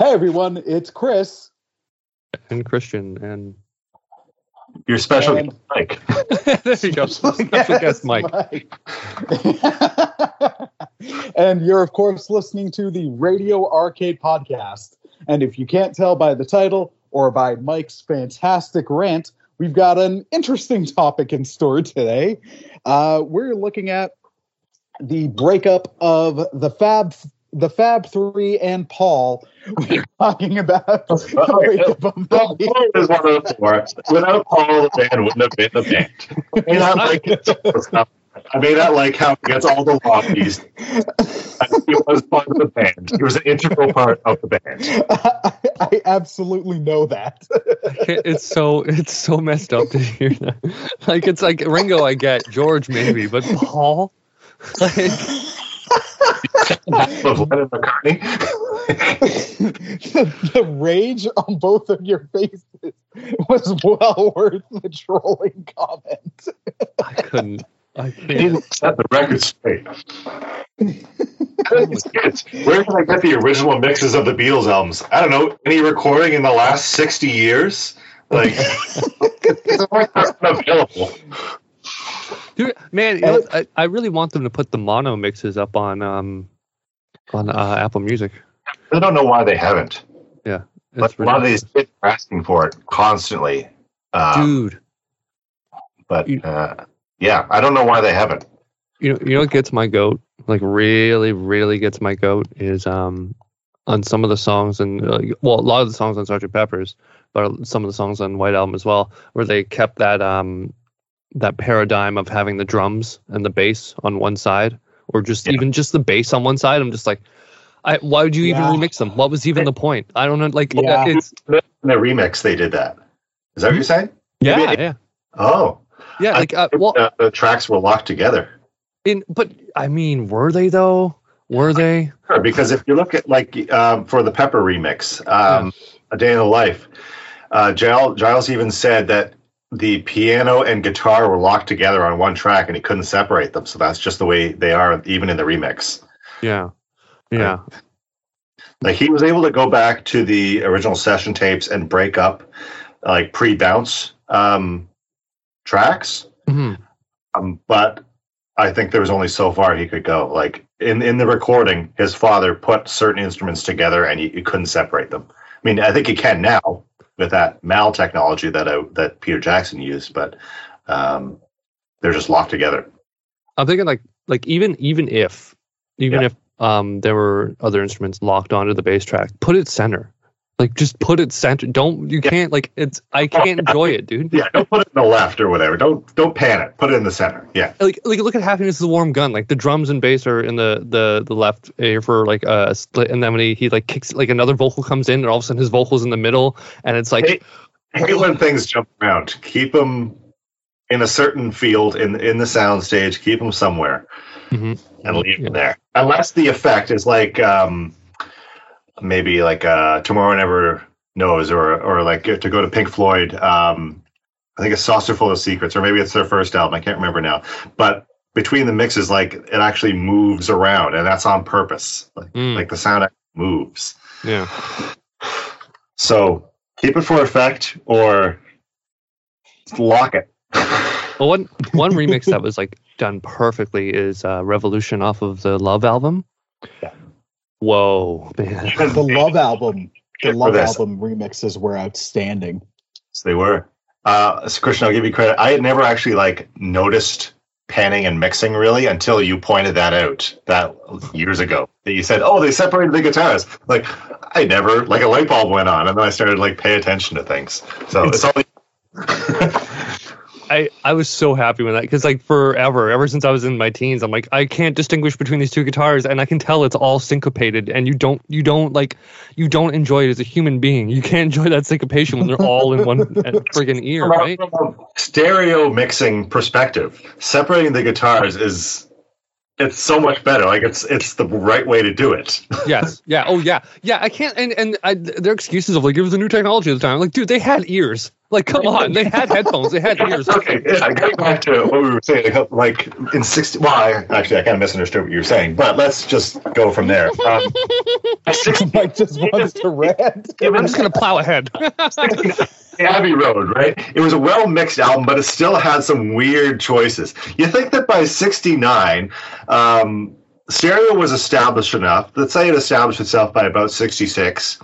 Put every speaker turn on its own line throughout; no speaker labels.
Hey everyone, it's Chris.
and Christian and
Your special
And-
Mike.
there you go. Special guest Mike.
Mike. and you're of course listening to the Radio Arcade Podcast. And if you can't tell by the title or by Mike's fantastic rant, we've got an interesting topic in store today. Uh, we're looking at the breakup of the Fab the Fab Three and Paul. We're talking about the breakup
Paul Paul is one of the four. Without Paul, the band wouldn't have been the band. I may not like it, I may not like how he gets all the lobbies. He was part of the band. He was an integral part of the band.
I, I absolutely know that.
It's so it's so messed up to hear that. Like it's like Ringo, I get George maybe, but Paul. Like,
Of Lennon McCartney.
the, the rage on both of your faces was well worth the trolling comment.
I couldn't. I
He
can't.
didn't set the record straight. Where can I get the original mixes of the Beatles albums? I don't know. Any recording in the last 60 years? Like, it's unavailable.
Dude, man, you I, I really want them to put the mono mixes up on um on uh, Apple Music.
I don't know why they haven't.
It's
But a lot of these kids are asking for it constantly. Um,
dude.
but
you-
uh, yeah, I don't know why they haven't.
You know, you know what gets my goat? Like really, really gets my goat is um on some of the songs and uh, well, a lot of the songs on Sgt. Pepper's, but some of the songs on White Album as well, where they kept that um that paradigm of having the drums and the bass on one side, or just
Yeah.
even just the bass on one side. I'm just like, I why would you even
Yeah.
remix them? What was even the point? I don't know. Like,
Yeah.
it's
In the remix, they did that. Is that what you're saying?
yeah,
Maybe-
yeah,
Oh,
yeah.
I
Like, uh, well,
the, the tracks were locked together.
in but I mean, were they though? Were they?
Sure, because if you look at like um, for the Pepper remix, um, "A Day in the Life," uh, Giles, Giles even said that the piano and guitar were locked together on one track, and he couldn't separate them. So that's just the way they are, even in the remix.
Yeah, yeah.
Like he was able to go back to the original session tapes and break up like pre-bounce um, tracks,
hmm
um, but I think there was only so far he could go. Like in in the recording, his father put certain instruments together, and you, you couldn't separate them. I mean, I think you can now with that Mal technology that I, that Peter Jackson used, but um, they're just locked together.
I'm thinking like like even even if even
Yeah.
if um there were other instruments locked onto the bass track, put it center. Like just put it center. Don't you
Yeah.
can't like it's I can't enjoy it, dude.
Yeah, don't put it in the left or whatever. Don't don't pan it. Put it in the center. Yeah,
Like like look at happiness is a warm gun. Like the drums and bass are in the the the left ear for like uh, a split, and then when he, he like kicks like another vocal comes in, and all of a sudden his vocals in the middle, and it's like
Hey, hate when things jump around. Keep them in a certain field in in the sound stage. Keep them somewhere
Mhm.
and leave
Yeah.
them there. Unless the effect is like um, maybe like uh, tomorrow never knows, or or like to go to Pink Floyd. Um, I think it's Saucerful of Secrets, or maybe it's their first album. I can't remember now. But between the mixes, like it actually moves around, and that's on purpose. Like,
Mm.
like the sound moves.
yeah.
So keep it for effect or lock it.
Well, one one remix that was like done perfectly is uh, Revolution off of the Love album.
Yeah.
Whoa, man.
The Love album, the Love album remixes were outstanding.
So they were. Uh, so Christian, I'll give you credit. I had never actually like noticed panning and mixing really until you pointed that out that years ago. That you said, "Oh, they separated the guitars." Like I never like a light bulb went on, and then I started like pay attention to things. So it's, all.
I, I was so happy with that because like forever, ever since I was in my teens, I'm like I can't distinguish between these two guitars, and I can tell it's all syncopated, and you don't you don't like you don't enjoy it as a human being. You can't enjoy that syncopation when they're all in one friggin' ear,
from, a,
right?
from a stereo mixing perspective, separating the guitars is it's so much better. Like it's it's the right way to do it.
yes. Yeah. Oh yeah. Yeah. I can't. And and I, their excuses of like it was a new technology at the time. Like, dude, they had ears. Like, come on, they had headphones. They had ears.
okay. Yeah. Getting back to what we were saying, like in sixty. Well, I, actually, I kind of misunderstood what you were saying, but let's just go from there. Um,
Mike just wants to rant.
I'm just gonna plow ahead.
Abbey Road, right? It was a well mixed album, but it still had some weird choices. You think that by 69, um, stereo was established enough. Let's say it established itself by about 66.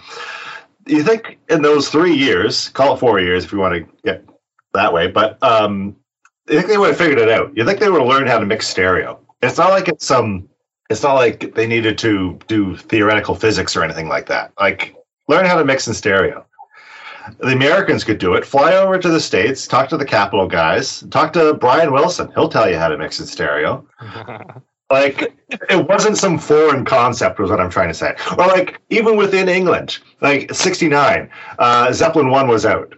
You think in those three years, call it four years if you want to get that way, but um, you think they would have figured it out? You think they would have learned how to mix stereo? It's not like it's some. Um, it's not like they needed to do theoretical physics or anything like that. Like learn how to mix in stereo the Americans could do it. Fly over to the States, talk to the Capitol guys, talk to Brian Wilson. He'll tell you how to mix in stereo. like it wasn't some foreign concept was what i'm trying to say or like even within england like 69 uh, zeppelin 1 was out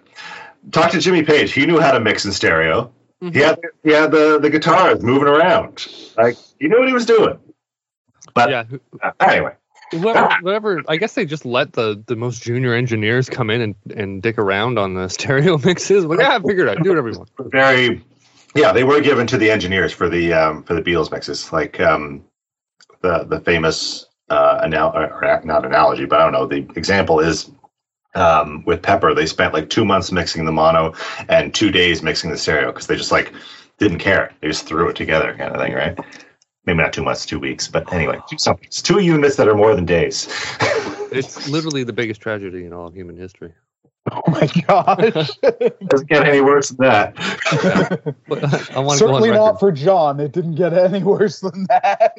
talk to jimmy page he knew how to mix in stereo mm-hmm. he had he had the the guitars moving around like he knew what he was doing but yeah. Uh, anyway
whatever, whatever, I guess they just let the, the most junior engineers come in and, and dick around on the stereo mixes. Like, yeah, I figured out. Do whatever you want.
Very, yeah, they were given to the engineers for the um, for the Beatles mixes, like um, the the famous uh, anal- or not analogy, but I don't know. The example is um, with Pepper. They spent like two months mixing the mono and two days mixing the stereo because they just like didn't care. They just threw it together, kind of thing, right? Maybe not two months, two weeks, but anyway, two It's two units that are more than days.
it's literally the biggest tragedy in all of human history.
Oh my gosh!
Doesn't get any worse than that.
Yeah. Certainly not for John. It didn't get any worse than that.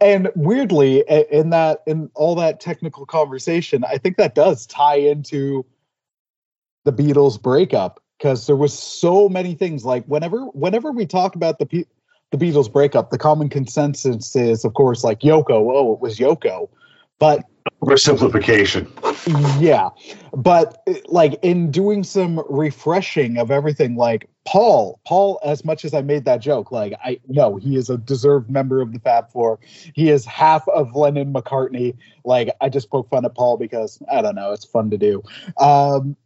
and weirdly, in that in all that technical conversation, I think that does tie into the Beatles breakup because there was so many things. Like whenever whenever we talk about the the Beatles breakup, the common consensus is, of course, like Yoko. Oh, it was Yoko, but
oversimplification.
Yeah, but like in doing some refreshing of everything, like Paul, Paul, as much as I made that joke, like I know he is a deserved member of the Fab Four. He is half of Lennon McCartney. Like I just poke fun at Paul because I don't know, it's fun to do. Um,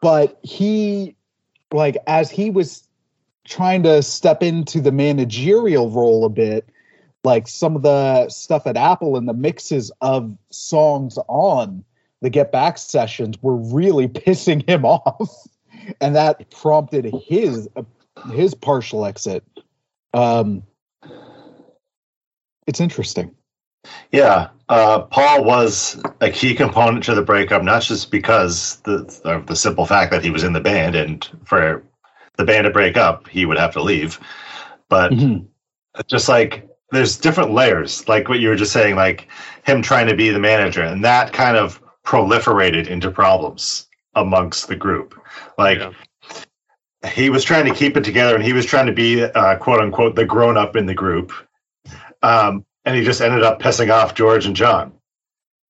but he, like, as he was trying to step into the managerial role a bit like some of the stuff at apple and the mixes of songs on the get back sessions were really pissing him off. And that prompted his his partial exit. Um it's interesting.
Yeah uh, paul was a key component to the breakup not just because the, of the simple fact that he was in the band and for the band to break up, he would have to leave. But mm-hmm. just like there's different layers, like what you were just saying, like him trying to be the manager, and that kind of proliferated into problems amongst the group. Like yeah. he was trying to keep it together, and he was trying to be uh, quote unquote the grown up in the group. Um, and he just ended up pissing off George and John.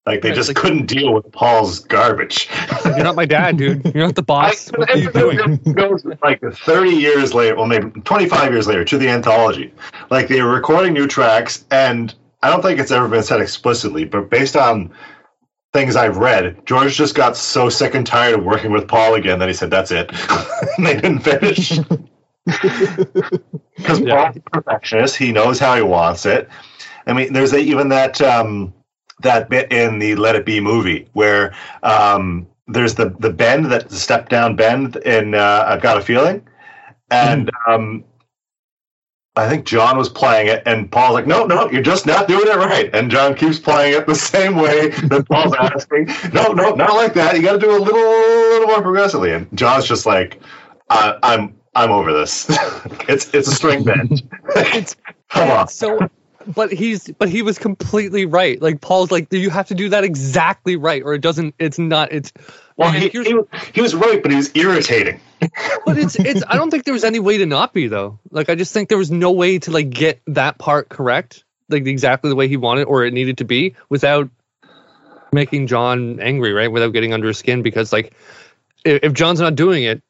Like they just like, couldn't deal with Paul's garbage.
You're not my dad, dude. You're not the boss. what are you doing?
goes like 30 years later, well, maybe 25 years later, to the anthology. Like they were recording new tracks, and I don't think it's ever been said explicitly, but based on things I've read, George just got so sick and tired of working with Paul again that he said, "That's it," and they didn't finish. Because yeah. Paul's a perfectionist, he knows how he wants it. I mean, there's a, even that. Um, that bit in the Let It Be movie where um, there's the the bend that the step down bend in uh, I've Got a Feeling, and mm. um, I think John was playing it, and Paul's like, "No, no, you're just not doing it right." And John keeps playing it the same way that Paul's asking, "No, no, not like that. You got to do a little, little more progressively." And John's just like, "I'm, I'm over this. it's, it's a string bend. Come on."
So but he's but he was completely right. Like Paul's like you have to do that exactly right, or it doesn't. It's not. It's
well, he, he, was, he was right, but he was irritating.
but it's it's. I don't think there was any way to not be though. Like I just think there was no way to like get that part correct, like exactly the way he wanted or it needed to be, without making John angry, right? Without getting under his skin, because like if, if John's not doing it,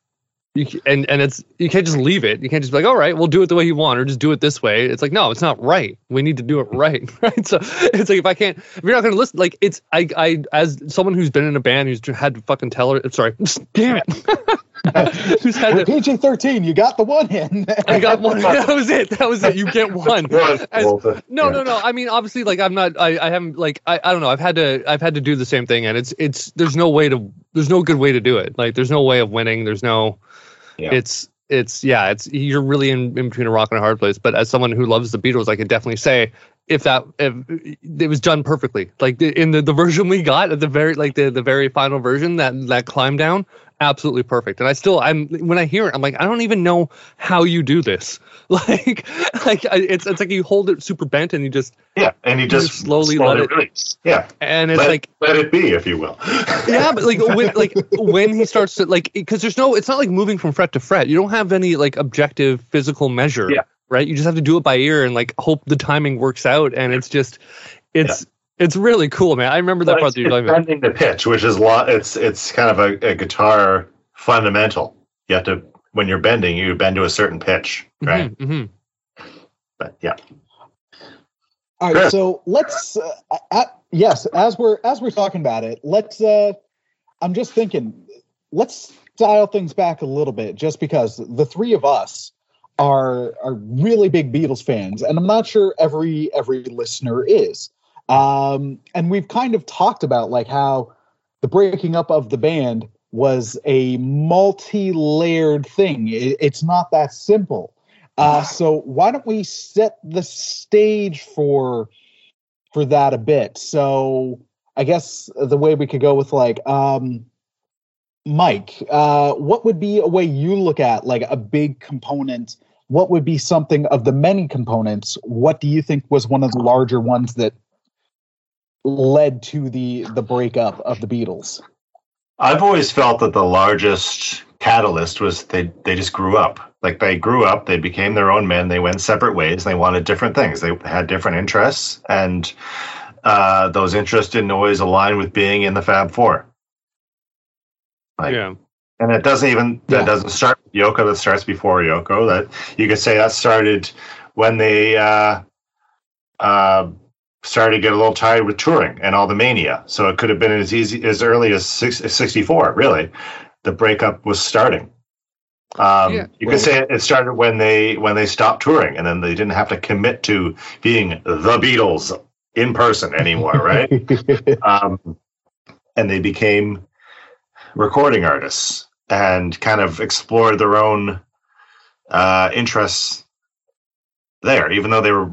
You, and and it's you can't just leave it. You can't just be like, all right, we'll do it the way you want, or just do it this way. It's like, no, it's not right. We need to do it right, right? So it's like if I can't, if you're not going to listen, like it's I I as someone who's been in a band who's had to fucking tell her, sorry, damn it, who's had to
PG thirteen, you got the one in.
I got one. That was it. That was it. You get one.
One,
As- no, no, no. I mean, obviously, like I'm not. I, I haven't. Like I, I don't know. I've had to. I've had to do the same thing, and it's. It's. There's no way to. There's no good way to do it. Like there's no way of winning. There's no. It's. It's. Yeah. It's. You're really in, in between a rock and a hard place. But as someone who loves the Beatles, I could definitely say if that if it was done perfectly, like the, in the the version we got at the very like the the very final version that that climb down, absolutely perfect. And I still I'm when I hear it, I'm like I don't even know how you do this. Like like I- it's it's like you hold it super bent and you just
Yeah, and you just
just slowly let it-
release. Yeah,
and it's
let,
like
let it be, if you will.
yeah, but like when like when he starts to like because there's no it's not like moving from fret to fret. You don't have any like objective physical measure.
Yeah.
Right. You just have to do it by ear and like hope the timing works out. And it's just it's it's really cool, man. I remember that
But
part
it's,
that you're
it's bending the pitch, which is lo- it's it's kind of a, a guitar fundamental. You have to when you're bending, you bend to a certain pitch, right?
Mhm, mhm.
But yeah,
All right,
Sure.
so let's. Uh, at, yes, as we're as we're talking about it, let's. Uh, I'm just thinking, let's dial things back a little bit, just because the three of us are are really big Beatles fans, and I'm not sure every every listener is. Um, and we've kind of talked about like how the breaking up of the band was a multi-layered thing. It, it's not that simple. Uh, so why don't we set the stage for for that a bit? So I guess the way we could go with like um, Mike, uh, what would be a way you look at like a big component? What would be something of the many components? What do you think was one of the larger ones that led to the the breakup of the Beatles?
I've always felt that the largest catalyst was they they just grew up. Like they grew up, they became their own men. They went separate ways. They wanted different things. They had different interests, and uh, those interests didn't always align with being in the Fab Four. Like,
Yeah.
and it doesn't even
Yeah.
that doesn't start with Yoko. That starts before Yoko. That you could say that started when they uh, uh, started to get a little tired with touring and all the mania. So it could have been as easy as early as six, 64. Really, the breakup was starting. Um,
Yeah,
you
right.
could say it- it started when they when they stopped touring, and then they didn't have to commit to being the Beatles in person anymore, right? um, and they became recording artists and kind of explored their own uh, interests there, even though they were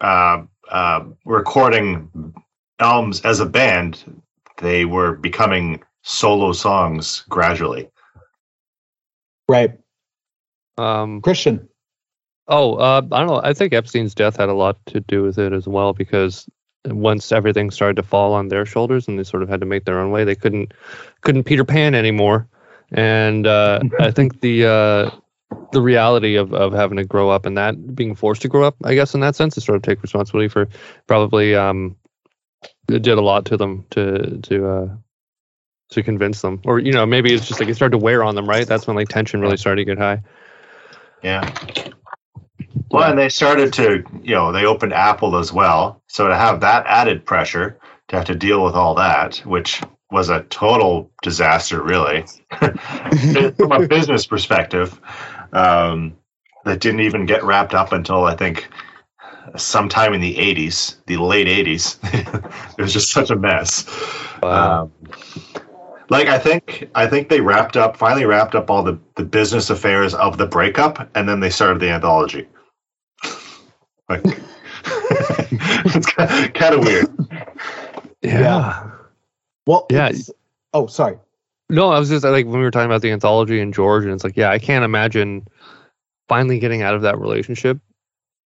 uh, uh, recording albums as a band, they were becoming solo songs gradually.
right,
Um.
Christian.
Oh, uh, I don't know. I think Epstein's death had a lot to do with it as well because once everything started to fall on their shoulders and they sort of had to make their own way, they couldn't couldn't Peter Pan anymore. And uh, I think the uh, the reality of, of having to grow up and that being forced to grow up, I guess in that sense, to sort of take responsibility for probably um, did a lot to them to to uh, to convince them, or you know maybe it's just like it started to wear on them, right? That's when like tension really started to get high.
Yeah. Well, and they started to, you know, they opened Apple as well. So to have that added pressure to have to deal with all that, which was a total disaster, really, from a business perspective, um, that didn't even get wrapped up until I think sometime in the 80s, the late 80s. it was just such a mess. Um, like I think I think they wrapped up finally wrapped up all the, the business affairs of the breakup and then they started the anthology. like it's kind of weird.
yeah.
Well,
Yeah.
Oh, sorry.
No, I was just like when we were talking about the anthology and George, and it's like, yeah, I can't imagine finally getting out of that relationship.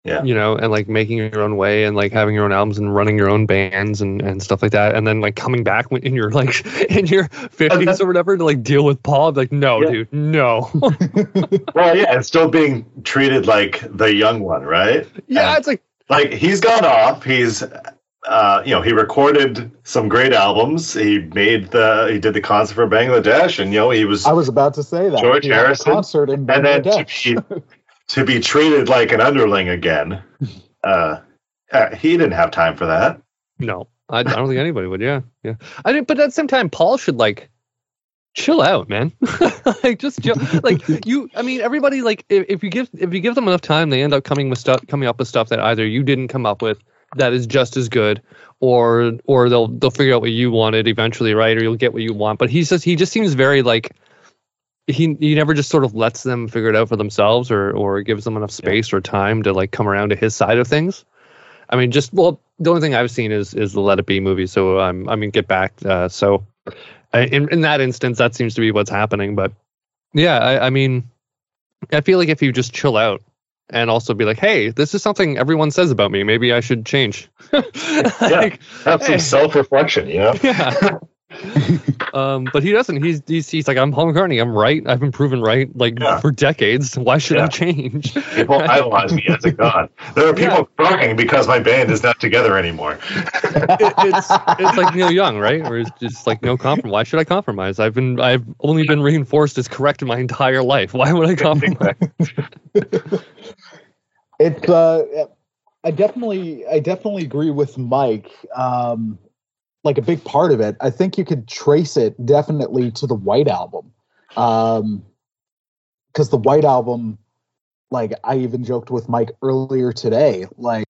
Yeah.
You know, and like making your own way and like having your own albums and running your own bands and, and stuff like that. And then like coming back in your like in your fifties or whatever to like deal with Paul. I'm like, no,
Yeah.
dude, no.
Well, yeah, and still being treated like the young one, right?
yeah,
And-
it's like
Like he's gone off. He's uh, you know, he recorded some great albums. He made the he did the concert for Bangladesh, and you know, he was
I was about to say that
George
He had a
Harrison,
concert in
and then to
Bangladesh.
be to be treated like an underling again. Uh, uh, he didn't have time for that.
No, I, I don't think anybody would. Yeah, yeah. I didn't, but at the same time, Paul should like chill out, man. like just chill. like you. I mean, everybody like if, if you give if you give them enough time, they end up coming with stuff, coming up with stuff that either you didn't come up with that is just as good, or or they'll they'll figure out what you wanted eventually, right? Or you'll get what you want. But he just he just seems very like. He, he never just sort of lets them figure it out for themselves or or gives them enough space or time to like come around to his side of things. I mean, just well, the only thing I've seen is is the Let It Be movie. So um, I mean, Get Back. Uh, so uh, in in that instance, that seems to be what's happening. But yeah, I, I mean, I feel like if you just chill out and also be like, hey, this is something everyone says about me. Maybe I should change. Like,
Have some
Hey.
self reflection, you know.
yeah. um, but he doesn't. He's, he's he's like, I'm Paul McCartney. I'm right. I've been proven right like
Yeah.
for decades. Why should I change?
People idolize me as a god. There are people crying because my band is not together anymore.
it, it's it's like Neil Young, right? Where it's just like no compromise. Why should I compromise? I've been I've only been reinforced as correct in my entire life. Why would I compromise?
it's uh i definitely i definitely agree with mike um like a big part of it i think you could trace it definitely to the white album. Um because the white album like i even joked with mike earlier today like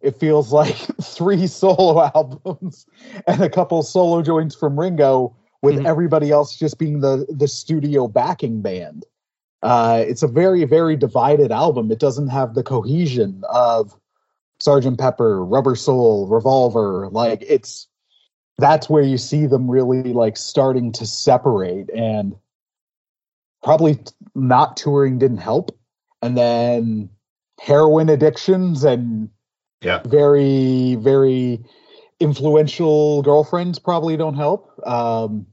it feels like three solo albums and a couple solo joints from ringo with
Mhm.
everybody else just being the the studio backing band. Uh, it's a very very divided album. It doesn't have the cohesion of sergeant pepper rubber soul revolver like it's that's where you see them really like starting to separate and probably not touring didn't help. And then heroin addictions and
Yeah.
very very influential girlfriends probably don't help. Um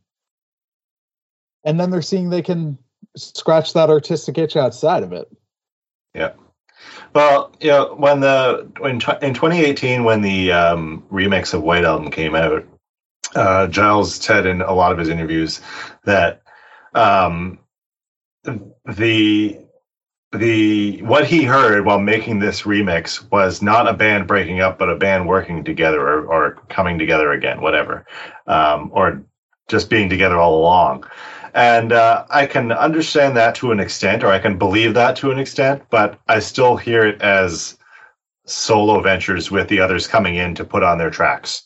and then they're seeing they can scratch that artistic itch outside of it
Well, you know, when the when in 2018 when the um, remix of White Album came out, uh, Giles said in a lot of his interviews that um, the the what he heard while making this remix was not a band breaking up, but a band working together or, or coming together again, whatever, um, or just being together all along. And uh, I can understand that to an extent, or I can believe that to an extent, but I still hear it as solo ventures with the others coming in to put on their tracks.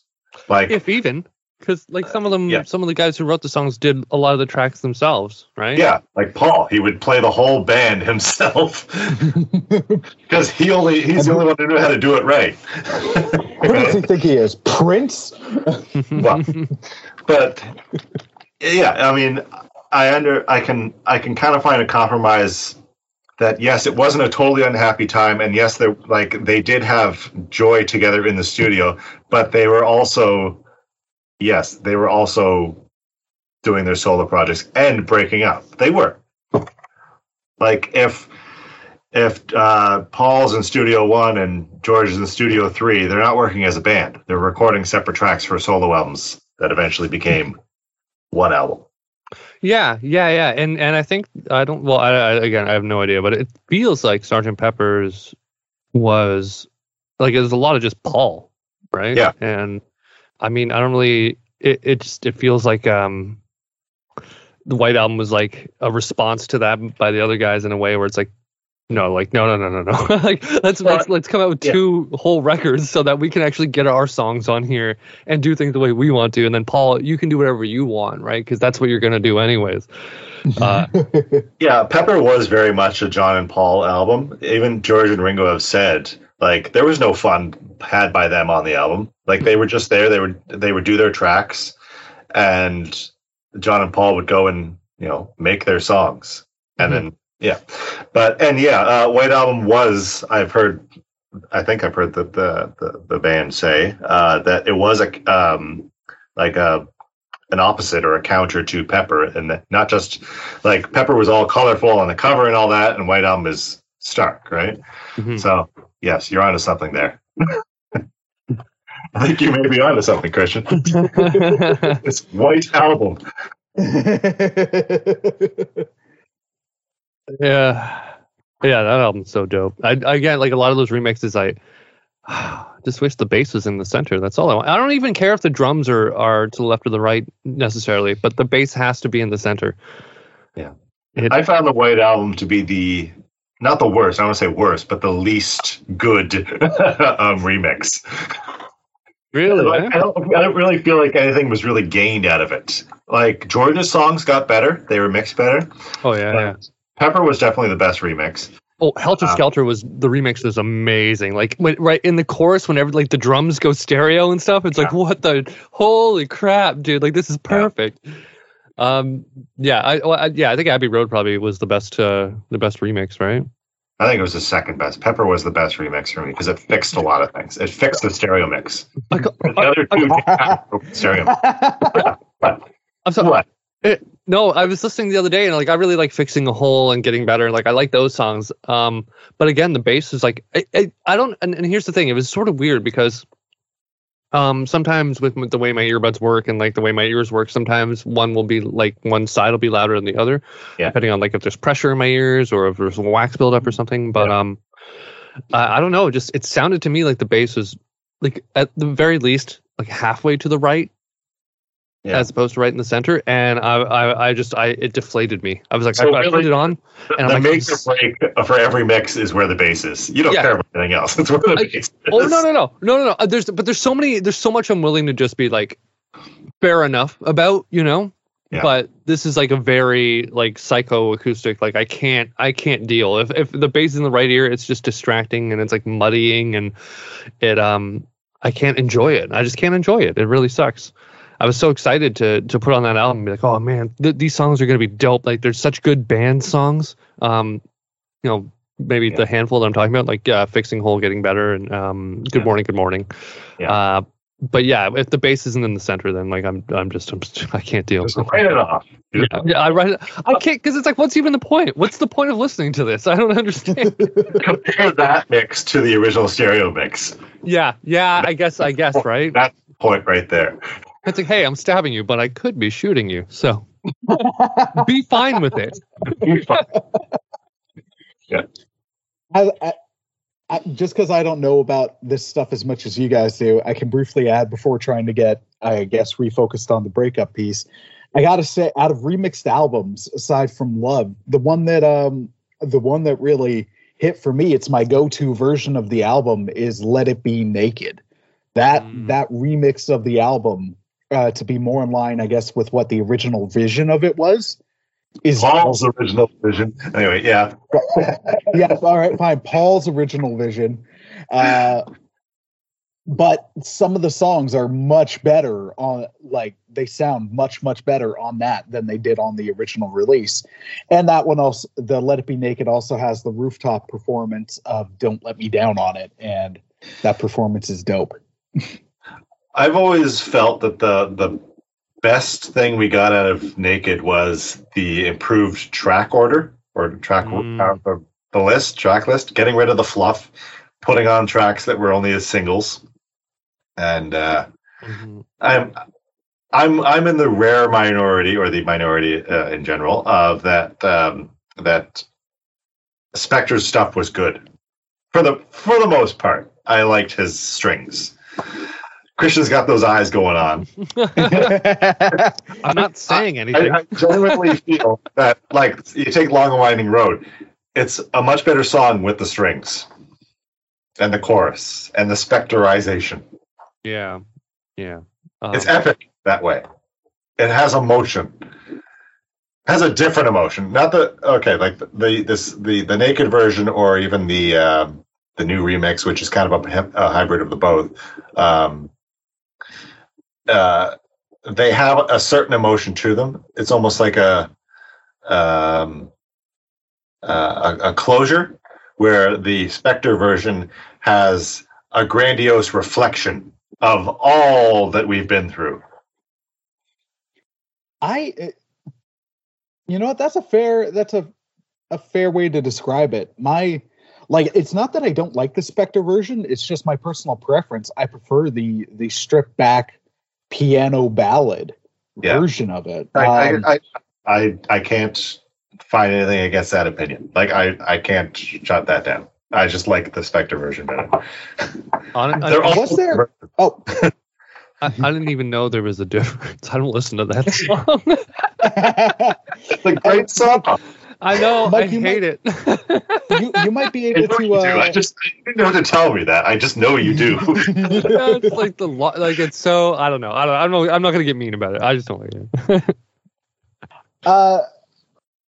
Like,
if even, because like some of them,
Yeah.
some of the guys who wrote the songs did a lot of the tracks themselves, right?
yeah, like Paul, he would play the whole band himself because he only he's the only one who knew how to do it right.
who does he think he is prince
Well, but yeah, I mean, I under I can I can kind of find a compromise that yes, it wasn't a totally unhappy time, and yes, they like they did have joy together in the studio, but they were also yes, they were also doing their solo projects and breaking up. They were like if if uh, Paul's in Studio One and George is in Studio Three, they're not working as a band. They're recording separate tracks for solo albums that eventually became one album.
Yeah, yeah, yeah, and and I think I don't. Well, I, I, again, I have no idea, but it feels like Sergeant Pepper's was like it was a lot of just Paul, right?
Yeah.
and I mean, I don't really. It it just it feels like um, the White Album was like a response to that by the other guys in a way where it's like. No, like no, no, no, no, no. like let's let's let's come out with
Yeah.
two whole records so that we can actually get our songs on here and do things the way we want to. And then Paul, you can do whatever you want, right? Because that's what you're gonna do anyways. Uh,
Yeah, Pepper was very much a John and Paul album. Even George and Ringo have said like there was no fun had by them on the album. Like they were just there. They would they would do their tracks, and John and Paul would go and you know make their songs, and then yeah, but and yeah, uh, White Album was I've heard. I think I've heard the the the, the band say uh, that it was a um, like a an opposite or a counter to Pepper, and that not just like Pepper was all colorful on the cover and all that, and White Album is Stark, right?
Mhm.
So yes, you're onto something there. I think you may be onto something, Christian. This white album.
yeah, yeah, that album's so dope. I again, like a lot of those remixes, I just wish the bass was in the center. That's all I want. I don't even care if the drums are are to the left or the right necessarily, but the bass has to be in the center.
Yeah.
It-
I found the White Album to be the not the worst. I don't want to say worst, but the least good um, remix.
really.
Like? I, don't, I don't really feel like anything was really gained out of it. Like George's songs got better; they were mixed better.
Oh yeah, yeah.
Pepper was definitely the best remix.
Oh, Helter
Uh,
Skelter was the remix was amazing. Like when, right in the chorus, whenever like the drums go stereo and stuff, it's like what the holy crap, dude! Like this is perfect. Um, yeah, I, well, I yeah, I think Abbey Road probably was the best, uh, the best remix, right?
I think it was the second best. Pepper was the best remix for me because it fixed a lot of things. It fixed the stereo mix. The other two stereo.
I'm sorry.
what?
No, I was listening the other day and like I really like fixing a hole and getting better. Like I like those songs. Um, but again, the bass is like I, I, I don't. And, and here's the thing: it was sort of weird because, um, sometimes with the way my earbuds work and like the way my ears work, sometimes one will be like one side will be louder than the other,
Yeah.
depending on like if there's pressure in my ears or if there's wax buildup or something. But um, I, I don't know. Just it sounded to me like the bass was like at the very least like halfway to the right
Yeah.
as opposed to right in the center, and I, I, I just, I, it deflated me. I was like,
So
I, I
really-
put it on,
The,
And I'm
the
like,
make or break for every mix is where the bass is. You don't
Yeah.
care about anything else. It's where the
I-
bass is.
oh no, no, no, no, no, no. Uh, There's, but there's so many, there's so much I'm willing to just be like, fair enough about, you know.
Yeah.
But this is like a very like psycho acoustic. Like I can't, I can't deal. If if the bass is in the right ear, it's just distracting and it's like muddying and it um I can't enjoy it. I just can't enjoy it. It really sucks. I was so excited to to put on that album and be like, oh man, th- these songs are gonna be dope. Like there's such good band songs. Um, you know, maybe
Yeah.
the handful that I'm talking about, like uh, fixing hole, getting better, and um, good
Yeah.
morning, good morning.
Yeah.
Uh, but yeah, if the bass isn't in the center, then like I'm I'm just I'm, I can't deal.
Just write it off.
Yeah, yeah, I write it. I can't because it's like, what's even the point? What's the point of listening to this? I don't understand.
Compare that mix to the original stereo mix.
yeah, yeah. I guess, I guess, right?
That's the point right there.
It's like, hey, I'm stabbing you, but I could be shooting you, so be fine with it.
I, I, I, just because I don't know about this stuff as much as you guys do, I can briefly add before trying to get, I guess, refocused on the breakup piece. I gotta say, out of remixed albums, aside from Love, the one that um, the one that really hit for me, it's my go-to version of the album is "Let It Be Naked." That
Mm.
that remix of the album, uh, to be more in line, I guess, with what the original vision of it was, is
Paul's original vision. Anyway, yeah.
yeah, all right, fine. Paul's original vision. Uh, but some of the songs are much better on like they sound much much better on that than they did on the original release and that one also the let it be naked also has the rooftop performance of don't let me down on it and that performance is dope
I've always felt that the the best thing we got out of Naked was the improved track order or track
Mm.
uh, the, the list, track list, getting rid of the fluff, putting on tracks that were only as singles. And uh,
Mhm.
I'm I'm I'm in the rare minority or the minority uh, in general of that um, that Spector's stuff was good for the for the most part. I liked his strings. Christian's got those eyes going on.
I'm not saying anything.
I genuinely feel that like you take Long and Winding Road, it's a much better song with the strings and the chorus and the Spectorization.
yeah, yeah. Um,
It's epic that way. It has emotion. Has a different emotion. Not the okay, like the, the this the the naked version or even the um, the new remix, which is kind of a, a hybrid of the both. Um, uh, they have a certain emotion to them. It's almost like a um, uh, a, a closure, where the Spector version has a grandiose reflection of all that we've been through.
I, uh, you know what? That's a fair. That's a a fair way to describe it. My like it's not that I don't like the Spector version. It's just my personal preference. I prefer the the stripped back piano ballad
Yeah.
version of it.
I,
Um,
I, I, I, I can't find anything against that opinion. Like I, I can't shut that down. I just like the Spector version better.
Hon- I,
They're all
Was there- oh,
I, I didn't even know there was a difference. I don't listen to that song.
It's a great song.
I know.
Mike,
I
you
hate it.
you you might be able
know
to.
you do. I
Uh,
just you know to tell me that. I just know you do.
Yeah, it's like the lo- like it's so I don't know. I don't. I'm not. I'm not gonna get mean about it. I just don't like it.
uh,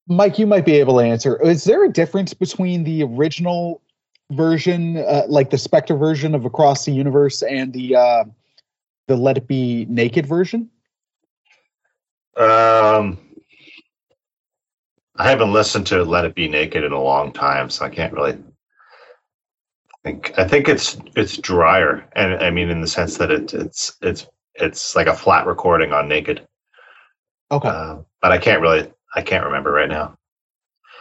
Mike, you might be able to answer. Is there a difference between the original version, uh, like the Spector version of Across the Universe, and the uh, the Let It Be Naked version?
um, I haven't listened to "Let It Be Naked" in a long time, so I can't really think. I think it's it's drier, and I mean in the sense that it, it's it's it's like a flat recording on "Naked,"
Okay.
uh, but I can't really I can't remember right now.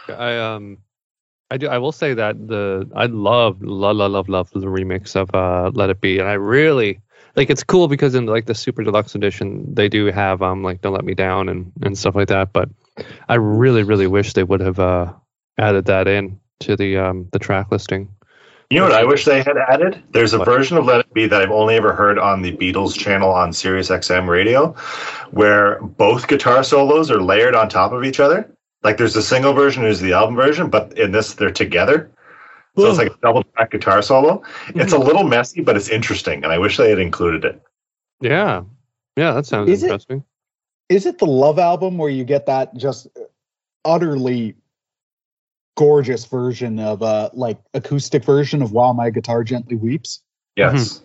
I um. I do. I will say that the I love love love love love the remix of uh Let It Be, and I really like. It's cool because in like the super deluxe edition, they do have um like Don't Let Me Down and and stuff like that. But I really really wish they would have uh added that in to the um the track listing.
You know what I wish they had added? There's a version of Let It Be that I've only ever heard on the Beatles channel on Sirius XM radio, where both guitar solos are layered on top of each other. Like there's a single version, there's the album version, but in this they're together. So it's like a double track guitar solo. It's a little messy, but it's interesting, and I wish they had included it.
Yeah, yeah, that sounds
Is it-
interesting.
Is it the Love album where you get that just utterly gorgeous version of uh like acoustic version of While My Guitar Gently Weeps?
Yes,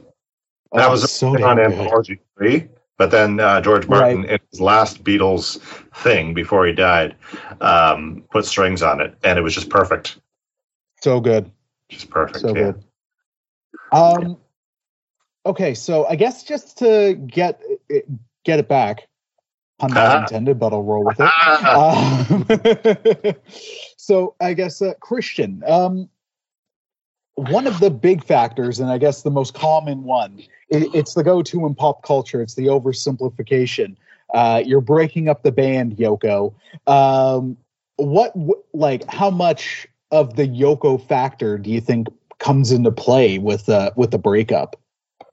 that
Oh,
was
so
on
good.
Anthology Three. But then uh, George Martin, in his last Beatles thing before he died, um, put strings on it, and it was just perfect.
So good.
Just perfect.
so
yeah.
good. Um, okay, so I guess just to get it, get it back, pun not
Ah.
intended, but I'll roll with it. Um, so I guess uh, Christian, um, one of the big factors, and I guess the most common one, it, it's the go-to in pop culture. It's the oversimplification. Uh, you're breaking up the band, Yoko. Um, what, wh- like, how much of the Yoko factor do you think comes into play with uh, with the breakup?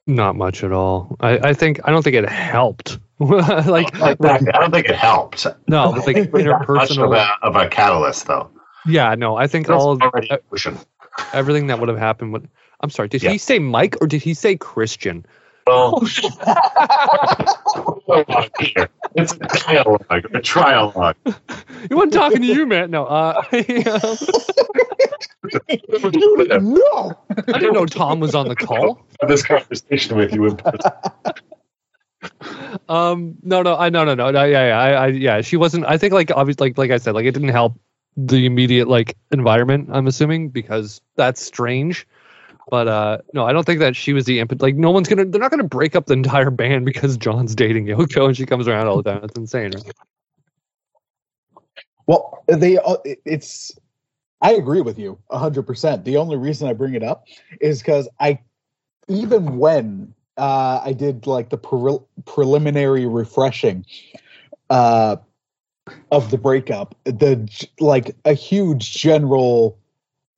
Not much at all. I, I think I don't think it helped. like
like that. I don't think it helped.
no,
I
like
think it much of a, of a catalyst, though.
Yeah, no, I think
That's
all of,
already
uh, everything that would have happened would. I'm sorry. Did
Yeah.
he say Mike or did he say Christian?
Well, it's a dialogue, a trialogue.
He wasn't talking to you, man. No, uh, I didn't know Tom was on the call.
Have this conversation with you in person.
Um, no, no, I no, no, no, no yeah, yeah, I, I, yeah. She wasn't. I think like obviously, like, like I said, like it didn't help the immediate like environment. I'm assuming because that's strange. But uh no, I don't think that she was the input. Like, no one's gonna. They're not gonna break up the entire band because John's dating Yoko and she comes around all the time. That's insane. Right?
Well, they uh, it's I agree with you 100%. The only reason I bring it up is cuz I even when uh I did like the pre- preliminary refreshing uh of the breakup, the like a huge general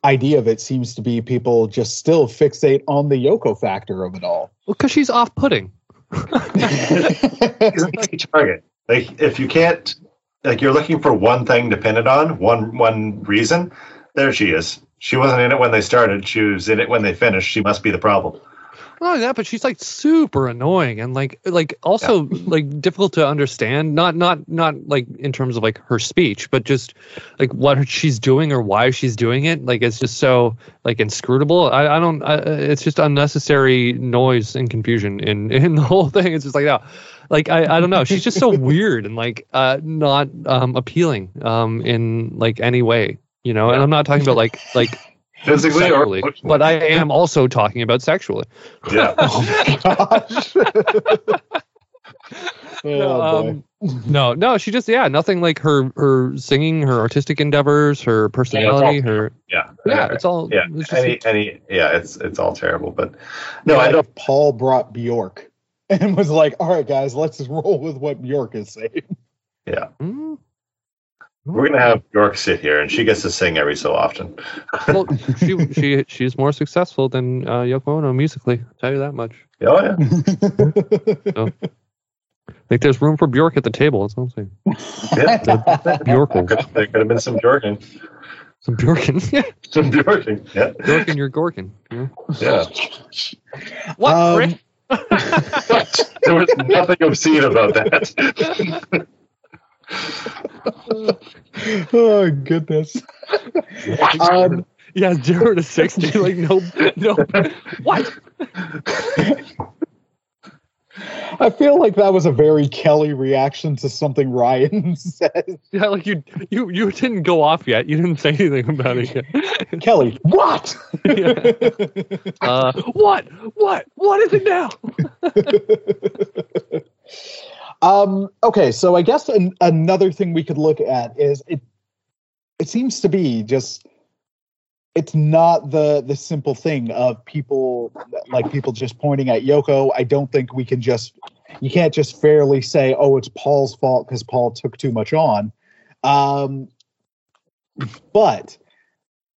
idea of it seems to be people just still fixate on the Yoko factor of it all.
Well, because she's off-putting.
He's an easy target. Like if you can't, like you're looking for one thing to pin it on, one one reason. There she is. She wasn't in it when they started. She was in it when they finished. She must be the problem.
Not only that, but she's like super annoying and like like also like difficult to understand. Not not not like in terms of like her speech, but just like what she's doing or why she's doing it. Like it's just so like inscrutable. I, I don't. I, it's just unnecessary noise and confusion in in the whole thing. It's just like no, like I I don't know. She's just so weird and like uh not um appealing um in like any way. You know, and I'm not talking about like like
Physically
sexually,
emotionally.
but I am also talking about sexually.
Yeah.
oh my gosh. Oh, boy.
um, no, no, she just yeah, nothing like her her singing, her artistic endeavors, her personality, her
Yeah.
yeah, it's all
yeah.
It's just,
Any, any, yeah, it's it's all terrible. But no,
Like
I don't.
Paul brought Bjork and was like, "All right, guys, let's roll with what Bjork is saying."
Mm.
We're gonna have York sit here, and she gets to sing every so often.
well, she she she's more successful than uh, Yoko Ono musically. I'll tell you that much.
Oh yeah.
Like there's room for Bjork at the table. That's what I'm saying.
yeah.
Bjorkel,
Could- There could have been some Jorgen.
some Bjorkin,
Some Bjorken. Yeah.
Bjorkin, you're Gorkin. Yeah.
Yeah.
What?
Um,
Rick?
there was nothing obscene about that.
Oh goodness. Um,
Yeah, zero to sixty. Like no, no. What?
I feel like that was a very Kelly reaction to something Ryan said.
Yeah, like you, you, you didn't go off yet. You didn't say anything about it yet.
Kelly, what?
Yeah. Uh, what? What? What is it now?
um, okay, so I guess an, another thing we could look at is it. It seems to be just. It's not the the simple thing of people like people just pointing at Yoko. I don't think we can just you can't just fairly say, "Oh, it's Paul's fault because Paul took too much on." Um, but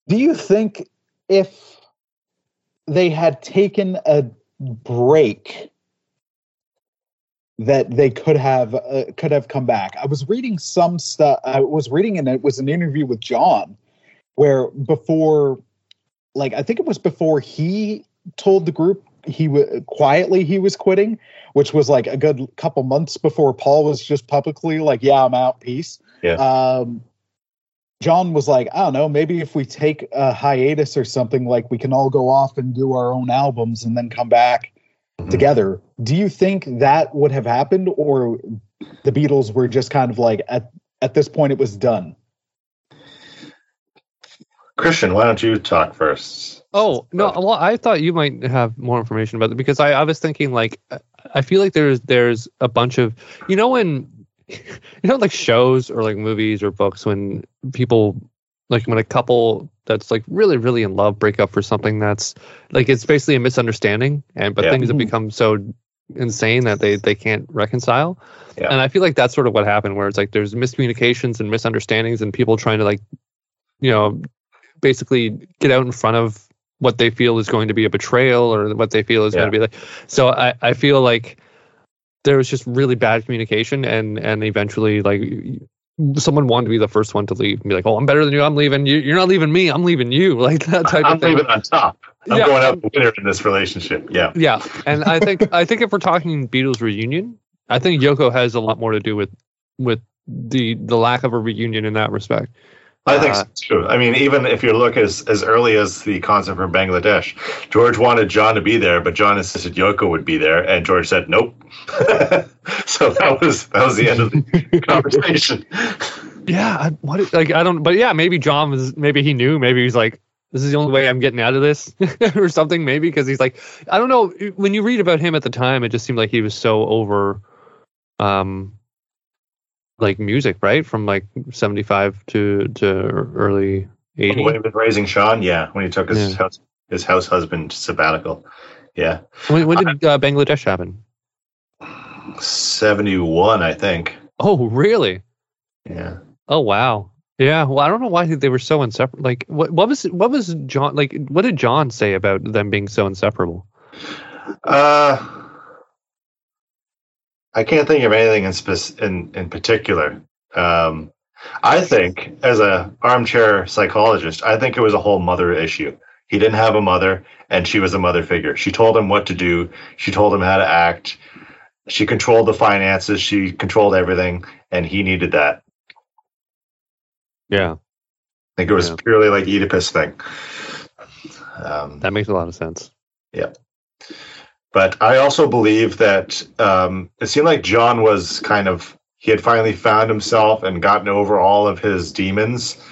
do you think if they had taken a break that they could have uh, could have come back. I was reading some stuff. I was reading, and it was an interview with John, where before, like I think it was before he told the group he w- quietly he was quitting, which was like a good couple months before Paul was just publicly like, "Yeah, I'm out, peace."
Yeah.
Um, John was like, I don't know, maybe if we take a hiatus or something, like we can all go off and do our own albums and then come back
Mhm.
together. Do you think that would have happened, or the Beatles were just kind of like at at this point it was done?
Christian, why don't you talk first?
Oh no! Well, I thought you might have more information about it because I, I was thinking like I- I feel like there's there's a bunch of you know when you know like shows or like movies or books when people like when a couple that's like really really in love break up for something that's like it's basically a misunderstanding and but
Yeah.
things have
Mhm.
become so insane that they they can't reconcile
Yeah.
and I feel like that's sort of what happened where it's like there's miscommunications and misunderstandings and people trying to like you know basically get out in front of what they feel is going to be a betrayal or what they feel is
Yeah.
going to be like so I, I feel like there was just really bad communication and and eventually like someone wanted to be the first one to leave and be like oh i'm better than you i'm leaving you you're not leaving me i'm leaving you like that type
I'm
of thing
leaving on top. I'm
Yeah.
going out the winner in this relationship. Yeah.
yeah and i think i think if we're talking beatles reunion i think yoko has a lot more to do with with the the lack of a reunion in that respect
I think
Uh,
so too. I mean, even if you look as as early as the concert from Bangladesh, George wanted John to be there, but John insisted Yoko would be there, and George said nope. so that was that was the end of the conversation.
Yeah, I, what like I don't, but yeah, maybe John was maybe he knew, maybe he's like, this is the only way I'm getting out of this, or something. Maybe because he's like, I don't know. When you read about him at the time, it just seemed like he was so over, um, like music, right? From like '75 to to early '80.
When he was raising Sean, yeah, when he took his
Yeah.
house his house husband sabbatical, yeah,
When, when did uh, Bangladesh happen?
seventy one, I think.
Oh, really?
Yeah.
Oh, wow. Yeah. Well, I don't know why they were so inseparable. Like, what what was what was John like? What did John say about them being so inseparable?
Uh, I can't think of anything in spec- in in particular. Um, I think, as a armchair psychologist, I think it was a whole mother issue. He didn't have a mother, and she was a mother figure. She told him what to do. She told him how to act. She controlled the finances. She controlled everything, and he needed that.
Yeah,
I think it was
Yeah.
purely like Oedipus thing. Um,
that makes a lot of sense.
But I also believe that um, it seemed like John was kind of he had finally found himself and gotten over all of his demons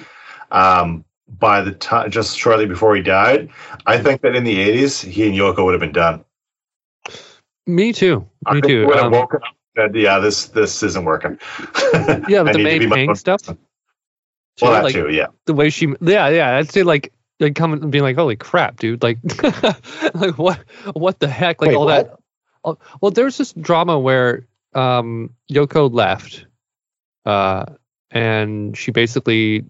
um, by the time just shortly before he died. I think that in the '80s, he and Yoko would have been done.
Me too.
I
Me
think
too.
would have
Um,
woken up said, "Yeah, this this isn't working."
Yeah, but the May Pang stuff.
Well, that
like,
too. Yeah.
the way she yeah yeah i'd say like like coming and being like holy crap dude like like what what the heck like
Wait,
all
what?
that well there's this drama where um yoko left uh and she basically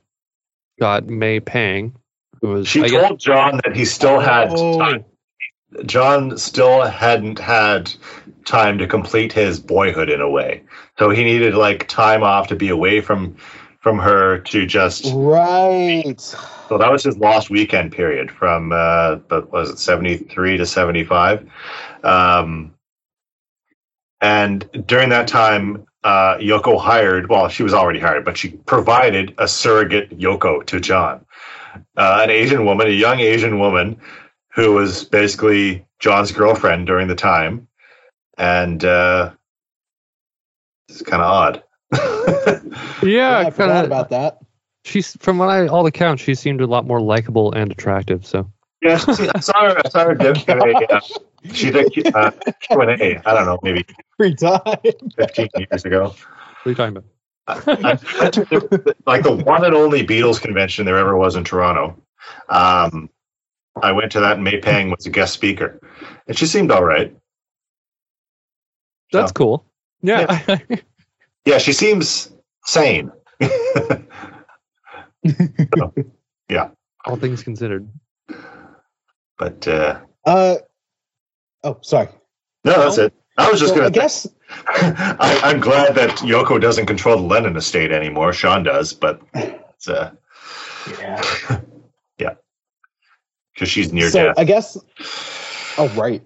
got may pang who was
She
I guess,
told John that he still had
Oh.
time. John still hadn't had time to complete his boyhood in a way, so he needed like time off to be away from from her to just.
Right.
So that was his lost weekend period from uh, but was it seventy three to seventy five, um, and during that time. Uh, Yoko hired, well, she was already hired, but she provided a surrogate Yoko to John, uh, an Asian woman, a young Asian woman who was basically John's girlfriend during the time, and uh, it's kind of odd.
yeah,
I
kinda,
forgot about that.
She's from what i all accounts she seemed a lot more likable and attractive so
yeah, see, I saw her. I saw her give give a. Uh, she did uh, Q and A. I don't know, maybe
Every time.
fifteen years ago.
what are you talking about
I went to the- like the one and only Beatles convention there ever was in Toronto. Um, I went to that, and May Pang was a guest speaker, and she seemed all right.
that's
So,
cool yeah,
yeah, she seems sane.
all things considered
but uh,
Uh, oh, sorry.
no, that's it. I was just
So
gonna.
I guess
I, I'm glad that Yoko doesn't control the Lennon estate anymore. Sean does, but it's uh,
Yeah. yeah.
because she's near
so
death.
I guess. Oh right.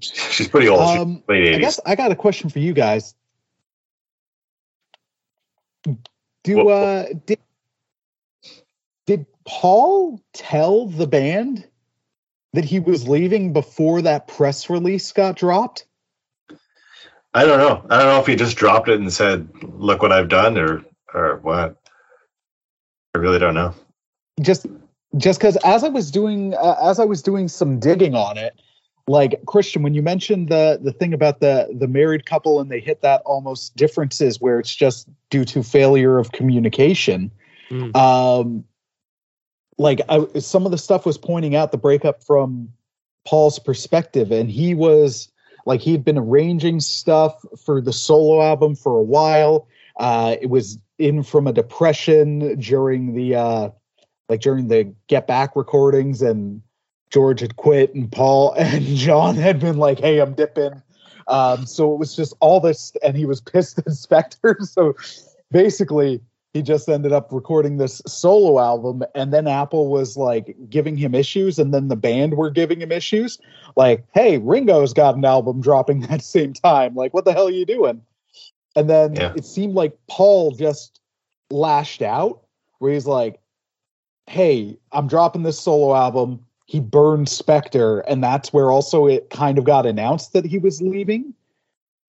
she's pretty old. She's
um,
late
I
80s.
guess I got a question for you guys. Do
Wha-
uh did did Paul tell the band that he was leaving before that press release got dropped?
I don't know. I don't know if he just dropped it and said, "Look what I've done," or or what. I really don't know.
just just because as i was doing uh, as i was doing some digging on it like christian when you mentioned the the thing about the the married couple and they hit that almost differences where it's just due to failure of communication
Mm.
um like I, some of the stuff was pointing out the breakup from paul's perspective and he was like he'd been arranging stuff for the solo album for a while. Uh it was in from a depression during the uh like during the get back recordings and george had quit and paul and john had been like hey i'm dipping. Um so it was just all this and he was pissed at Spector. So basically he just ended up recording this solo album and then apple was like giving him issues and then the band were giving him issues. Like hey ringo's got an album dropping that same time. Like what the hell are you doing? And then
Yeah.
it seemed like paul just lashed out where he's like hey i'm dropping this solo album. He burned Spector and that's where also it kind of got announced that he was leaving.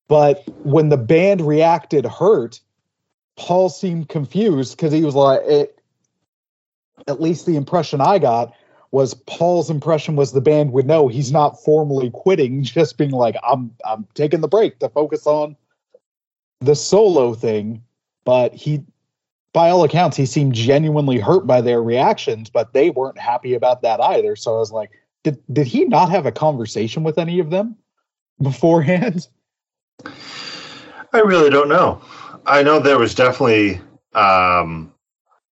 But when the band reacted hurt Paul seemed confused because he was like, it, at least the impression I got was Paul's impression was the band would know he's not formally quitting, just being like, I'm I'm taking the break to focus on the solo thing. But he by all accounts, he seemed genuinely hurt by their reactions, but they weren't happy about that either. So I was like, did did he not have a conversation with any of them beforehand?
I really don't know. I know there was definitely um,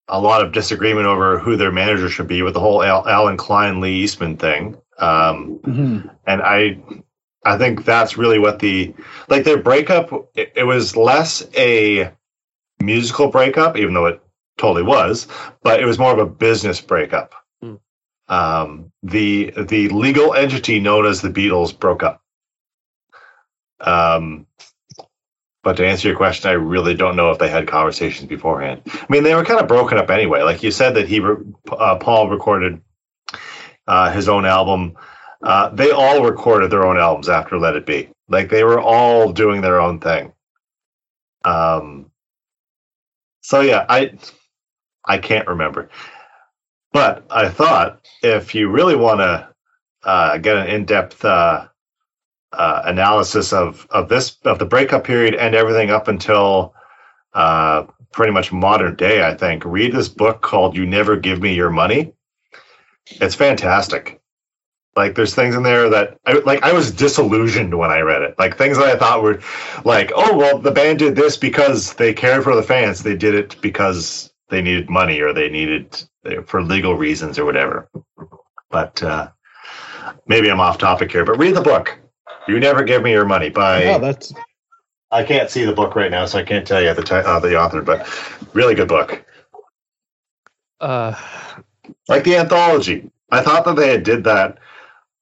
a lot of disagreement over who their manager should be with the whole Al- Allen Klein Lee Eastman thing. Um, and I I think that's really what the like their breakup it, it was less a musical breakup even though it totally was but it was more of a business breakup
Hmm.
um, the the legal entity known as the Beatles broke up um, but to answer your question I really don't know if they had conversations beforehand I mean they were kind of broken up anyway like you said that he re- uh, Paul recorded uh, his own album. Uh, they all recorded their own albums after Let It Be. Like they were all doing their own thing. Um. So yeah, I I can't remember, but I thought if you really want to uh, get an in-depth uh, analysis of of this of the breakup period and everything up until uh, pretty much modern day. I think read this book called "You Never Give Me Your Money." It's fantastic. Like there's things in there that I like I was disillusioned when I read it. Like things that I thought were like, oh well, the band did this because they cared for the fans. They did it because they needed money or they needed for legal reasons or whatever. But uh, maybe I'm off topic here. But read the book. You never give me your money by.
Yeah, that's
I can't see the book right now, so I can't tell you the ti- uh, the author. But really good book,
Uh,
like the anthology. I thought that they did that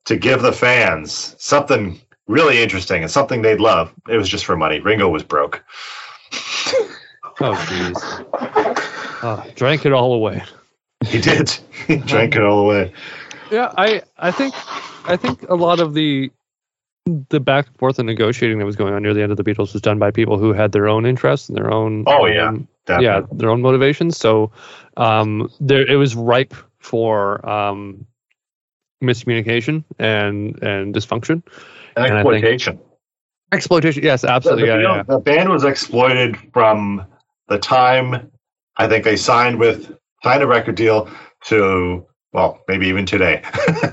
to give the fans something really interesting and something they'd love. It was just for money. Ringo was broke.
oh jeez. Oh, drank it all away.
He did. he drank it all away.
Yeah, I I think I think a lot of the the back and forth and negotiating that was going on near the end of the Beatles was done by people who had their own interests and their own
Oh, yeah.
um, yeah their own motivations. So um, there it was ripe for um, miscommunication and and dysfunction,
And
And I think-
exploitation.
exploitation. Yes, absolutely.
the,
Yeah,
the-
yeah.
the band was exploited from the time I think they signed with signed a record deal to well maybe even today.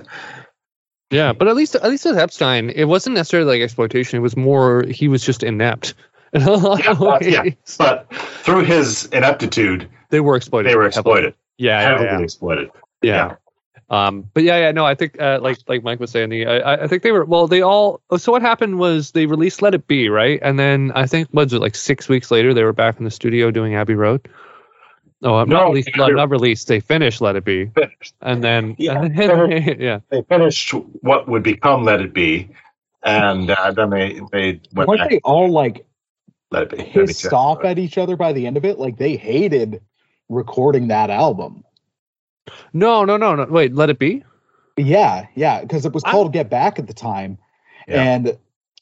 Yeah, but at least at least with Epstein, it wasn't necessarily like exploitation. It was more he was just inept. In a lot
Yeah, well, yeah. but through his ineptitude,
They were exploited.
they were exploited,
Yeah, yeah,
heavily
yeah.
exploited.
yeah. Um, but yeah, yeah, no, I think uh, like like Mike was saying, the I, I think they were well. They all so what happened was they released Let It Be, right? And then I think was it like six weeks later they were back in the studio doing Abbey Road. Oh, I'm not
No,
released.
they're-
Not released. They finished Let It Be,
Finished.
and then
Yeah.
and then- yeah,
They finished what would become Let It Be, and uh, then they they went
weren't
back
they all like
Let It Be. Let Me
pissed
check.
off at each other by the end of it? Like they hated recording that album.
no, no, no, no. Wait, Let It Be.
Yeah, yeah, because it was
I-
called Get Back at the time,
Yeah.
and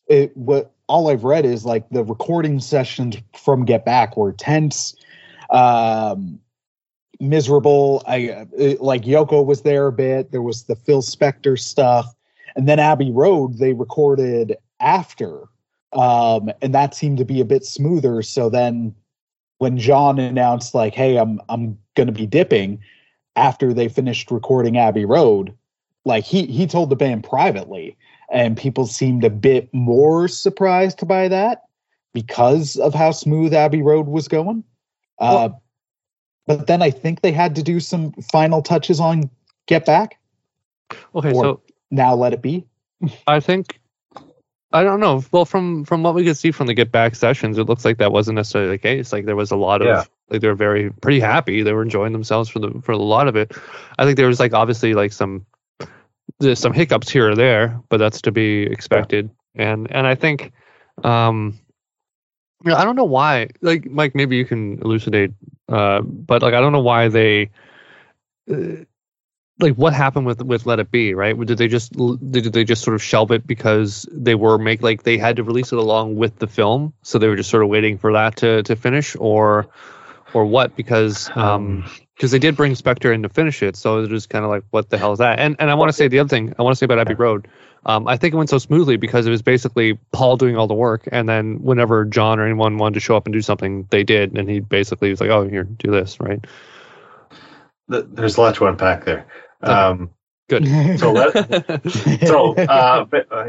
it what all I've read is like the recording sessions from Get Back were tense, um, miserable. I uh, like Yoko was there a bit. There was the Phil Spector stuff, and then Abbey Road they recorded after, um, and that seemed to be a bit smoother. So then, when John announced like, "Hey, I'm I'm going to be dipping," after they finished recording Abbey Road, like he he told the band privately, and people seemed a bit more surprised by that because of how smooth Abbey Road was going. Uh, but then I think they had to do some final touches on Get Back.
Okay, so
Now Let It Be.
I think I don't know. Well, from from what we could see from the Get Back sessions, it looks like that wasn't necessarily the case. Like there was a lot of
Yeah.
like they were very pretty happy. They were enjoying themselves for the for a lot of it. I think there was like obviously like some there's some hiccups here or there, but that's to be expected. And and I think um I don't know why. Like Mike, maybe you can elucidate. Uh, but like I don't know why they. Uh, like what happened with with Let It Be, right? Did they just did they just sort of shelve it because they were make like they had to release it along with the film, so they were just sort of waiting for that to to finish, or or what? Because um because they did bring Spector in to finish it, so it was just kind of like what the hell is that? And and I want to say the other thing I want to say about Abbey Road, um, I think it went so smoothly because it was basically Paul doing all the work, and then whenever John or anyone wanted to show up and do something, they did, and he basically was like, oh here, do this, right?
There's a lot to unpack there.
Okay.
Um,
Good.
So so uh, uh,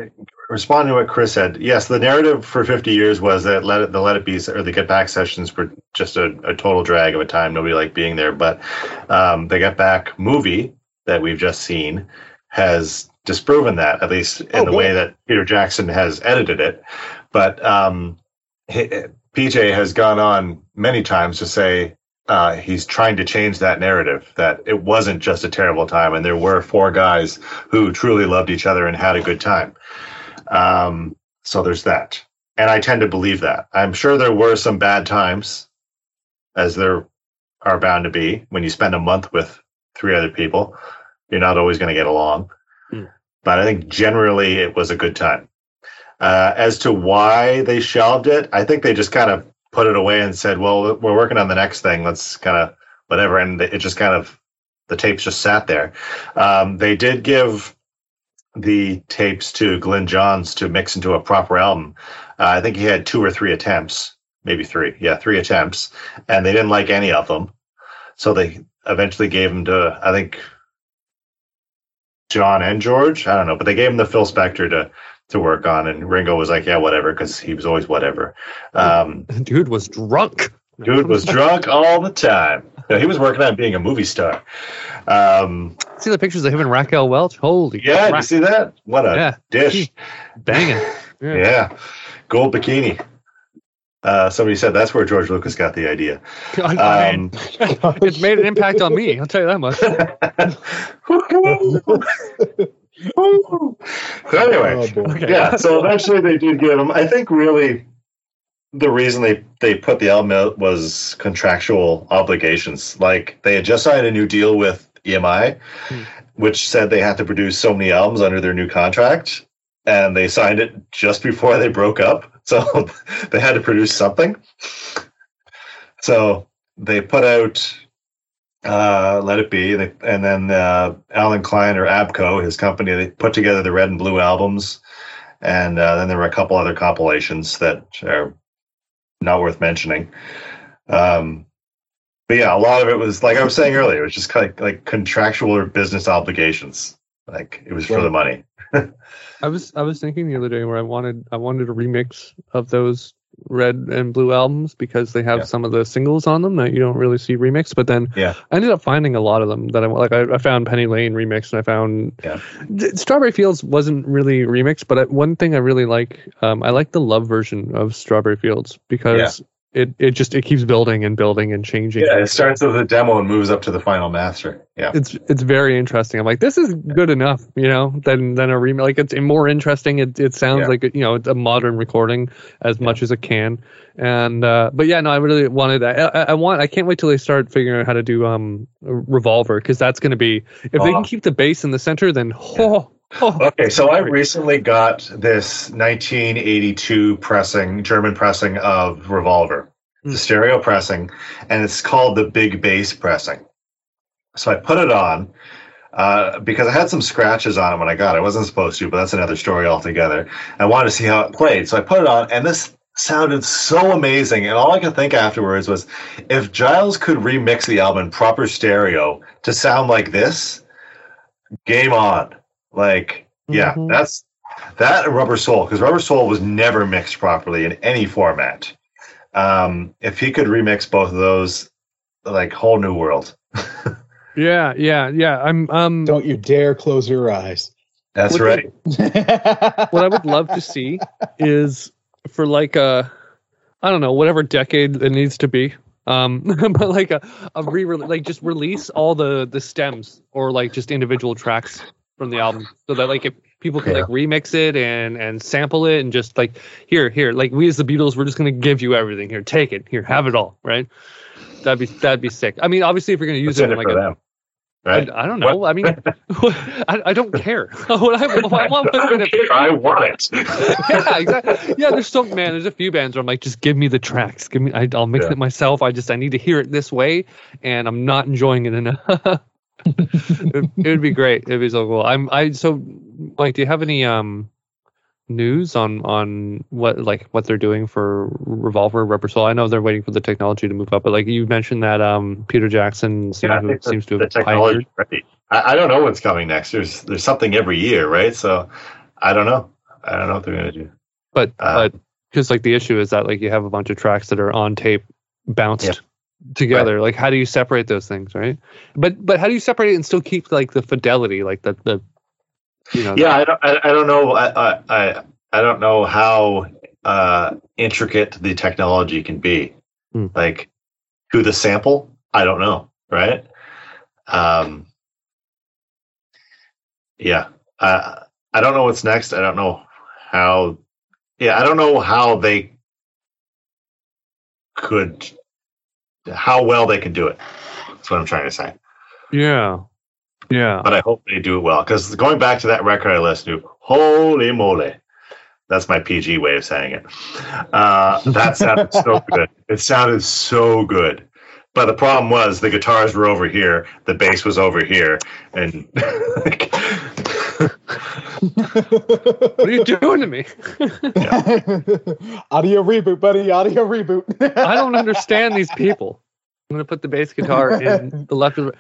responding to what Chris said, yes, the narrative for 50 years was that let it, the Let It Be or the Get Back sessions were just a, a total drag of a time. Nobody liked being there, but um, the Get Back movie that we've just seen has disproven that, at least in
Oh,
the
good.
way that Peter Jackson has edited it. But um, he, PJ has gone on many times to say uh, he's trying to change that narrative that it wasn't just a terrible time and there were four guys who truly loved each other and had a good time. Um, so there's that. And I tend to believe that. I'm sure there were some bad times, as there are bound to be when you spend a month with three other people. You're not always going to get along. But I think generally it was a good time. Uh, as to why they shelved it, I think they just kind of put it away and said, well, we're working on the next thing. Let's kind of whatever. And it just kind of, the tapes just sat there. Um, they did give the tapes to Glyn Johns to mix into a proper album. Uh, I think he had two or three attempts, maybe three. Yeah, three attempts, and they didn't like any of them. So they eventually gave him to I think John and George. I don't know, but they gave him the Phil Spector to to work on, and Ringo was like, "Yeah, whatever," because he was always whatever. Um,
Dude was drunk.
dude was drunk all the time. No, he was working on being a movie star. Um,
See the pictures of him and Raquel Welch? Holy
yeah, you see that? What a
Yeah.
dish!
Banging. Yeah.
Yeah, gold bikini. Uh, somebody said that's where George Lucas got the idea.
God, I mean,
Um,
it's made an impact on me. I'll tell you that much.
so anyway,
Oh.
Okay.
yeah. So eventually they did give him. I think really the reason they they put the album out was contractual obligations. Like they had just signed a new deal with EMI,
Hmm.
which said they had to produce so many albums under their new contract, and they signed it just before they broke up. So they had to produce something. So they put out uh, Let It Be, they, and then uh, Allen Klein or ABKCO, his company, they put together the Red and Blue albums, and uh, then there were a couple other compilations that are not worth mentioning. Um, but yeah, a lot of it was like I was saying earlier, it was just kind of like contractual or business obligations. Like it was for the money.
I was I was thinking the other day where I wanted I wanted a remix of those red and blue albums because they have
Yeah.
some of the singles on them that you don't really see remixed. But then
Yeah.
I ended up finding a lot of them that I like. I, I found Penny Lane remixed and I found
Yeah.
Strawberry Fields wasn't really remixed, but I, one thing I really like um, I like the love version of Strawberry Fields because it it just it keeps building and building and changing.
Yeah, it starts with a demo and moves up to the final master. Yeah.
it's it's very interesting. I'm like, this is good enough, you know, than than a remake. Like it's more interesting. It it sounds
Yeah.
like you know it's a modern recording as much as it can. And uh, but yeah, no, I really wanted that. I, I I want. I can't wait till they start figuring out how to do um Revolver because that's going to be if they
Oh.
can keep the bass in the center, then oh, oh
Okay, so I recently got this 1982 pressing, German pressing of Revolver,
Hmm.
the stereo pressing, and it's called the Big Bass pressing. So I put it on uh, because I had some scratches on it when I got it. I wasn't supposed to, but that's another story altogether. I wanted to see how it played, so I put it on, and this sounded so amazing. And all I could think afterwards was, if Giles could remix the album in proper stereo to sound like this, game on. Like, yeah,
Mhm.
that's that Rubber Soul because Rubber Soul was never mixed properly in any format. Um, if he could remix both of those, like whole new world.
yeah, yeah, yeah. I'm um.
Don't you dare close your eyes.
That's
What
right.
what I would love to see is for like a, I don't know, whatever decade it needs to be. Um, but like a, a re like just release all the the stems or like just individual tracks from the album so that like if people can
Yeah.
like remix it and and sample it and just like here here like we as the Beatles we're just gonna give you everything here take it here have it all right that'd be that'd be sick I mean obviously if you're gonna use it
in
in
it
like a?
Right?
I, I don't know I mean I, I don't care what I, what want was for the-
I want it.
yeah, exactly. Yeah, there's some man. There's a few bands where I'm like, just give me the tracks. Give me. I, I'll mix
Yeah.
it myself. I just I need to hear it this way, and I'm not enjoying it enough. It, it would be great. It'd be so cool. I'm. I so Mike. Do you have any um news on on what like what they're doing for Revolver Rubber Soul? I know they're waiting for the technology to move up, but like you mentioned that um Peter Jackson seems,
Yeah,
to, seems to have
technology. Right. I, I don't know what's coming next. There's there's something every year, right? So I don't know. I don't know what they're gonna do.
but
Uh,
but because like the issue is that like you have a bunch of tracks that are on tape bounced
Yeah.
Together like how do you separate those things right but but how do you separate it and still keep like the fidelity like the the you know
yeah, I don't. I, I don't know. I, I I I don't know how uh, intricate the technology can be.
Hmm.
Like who the sample, I don't know. Right. Um. Yeah. I I don't know what's next. I don't know how. Yeah, I don't know how they could, how well they can do it. That's what I'm trying to say
yeah yeah
but I hope they do it well. Because going back to that record I listened to, holy moly, that's my PG way of saying it. Uh, that sounded so good. It sounded so good. But the problem was the guitars were over here, the bass was over here, and
what are you doing to me?
audio reboot, buddy. Audio reboot.
I don't understand these people. I'm gonna put the bass guitar in the left. Of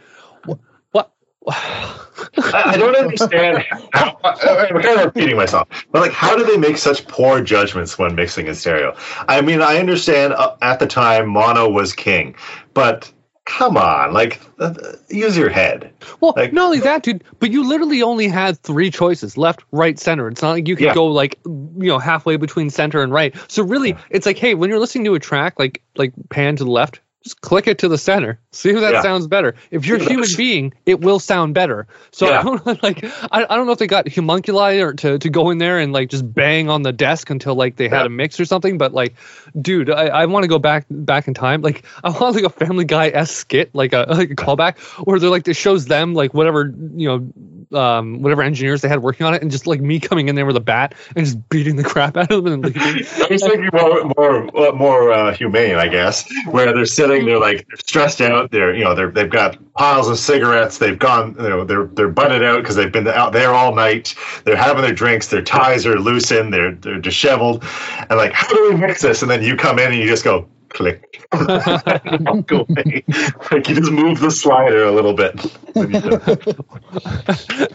the, what?
I, I don't understand. How, I, I'm kind of repeating myself, but like, how do they make such poor judgments when mixing in stereo? I mean, I understand uh, at the time mono was king, but come on, like, uh, use your head.
Well,
Like-
not only that, dude, but you literally only had three choices: left, right, center. It's not like you could
Yeah.
go like you know halfway between center and right. So really, it's like, hey, when you're listening to a track, like like pan to the left, just click it to the center. See if that
Yeah.
sounds better. If you're a human being, it will sound better. So I don't like I, I don't know if they got homunculi or to, to go in there and like just bang on the desk until like they had
Yeah.
a mix or something. But like, dude, I, I want to go back back in time. Like I want like a Family Guy s skit, like a like a callback where they're like it shows them like whatever you know. Um, whatever engineers they had working on it, and just like me coming in there with a bat and just beating the crap out of them and leaving.
I was thinking more, more, more uh, humane, I guess, where they're sitting, they're like they're stressed out, they're you know they're they've got piles of cigarettes, they've gone, you know, they're they're butted out because they've been out there all night, they're having their drinks, their ties are loosened, they're they're disheveled, and like how do we mix this? And then you come in and you just go click, walk away, like you just move the slider a little bit. When you do it.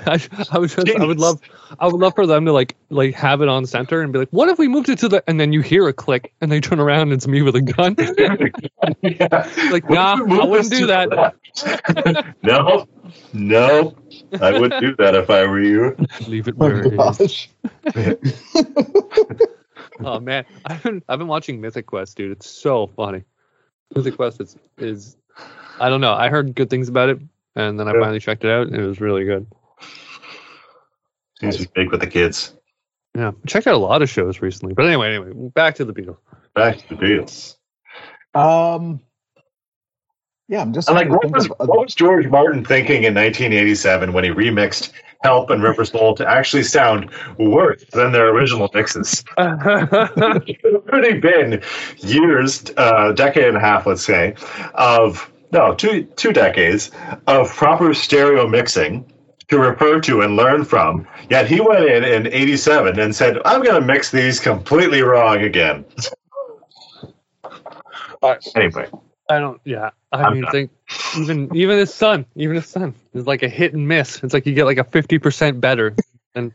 I, I would just, I would love I would love for them to like like have it on center and be like, what if we moved it to the and then you hear a click and they turn around and it's me with a gun.
Yeah.
like,
What
nah,
if we move
I wouldn't do
to
that.
no, no, I wouldn't do that if I were you.
Leave it
Oh
where
my
it is.
Oh, gosh.
Oh man, I've been I've been watching Mythic Quest, dude. It's so funny. Mythic Quest is is I don't know. I heard good things about it, and then I
Yeah.
finally checked it out, and it was really good.
Seems to be big with the kids.
Yeah, I checked out a lot of shows recently. But anyway, anyway, back to the Beatles.
Back to the Beatles.
Um. Yeah, I'm just
And like, what was
think of.
what was George Martin thinking in 1987 when he remixed "Help" and "Rubber Soul" to actually sound worse than their original mixes? it's already been years, uh, decade and a half, let's say, of no two two decades of proper stereo mixing to refer to and learn from. Yet he went in in '87 and said, "I'm going to mix these completely wrong again." anyway,
I don't. Yeah, I
I'm
mean,
done.
think even even his son, even his son is like a hit and miss. It's like you get like a fifty percent better, and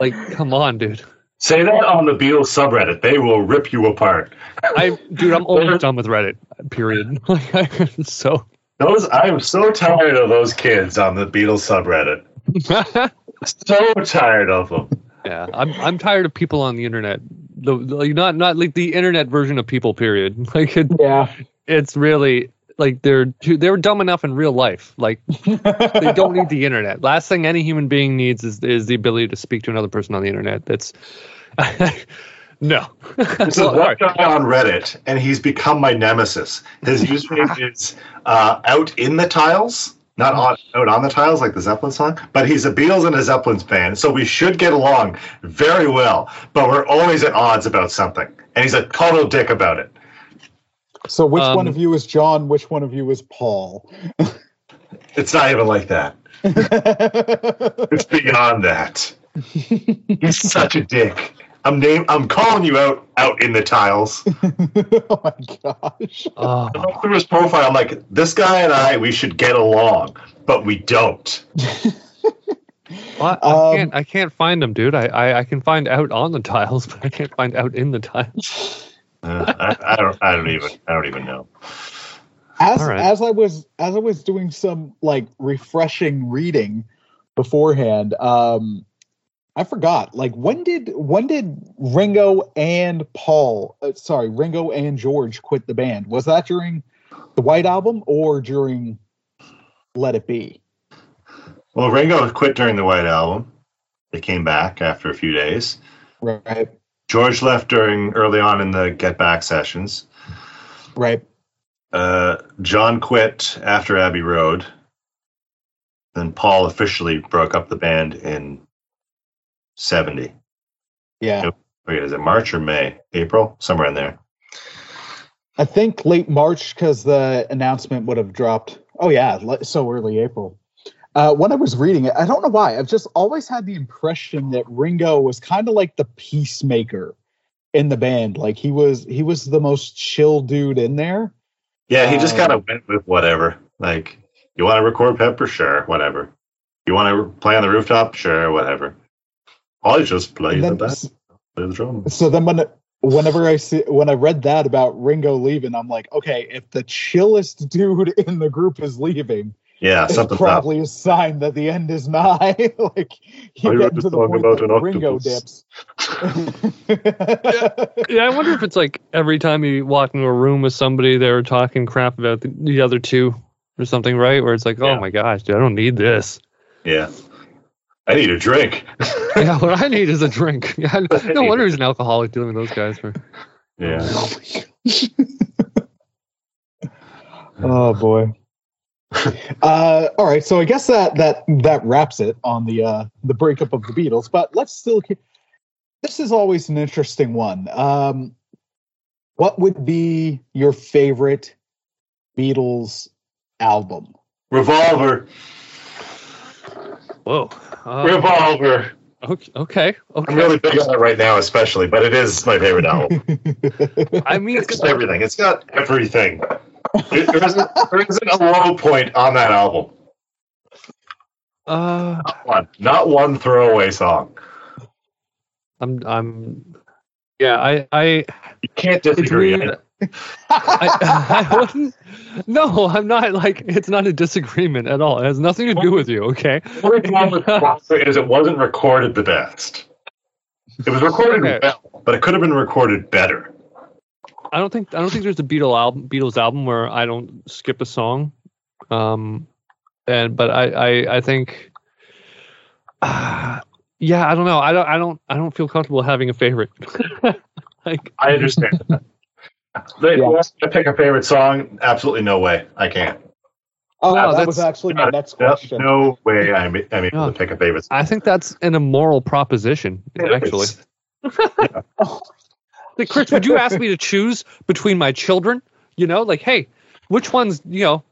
like, come on, dude.
say that on the Beatles subreddit; they will rip you apart.
I, dude, I'm almost done with Reddit. Period. Like, I'm so.
Those I'm so tired of those kids on the Beatles subreddit. So tired of them.
Yeah, I'm I'm tired of people on the internet. The, the- not not like the internet version of people. Period. Like it,
Yeah.
it's really like they're too, they're dumb enough in real life. Like they don't need the internet. Last thing any human being needs is is the ability to speak to another person on the internet. That's no.
This is
Well, all right.
guy on Reddit, and he's become my nemesis. His username is uh, out in the tiles, not on out on the tiles like the Zeppelin song, but he's a Beatles and a Zeppelins fan, so we should get along very well. But we're always at odds about something, and he's a total dick about it.
So which
Um,
one of you is John? Which one of you is Paul?
It's not even like that. It's beyond that. He's such a dick. I'm name. I'm calling you out out in the tiles.
oh my gosh.
Oh,
I looked through his profile. I'm like, this guy and I, we should get along, but we don't.
what? I
Um,
can't I can't find them, dude. I, I I can find out on the tiles, but I can't find out in the tiles.
Uh, I, I don't. I don't even. I don't even know.
As
All right.
as I was as I was doing some like refreshing reading beforehand, um I forgot. Like when did when did Ringo and Paul, uh, sorry, Ringo and George quit the band? Was that during the White Album or during Let It Be?
Well, Ringo quit during the White Album. They came back after a few days.
Right.
George left during early on in the Get Back sessions.
Right.
Uh, John quit after Abbey Road. Then Paul officially broke up the band in '70.
Yeah.
Wait, is it March or May? April? Somewhere in there.
I think late March because the announcement would have dropped. Oh yeah, so early April. uh, when I was reading it, I don't know why. I've just always had the impression that Ringo was kind of like the peacemaker in the band. Like he was he was the most chill dude in there.
Yeah, he just
Um,
kind of went with whatever. Like, you want to record Pepper? Sure, whatever. You want to play on the rooftop? Sure, whatever. I just play
And
the
then,
bass, play the drum.
so then when whenever I see when I read that about Ringo leaving, I'm like, okay, if the chillest dude in the group is leaving,
Yeah,
it's
something
probably a sign that the end is nigh. like you
I
get
wrote
to
a
the
song
point
about
that
an
Ringo
octopus.
dips.
Yeah, I wonder if it's like every time you walk into a room with somebody, they're talking crap about the, the other two or something, right? Where it's like, oh my gosh, dude, I don't need this.
Yeah. I need a drink.
yeah, what I need is a drink. Yeah, no wonder he's an alcoholic dealing with those guys. For
Yeah.
Oh boy. uh, all right, so I guess that that that wraps it on the uh, the breakup of the Beatles. But let's still. keep- This is always an interesting one. Um, what would be your favorite Beatles album?
Revolver.
Whoa, uh,
Revolver.
okay, okay,
I'm really big on it right now, especially, but it is my favorite album.
I mean,
It's got everything. It's got everything. There there isn't, there isn't a low point on that album.
uh,
Not one. Not one throwaway song.
I'm, I'm, yeah, I, I,
You can't
it's
disagree.
weird. I, I wouldn't. No, I'm not like it's not a disagreement at all. It has nothing to do with you. Okay.
The only problem with Revolver is it wasn't recorded the best. It was recorded
Okay.
well, but it could have been recorded better.
I don't think I don't think there's a Beatles album Beatles album where I don't skip a song. Um, and but I I I think. Uh, yeah, I don't know. I don't. I don't. I don't feel comfortable having a favorite. like,
I understand. that. They
Yeah.
want to pick a favorite song? Absolutely no way. I can't.
Oh,
No,
that was actually my next question.
no way I'm, I'm able
No.
to pick a favorite song.
I think that's an immoral proposition. Actually, oh. like, Chris, would you ask me to choose between my children? You know, like, hey, which one's you know,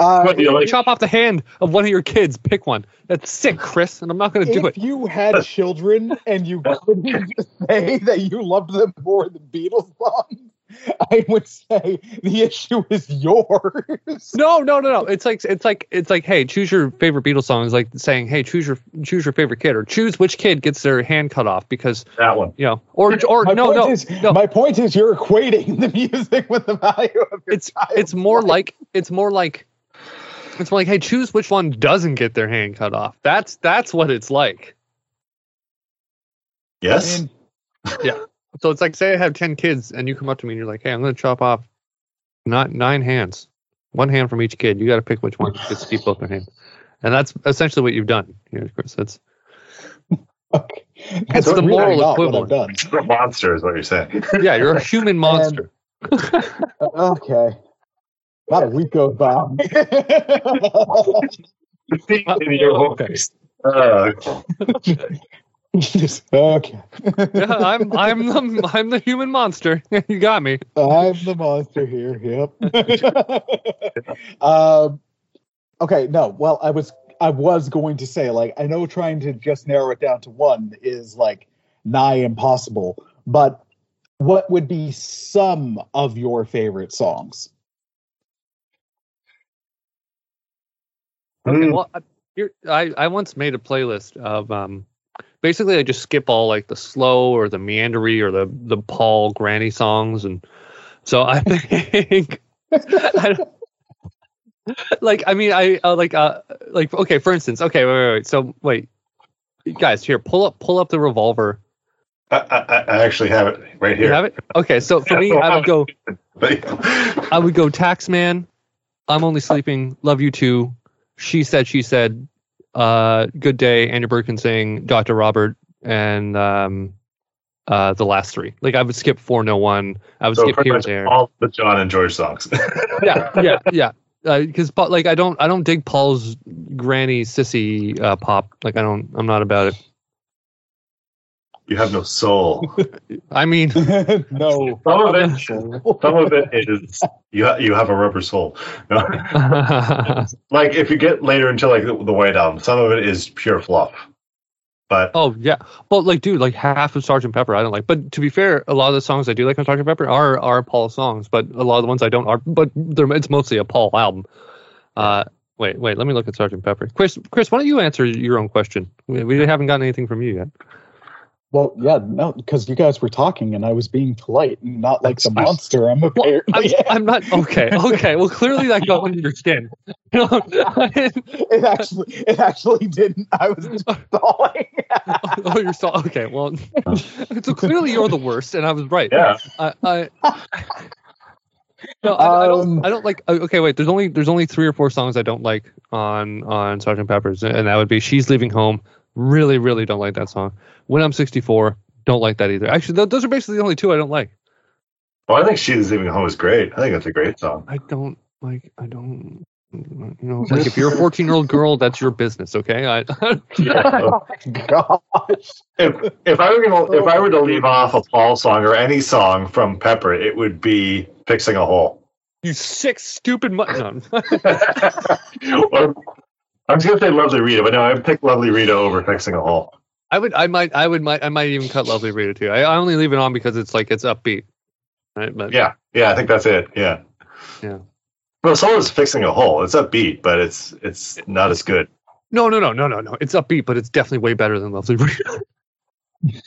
Uh,
What like?
chop off the hand of one of your kids. Pick one. That's sick, Chris, and I'm not going to do it.
if you had children and you couldn't say that you loved them more than Beatles songs, I would say the issue is yours.
No, no, no, no. It's like it's like it's like, hey, choose your favorite Beatles song. It's like saying, hey, choose your choose your favorite kid, or choose which kid gets their hand cut off because
That one.
you know, or or
My
no,
point
no,
is,
no.
my point is you're equating the music with the value of your
It's it's more like it's more like it's more like, hey, choose which one doesn't get their hand cut off. That's that's what it's like.
Yes.
And
So it's like, say I have ten kids, and you come up to me and you're like, hey, I'm going to chop off not nine hands, one hand from each kid. You got to pick which one gets to keep both their hands, and that's essentially what you've done. You know, Chris. That's
okay.
That's the
really
moral
not what
equivalent.
I've done.
You're a monster is what you're saying.
yeah, you're a human monster.
Okay. Not a week goes by.
In your whole face. Uh,
Just- okay.
yeah, I'm I'm the I'm the human monster. you got me.
I'm the monster here. Yep. um, okay. No. Well, I was I was going to say like I know trying to just narrow it down to one is like nigh impossible, but what would be some of your favorite songs?
Okay,
Mm.
well, I, here, I I once made a playlist of um, basically I just skip all like the slow or the meandery or the the Paul Granny songs, and so I think I don't, like I mean I uh, like uh like okay for instance okay wait wait wait so wait guys here pull up pull up the revolver
I, I, I actually have it right
you
here.
have it okay so for me I would go I would go Taxman, I'm only sleeping, love you too. She said, she said, uh, good day, And Your Bird Can Sing Dr. Robert and um, uh, the last three. Like I would skip For No One. I would
so
skip here
much
there.
all the John and George songs.
Yeah, yeah, yeah. Because like I don't I don't dig Paul's granny sissy uh, pop. Like I don't I'm not about it.
You have no soul.
I mean,
no.
Some of it, some of it is you. Ha- you have a rubber soul. No. like if you get later into like the, the White Album, some of it is pure fluff. But
oh yeah, well, like dude, like half of Sergeant Pepper I don't like. But to be fair, a lot of the songs I do like on Sergeant Pepper are are Paul songs, but a lot of the ones I don't are. But they're, it's mostly a Paul album. Uh, wait, wait, let me look at Sergeant Pepper. Chris, Chris, why don't you answer your own question? We, we haven't gotten anything from you yet.
Well, yeah, no, because you guys were talking and I was being polite and not like the monster I'm
Well,
apparently.
I'm, I'm not okay. Okay, well, clearly that got under your skin. You know,
it actually, it actually didn't. I was just stalling.
oh, you're so okay. Well, so clearly you're the worst, and I was right.
yeah,
I, I no, I, I don't.
Um,
I don't like. uh, Okay, wait. There's only there's only three or four songs I don't like on on Sergeant Pepper's, and that would be "She's Leaving Home." Really, really don't like that song. "When I'm 64," don't like that either. Actually, th- those are basically the only two I don't like.
well, I think "She's Leaving Home" is great. I think that's a great song.
I don't like. I don't. You know, like if you're a 14 year old girl, that's your business. Okay. I,
oh my gosh.
if if I were gonna, if I were to oh. leave off a Paul song or any song from Pepper, it would be "Fixing a Hole."
you sick, stupid. Mu- no.
or, I was gonna say "Lovely Rita," but no, I would pick "Lovely Rita" over "Fixing a Hole."
I would. I might. I would. Might. I might even cut "Lovely Rita" too. I, I only leave it on because it's like it's upbeat. Right. But
Yeah, yeah, I think that's it. Yeah,
Yeah.
Well, so is "Fixing a Hole." It's upbeat, but it's it's not as good.
No, no, no, no, no, no. It's upbeat, but it's definitely way better than Lovely Rita.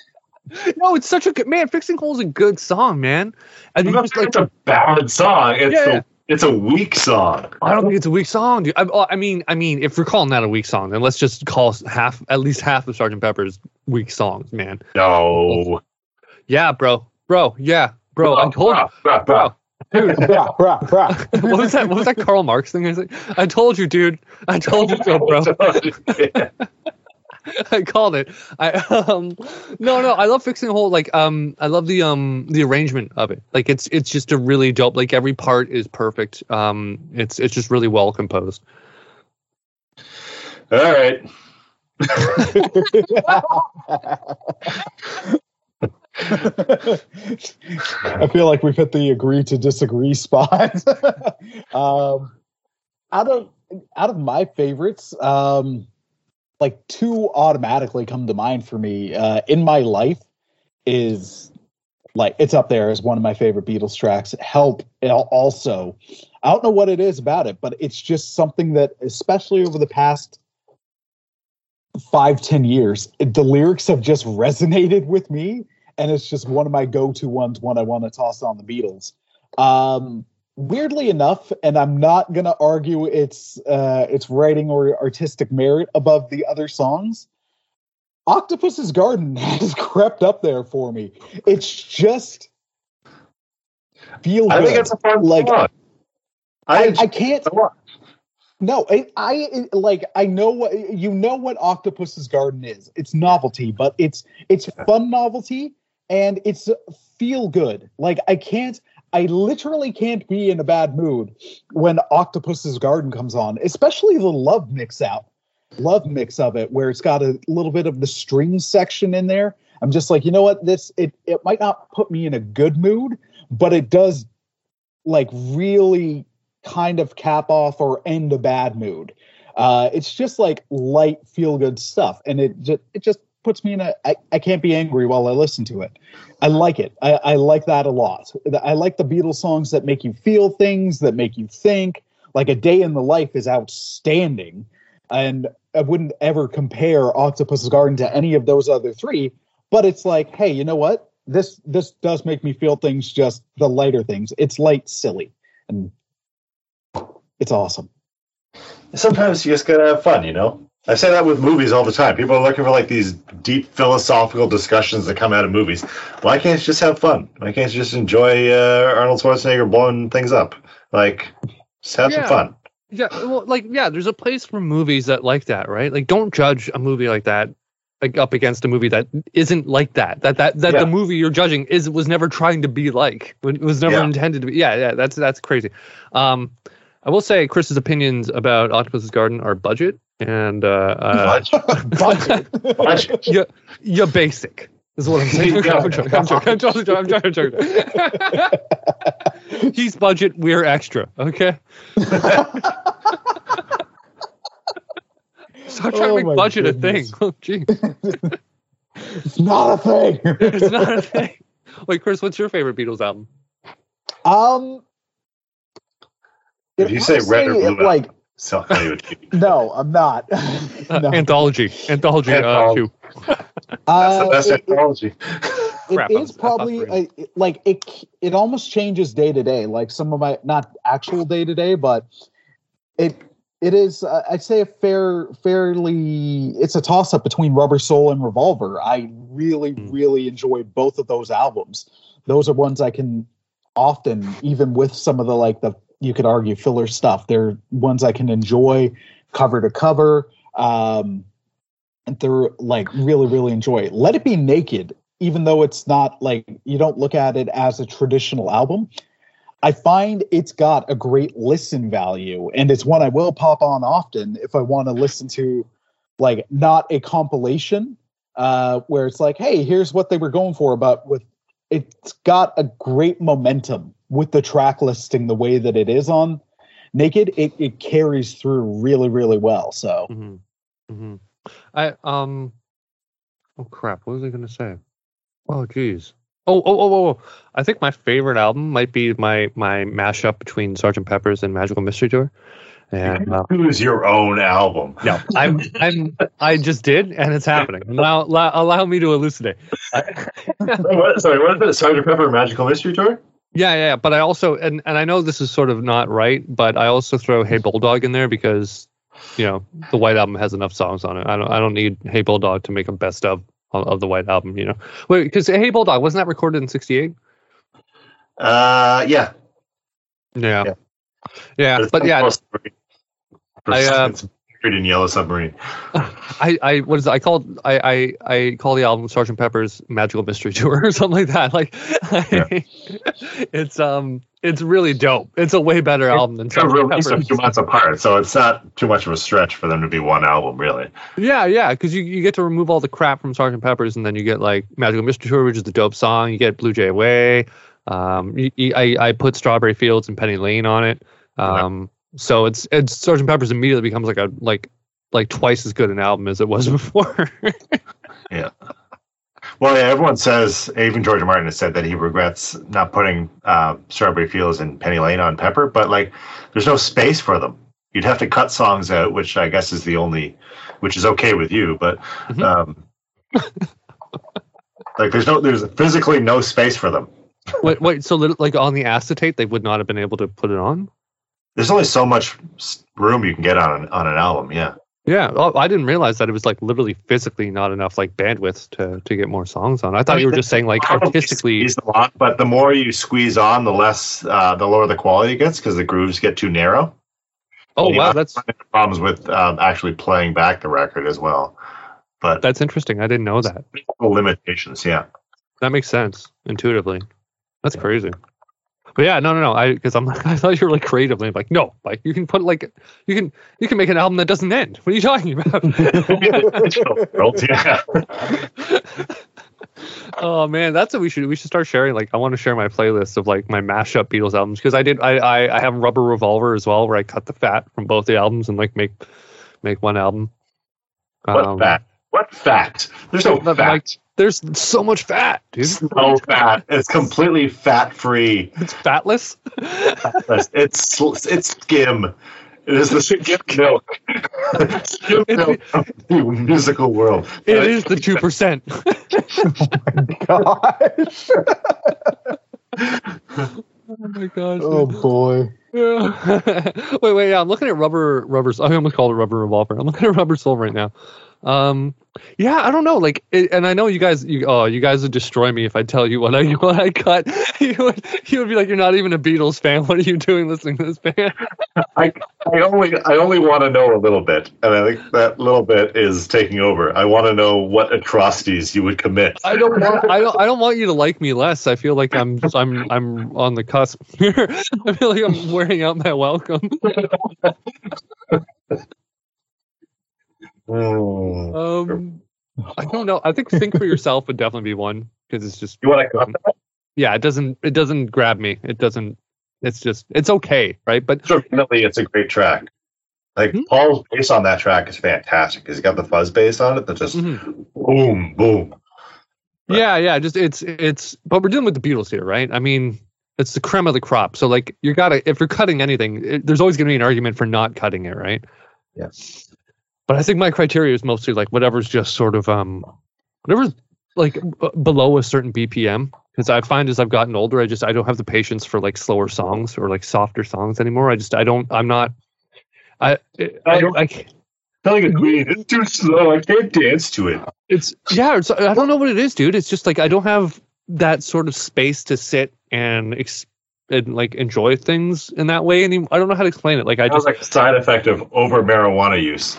no, it's such a good man. Fixing Hole's a good song, man. And
It's
just like
a bad song. It's
Yeah.
a it's a weak song.
I don't think it's a weak song, dude. I, I mean, I mean, if we're calling that a weak song, then let's just call half, at least half of Sergeant Pepper's weak songs, man.
No,
Yeah, bro, bro, yeah, bro. I told you,
Bro, bro,
bro. Dude, what was that? What was that Karl Marx thing? I, was like, I told you, dude. I told you so, bro. I called it. I um no no I love fixing the Hole like um I love the um the arrangement of it. Like it's it's just a really dope like every part is perfect. Um it's it's just really well composed.
All right.
I feel like we've hit the agree to disagree spot. um, out of out of my favorites, um, like two automatically come to mind for me. Uh, In my life is like it's up there as one of my favorite Beatles tracks. Help also. I don't know what it is about it, but it's just something that, especially over the past five ten years, it- the lyrics have just resonated with me and it's just one of my go-to ones when I want to toss on the Beatles. Um, weirdly enough, and I'm not gonna argue its uh, its writing or artistic merit above the other songs. Octopus's Garden has crept up there for me. It's just feel good.
I
good.
think it's a fun
Like,
song.
I,
I,
I can't no, I, I like I know what you know what Octopus's Garden is. It's novelty, but it's it's fun novelty and it's feel good. Like I can't I literally can't be in a bad mood when Octopus's Garden comes on, especially the love mix out. Love mix of it where it's got a little bit of the string section in there. I'm just like, you know what? This it it might not put me in a good mood, but it does like really kind of cap off or end a bad mood. Uh, it's just like light, feel good stuff, and it just it just puts me in a. I, I can't be angry while I listen to it. I like it. I, I like that a lot. I like the Beatles songs that make you feel things, that make you think. Like a day in the life is outstanding, and I wouldn't ever compare Octopus's Garden to any of those other three. But it's like, hey, you know what? This this does make me feel things, just the lighter things. It's light, silly, and it's awesome.
sometimes you just gotta have fun, you know. I say that with movies all the time. People are looking for like these deep philosophical discussions that come out of movies. Why can't you just have fun? Why can't you just enjoy uh, Arnold Schwarzenegger blowing things up? Like, just have
Yeah.
some fun.
Yeah, well like yeah, there's a place for movies that like that, right? Like don't judge a movie like that like up against a movie that isn't like that. That that that
Yeah.
the movie you're judging is was never trying to be like. It was never
Yeah.
intended to be. Yeah, yeah, that's that's crazy. Um I will say Chris's opinions about Octopus's Garden are budget and uh, uh
Budget.
Budget.
yeah, yeah, basic. Is what I'm saying.
Yeah.
I'm joking. I'm joking. I'm joking. I'm joking. I'm joking. He's budget. We're extra. Okay. Stop trying
Oh
to make budget
goodness.
a thing. Oh, gee.
It's not a thing.
It's not a thing. Wait, Chris, what's your favorite Beatles album?
um,
If you say red or blue,
like
So I'll you
no, I'm not.
Uh,
no.
Anthology. Anthology. Uh,
Anthology.
two.
That's the
Uh,
best
it- it-
technology.
It
Crap, I I
probably a, it- like it. It almost changes day to day. Like some of my not actual day to day, but it it is. Uh, I'd say a fair, fairly. It's a toss up between Rubber Soul and Revolver. I really,
Hmm.
really enjoy both of those albums. Those are ones I can often, even with some of the like the you could argue filler stuff. They're ones I can enjoy cover to cover. Um, they're like really really enjoy let it be naked even though it's not like you don't look at it as a traditional album i find it's got a great listen value and it's one i will pop on often if i want to listen to like not a compilation uh where it's like hey here's what they were going for but with it's got a great momentum with the track listing the way that it is on naked it, it carries through really really well so
hmm hmm I um. Oh crap! What was I gonna say? Oh jeez. Oh oh oh oh! oh. I think my favorite album might be my my mashup between sergeant Pepper's and Magical Mystery Tour. And uh,
Choose your own album.
no, I'm I'm I just did, and it's happening. Allow allow, allow me to elucidate.
what, sorry, what is it? sergeant Pepper Magical Mystery Tour?
Yeah, yeah, yeah, but I also and and I know this is sort of not right, but I also throw Hey Bulldog in there because you know the White Album has enough songs on it. I don't I don't need Hey Bulldog to make a best of of the White Album. You know, wait, because Hey Bulldog wasn't that recorded in '68?
Uh, yeah.
Yeah,
Yeah.
yeah,
It's
but yeah. I, uh,
in Yellow Submarine.
I I what is it? I called I I I call the album Sgt. Pepper's Magical Mystery Tour or something like that. Like, it's um it's really dope. It's a way better album than
a release
Pepper's.
of two months apart, so it's not too much of a stretch for them to be one album, really.
Yeah, yeah, because you, you get to remove all the crap from Sgt. Pepper's, and then you get like Magical Mystery Tour, which is the dope song. You get Blue Jay Way. Um, I I put Strawberry Fields and Penny Lane on it. Um, so it's it's Sergeant Pepper's immediately becomes like a like like twice as good an album as it was before. Yeah.
Well, yeah, everyone says, even George Martin has said that he regrets not putting uh, Strawberry Fields and Penny Lane on Pepper, but like, there's no space for them. You'd have to cut songs out, which I guess is the only, which is okay with you, but
Mhm.
um, like, there's no, there's physically no space for them.
wait, wait, so like on the acetate, they would not have been able to put it on.
There's only so much room you can get on an, on an album. Yeah.
Yeah, I didn't realize that it was like literally physically not enough like bandwidth to to get more songs on. I thought you were just saying like artistically.
a lot, but the more you squeeze on, the less, uh, the lower the quality gets because the grooves get too narrow.
Oh wow, that's
Problems with um, actually playing back the record as well. But
that's interesting. I didn't know that.
limitations, yeah.
That makes sense intuitively. That's crazy. But yeah, no, no, no. I because I'm like I thought you were like creatively like no, like you can put like you can you can make an album that doesn't end. What are you talking about?
Yeah.
oh man, that's what we should we should start sharing. Like I want to share my playlist of like my mashup Beatles albums because I did I, I I have Rubber Revolver as well where I cut the fat from both the albums and like make make one album.
What
Um,
fact? What fact? There's no fat.
like, there's so much fat, dude.
There's no fat. It's completely fat free.
It's fatless.
It's it's skim. It is the skim milk. skim milk of the musical world.
It is the two percent.
Oh my gosh
Oh my gosh.
oh boy
Yeah. wait, wait. Yeah, I'm looking at rubber. Rubber. I almost called it rubber revolver. I'm looking at rubber soul right now. Um, yeah, I don't know. Like, it, and I know you guys. You, oh, you guys would destroy me if I tell you what I what I cut. You would. You would be like, you're not even a Beatles fan. What are you doing listening to this band?
I, I only I only want to know a little bit, and I think that little bit is taking over. I want to know what atrocities you would commit.
I don't want. I don't. I don't want you to like me less. I feel like I'm. I'm. I'm on the cusp here. I feel like I'm wearing out my welcome.
Hmm.
Um, I don't know. I think think for yourself would definitely be one because it's just
You want to that?
yeah. It doesn't it doesn't grab me. It doesn't. It's just it's okay, right? But
Definitely, it's a great track. Like
Hmm?
Paul's bass on that track is fantastic because he got the fuzz bass on it that just
mhm.
boom, boom. Right.
yeah, yeah. Just it's it's. But we're dealing with the Beatles here, right? I mean, it's the creme of the crop. So like you gotta if you're cutting anything, it, there's always gonna be an argument for not cutting it, right?
Yeah.
But I think my criteria is mostly like whatever's just sort of um, whatever's like b- below a certain BPM. Because I find as I've gotten older, I just I don't have the patience for like slower songs or like softer songs anymore. I just I don't I'm not. I I don't I can't,
Telling a queen, it's too slow. I can't dance to it.
it's yeah it's, I don't know what it is, dude. It's just like I don't have that sort of space to sit and ex- and like enjoy things in that way. And I don't know how to explain it. Like I
was
just
like a side effect of over marijuana use.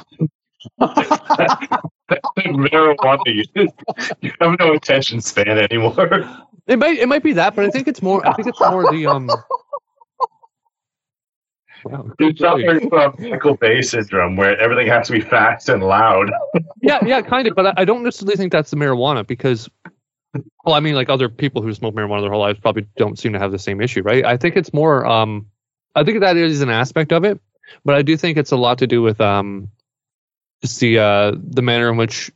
Marijuana use. You have no attention span anymore.
it might it might be that, but I think it's more I think it's more the um. Wow.
You're suffering from Michael Bay syndrome where everything has to be fast and loud.
yeah, yeah, kind of. But I, I don't necessarily think that's the marijuana because, well, I mean, like other people who smoke marijuana their whole lives probably don't seem to have the same issue, right? I think it's more. Um, I think that is an aspect of it, but I do think it's a lot to do with um, just the uh, the manner in which,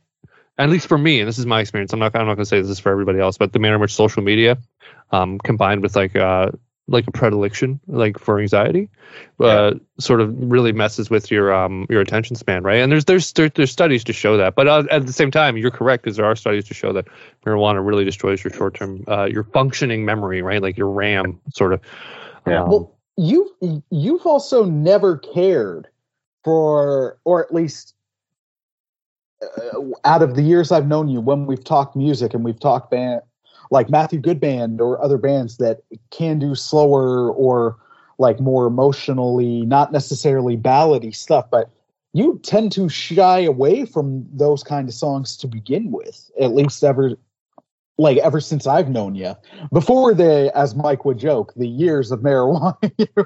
at least for me, and this is my experience. I'm not. I'm not going to say this is for everybody else, but the manner in which social media, um, combined with like uh, like a predilection like for anxiety uh, sort of really messes with your um your attention span right and there's there's there, there's studies to show that but uh, at the same time you're correct because there are studies to show that marijuana really destroys your short term uh, your functioning memory right like your ram sort of
Yeah.
Um,
Well, you've you've also never cared for, or at least uh, out of the years I've known you, when we've talked music and we've talked band like Matthew Good Band or other bands that can do slower or like more emotionally, not necessarily ballady stuff, but you tend to shy away from those kind of songs to begin with, at least ever like ever since I've known you. Before the, as Mike would joke, the years of marijuana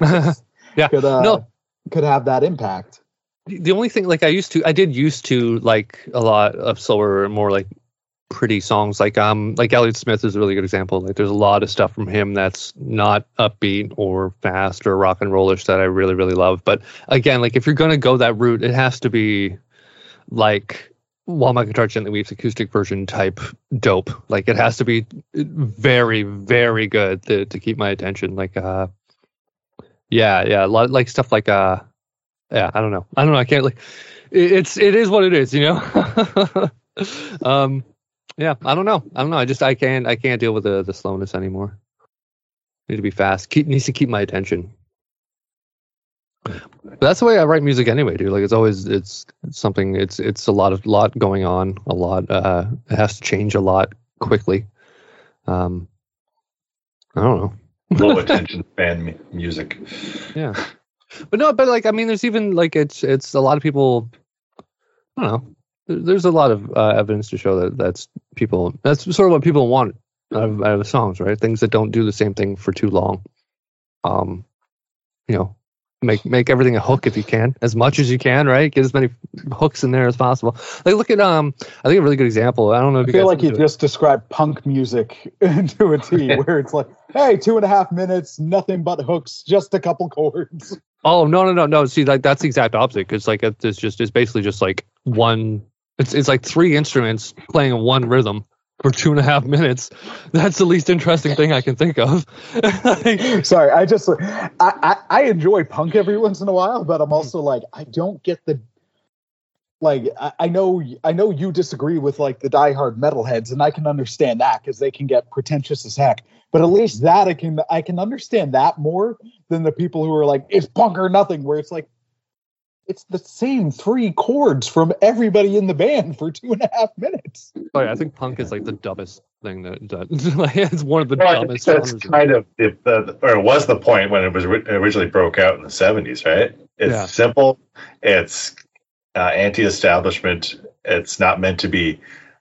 Yeah.
could uh,
No.
could have that impact.
The only thing like i used to i did used to like a lot of slower more like pretty songs. Like um like elliott smith is a really good example. Like there's a lot of stuff from him that's not upbeat or fast or rock and rollish that i really really love. But again like if you're going to go that route it has to be like while my guitar gently weeps acoustic version type dope. Like it has to be very very good to, to keep my attention. Like uh yeah yeah a lot like stuff like uh yeah i don't know. I don't know. I can't like it's it is what it is you know? Um yeah i don't know. I don't know. I just i can't i can't deal with the the slowness anymore. Need to be fast. Keep needs to keep my attention. But that's the way i write music anyway dude. Like it's always it's, it's something it's it's a lot of lot going on a lot uh it has to change a lot quickly. Um i don't know.
Low attention span mu- music.
yeah but no but like i mean there's even like it's it's a lot of people i don't know there's a lot of uh, evidence to show that that's people that's sort of what people want out of, out of songs right? Things that don't do the same thing for too long. Um you know make make everything a hook if you can as much as you can right? Get as many hooks in there as possible. Like look at um i think a really good example i don't know if
I
you
feel like you
listen to it.
just described punk music to a T, where it's like, hey, two and a half minutes, nothing but hooks, just a couple chords.
Oh no no no no! See, like that's the exact opposite because like it's just it's basically just like one. It's it's like three instruments playing in one rhythm for two and a half minutes. That's the least interesting thing I can think of. Like,
Sorry, I just I, I I enjoy punk every once in a while, but I'm hmm. also like I don't get the like I, I know I know you disagree with like the diehard metalheads, and I can understand that because they can get pretentious as heck. But at least that I can I can understand that more than the people who are like it's punk or nothing, where it's like it's the same three chords from everybody in the band for two and a half minutes.
Oh, sorry, I think punk is like the dumbest thing that, that like, it's one of the
Well, I
dumbest.
that's kind of the, the or it was the point when it was ri- originally broke out in the seventies, right? It's
Yeah.
simple. It's uh, anti-establishment. It's not meant to be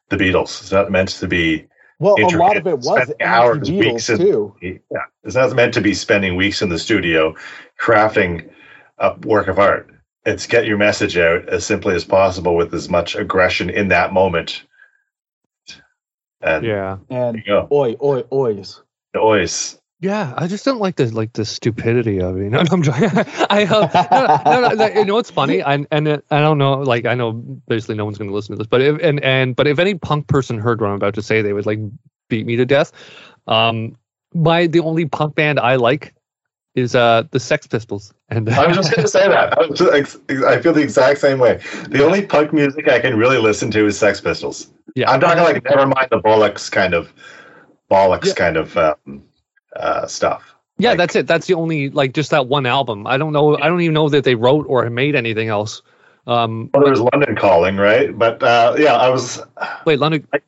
the Beatles. It's not meant to be.
Well, a lot of it was
spending hours,
anti
weeks in-
too.
Yeah, it's not meant to be spending weeks in the studio crafting a work of art. It's get your message out as simply as possible with as much aggression in that moment And
Yeah.
and
there you go.
oi, oi, ois.
The Ois.
Yeah, I just don't like the like the stupidity of it. No, I'm joking. I uh, no, no, no, you know what's funny? I, and it, I don't know. Like I know basically no one's going to listen to this, but if and and but if any punk person heard what I'm about to say, they would like beat me to death. Um, my the only punk band I like is uh the Sex Pistols, and
I was just going to say that. I, just, I feel the exact same way. The only punk music I can really listen to is Sex Pistols.
yeah,
I'm talking like never mind the bollocks kind of bollocks
Yeah.
kind of um, uh, stuff.
yeah,
like-
that's it. That's the only like just that one album. I don't know. I don't even know that they wrote or made anything else. Um,
Well, there's London Calling, right? But uh, yeah, I was
wait, London. It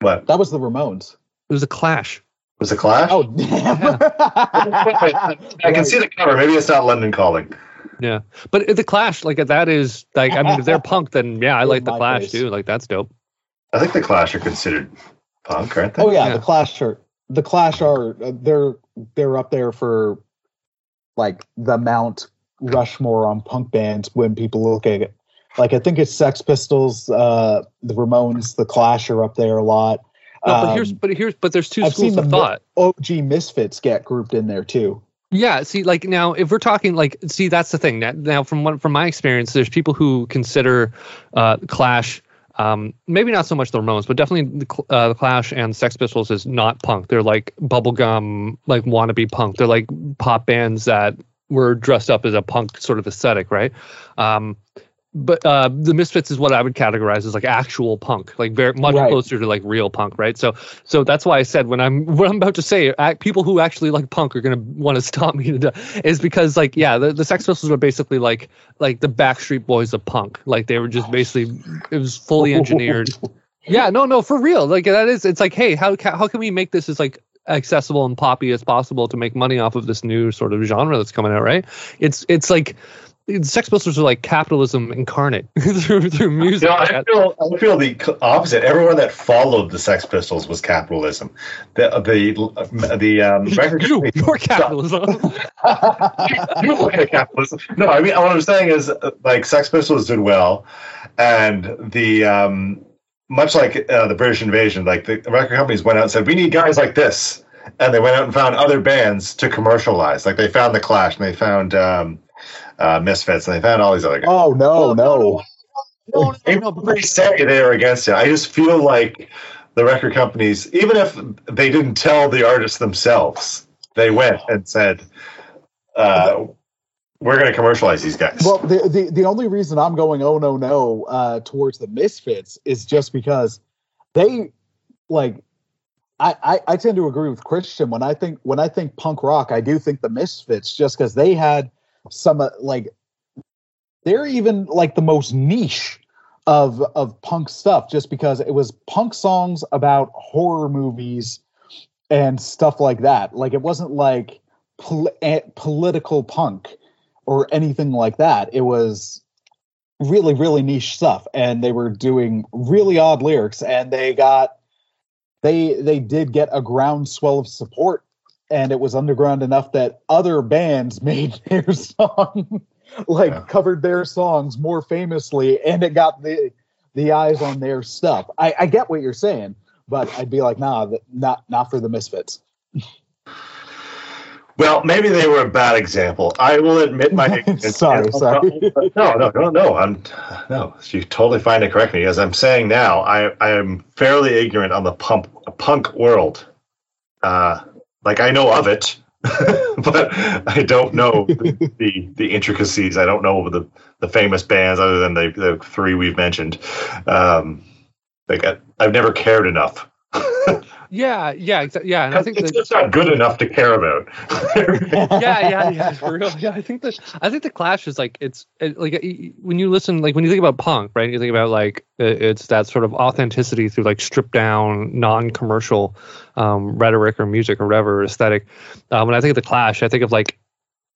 what
That was the Ramones.
It was a Clash.
It was a Clash?
Oh damn!
I can see the cover. Maybe it's not London Calling.
Yeah, but the Clash, like that is like I mean, if they're punk, then yeah, I like the Clash
face.
too. Like that's dope.
I think the Clash are considered punk, aren't they?
Oh yeah,
Yeah.
the Clash are the Clash are they're they're up there for like the Mount Rushmore on punk bands when people look at it. Like I think it's Sex Pistols, uh, the Ramones, the Clash are up there a lot.
No, but here's
Um,
but here's but there's 2
I've
schools
seen
of
the
thought.
OG Misfits get grouped in there too.
Yeah, see, like now, if we're talking, like, see, that's the thing. Now, now from what from my experience, there's people who consider uh, Clash, um, maybe not so much the Ramones, but definitely the, uh, the Clash and Sex Pistols is not punk. They're like bubblegum, like wannabe punk. They're like pop bands that were dressed up as a punk sort of aesthetic, right? Um, but uh, the Misfits is what I would categorize as like actual punk, like very much
Right.
closer to like real punk, right? So, so that's why I said when I'm what I'm about to say, people who actually like punk are gonna want to stop me to is because like yeah, the, the Sex Pistols were basically like like the Backstreet Boys of punk, like they were just basically it was fully engineered. yeah, no, no, for real, like that is it's like hey, how how can we make this as like accessible and poppy as possible to make money off of this new sort of genre that's coming out, right? It's it's like. Sex Pistols are like capitalism incarnate through through music.
You know, I feel I feel the opposite. Everyone that followed the Sex Pistols was capitalism. The the the um, record
you,
company-
your capitalism.
you capitalism. No, I mean what I'm saying is uh, like Sex Pistols did well, and the um, much like uh, the British invasion, like the record companies went out and said we need guys like this, and they went out and found other bands to commercialize. Like they found the Clash and they found um, uh, Misfits and they found all these other guys.
Oh no, no.
no,
They
no,
were pretty say they were against it. I just feel like the record companies, even if they didn't tell the artists themselves, they went and said, uh, "We're going to commercialize these guys."
Well, the, the the only reason I'm going oh no no uh, towards the Misfits is just because they like I, I I tend to agree with Christian when I think when I think punk rock I do think the Misfits just because they had some uh, like they're even like the most niche of of punk stuff just because it was punk songs about horror movies and stuff like that like it wasn't like pol- eh, political punk or anything like that. It was really, really niche stuff, and they were doing really odd lyrics, and they got they they did get a groundswell of support, and it was underground enough that other bands made their song, like
Yeah.
covered their songs more famously, and it got the the eyes on their stuff. I, I get what you're saying, but I'd be like, nah, not not for the Misfits.
Well, maybe they were a bad example. I will admit my.
Sorry, sorry.
No, no, no, no. I'm no. You totally fine to correct me. As I'm saying now, I I am fairly ignorant on the pump punk world. Uh, like I know of it, but I don't know the, the the intricacies. I don't know the the famous bands other than the the three we've mentioned. Um, like I, I've never cared enough.
yeah, yeah, exa- yeah. And I think
it's
that,
just not good enough to care about.
yeah, yeah, yeah, for real. Yeah, I think that I think the Clash is like it's it, like when you listen, like when you think about punk, right? You think about like it- it's that sort of authenticity through like stripped down, non-commercial um, rhetoric or music or whatever or aesthetic. Um, when I think of the Clash, I think of like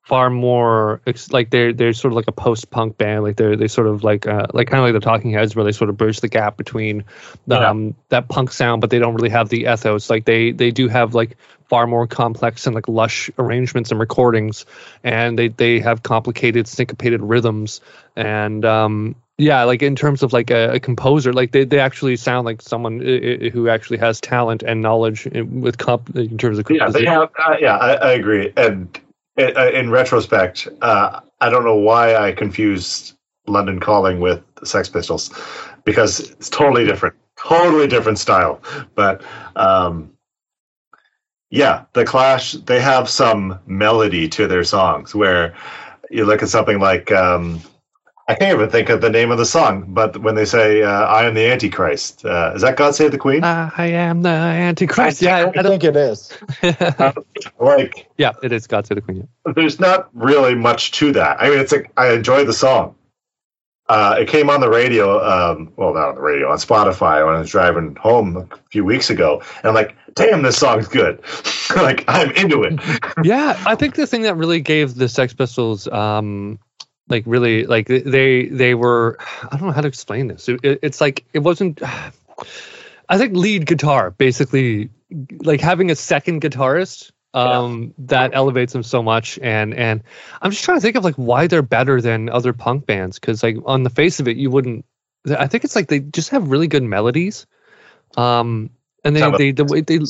far more ex- like they're they're sort of like a post-punk band like they're they sort of like uh, like kind of like the talking heads where they sort of bridge the gap between
Yeah.
um that punk sound but they don't really have the ethos like they they do have like far more complex and like lush arrangements and recordings and they they have complicated syncopated rhythms and um Yeah, like in terms of like a, a composer, like they, they actually sound like someone i- i- who actually has talent and knowledge in, with comp in terms of
Yeah,
composition.
they have. Uh, yeah, I, I agree. And uh, in retrospect, uh, I don't know why I confused London Calling with Sex Pistols because it's totally different, totally different style. But um, yeah, the Clash they have some melody to their songs where you look at something like. Um, I can't even think of the name of the song, but when they say uh, "I am the Antichrist," uh, is that "God Save the Queen"?
I am the Antichrist. Yeah,
I think it is.
like,
yeah, it is God Save the Queen. yeah.
there's not really much to that. I mean, it's like I enjoy the song. Uh, it came on the radio, um, well, not on the radio, on Spotify when I was driving home a few weeks ago, and I'm like, "Damn, this song's good!" like I'm into it.
yeah, I think the thing that really gave the Sex Pistols, um, like really, like they they were, I don't know how to explain this. It, it- it's like it wasn't. I think lead guitar, basically, like having a second guitarist, um, that elevates them so much. And and I'm just trying to think of like why they're better than other punk bands, because like on the face of it, you wouldn't. I think it's like they just have really good melodies, um, and they they the way they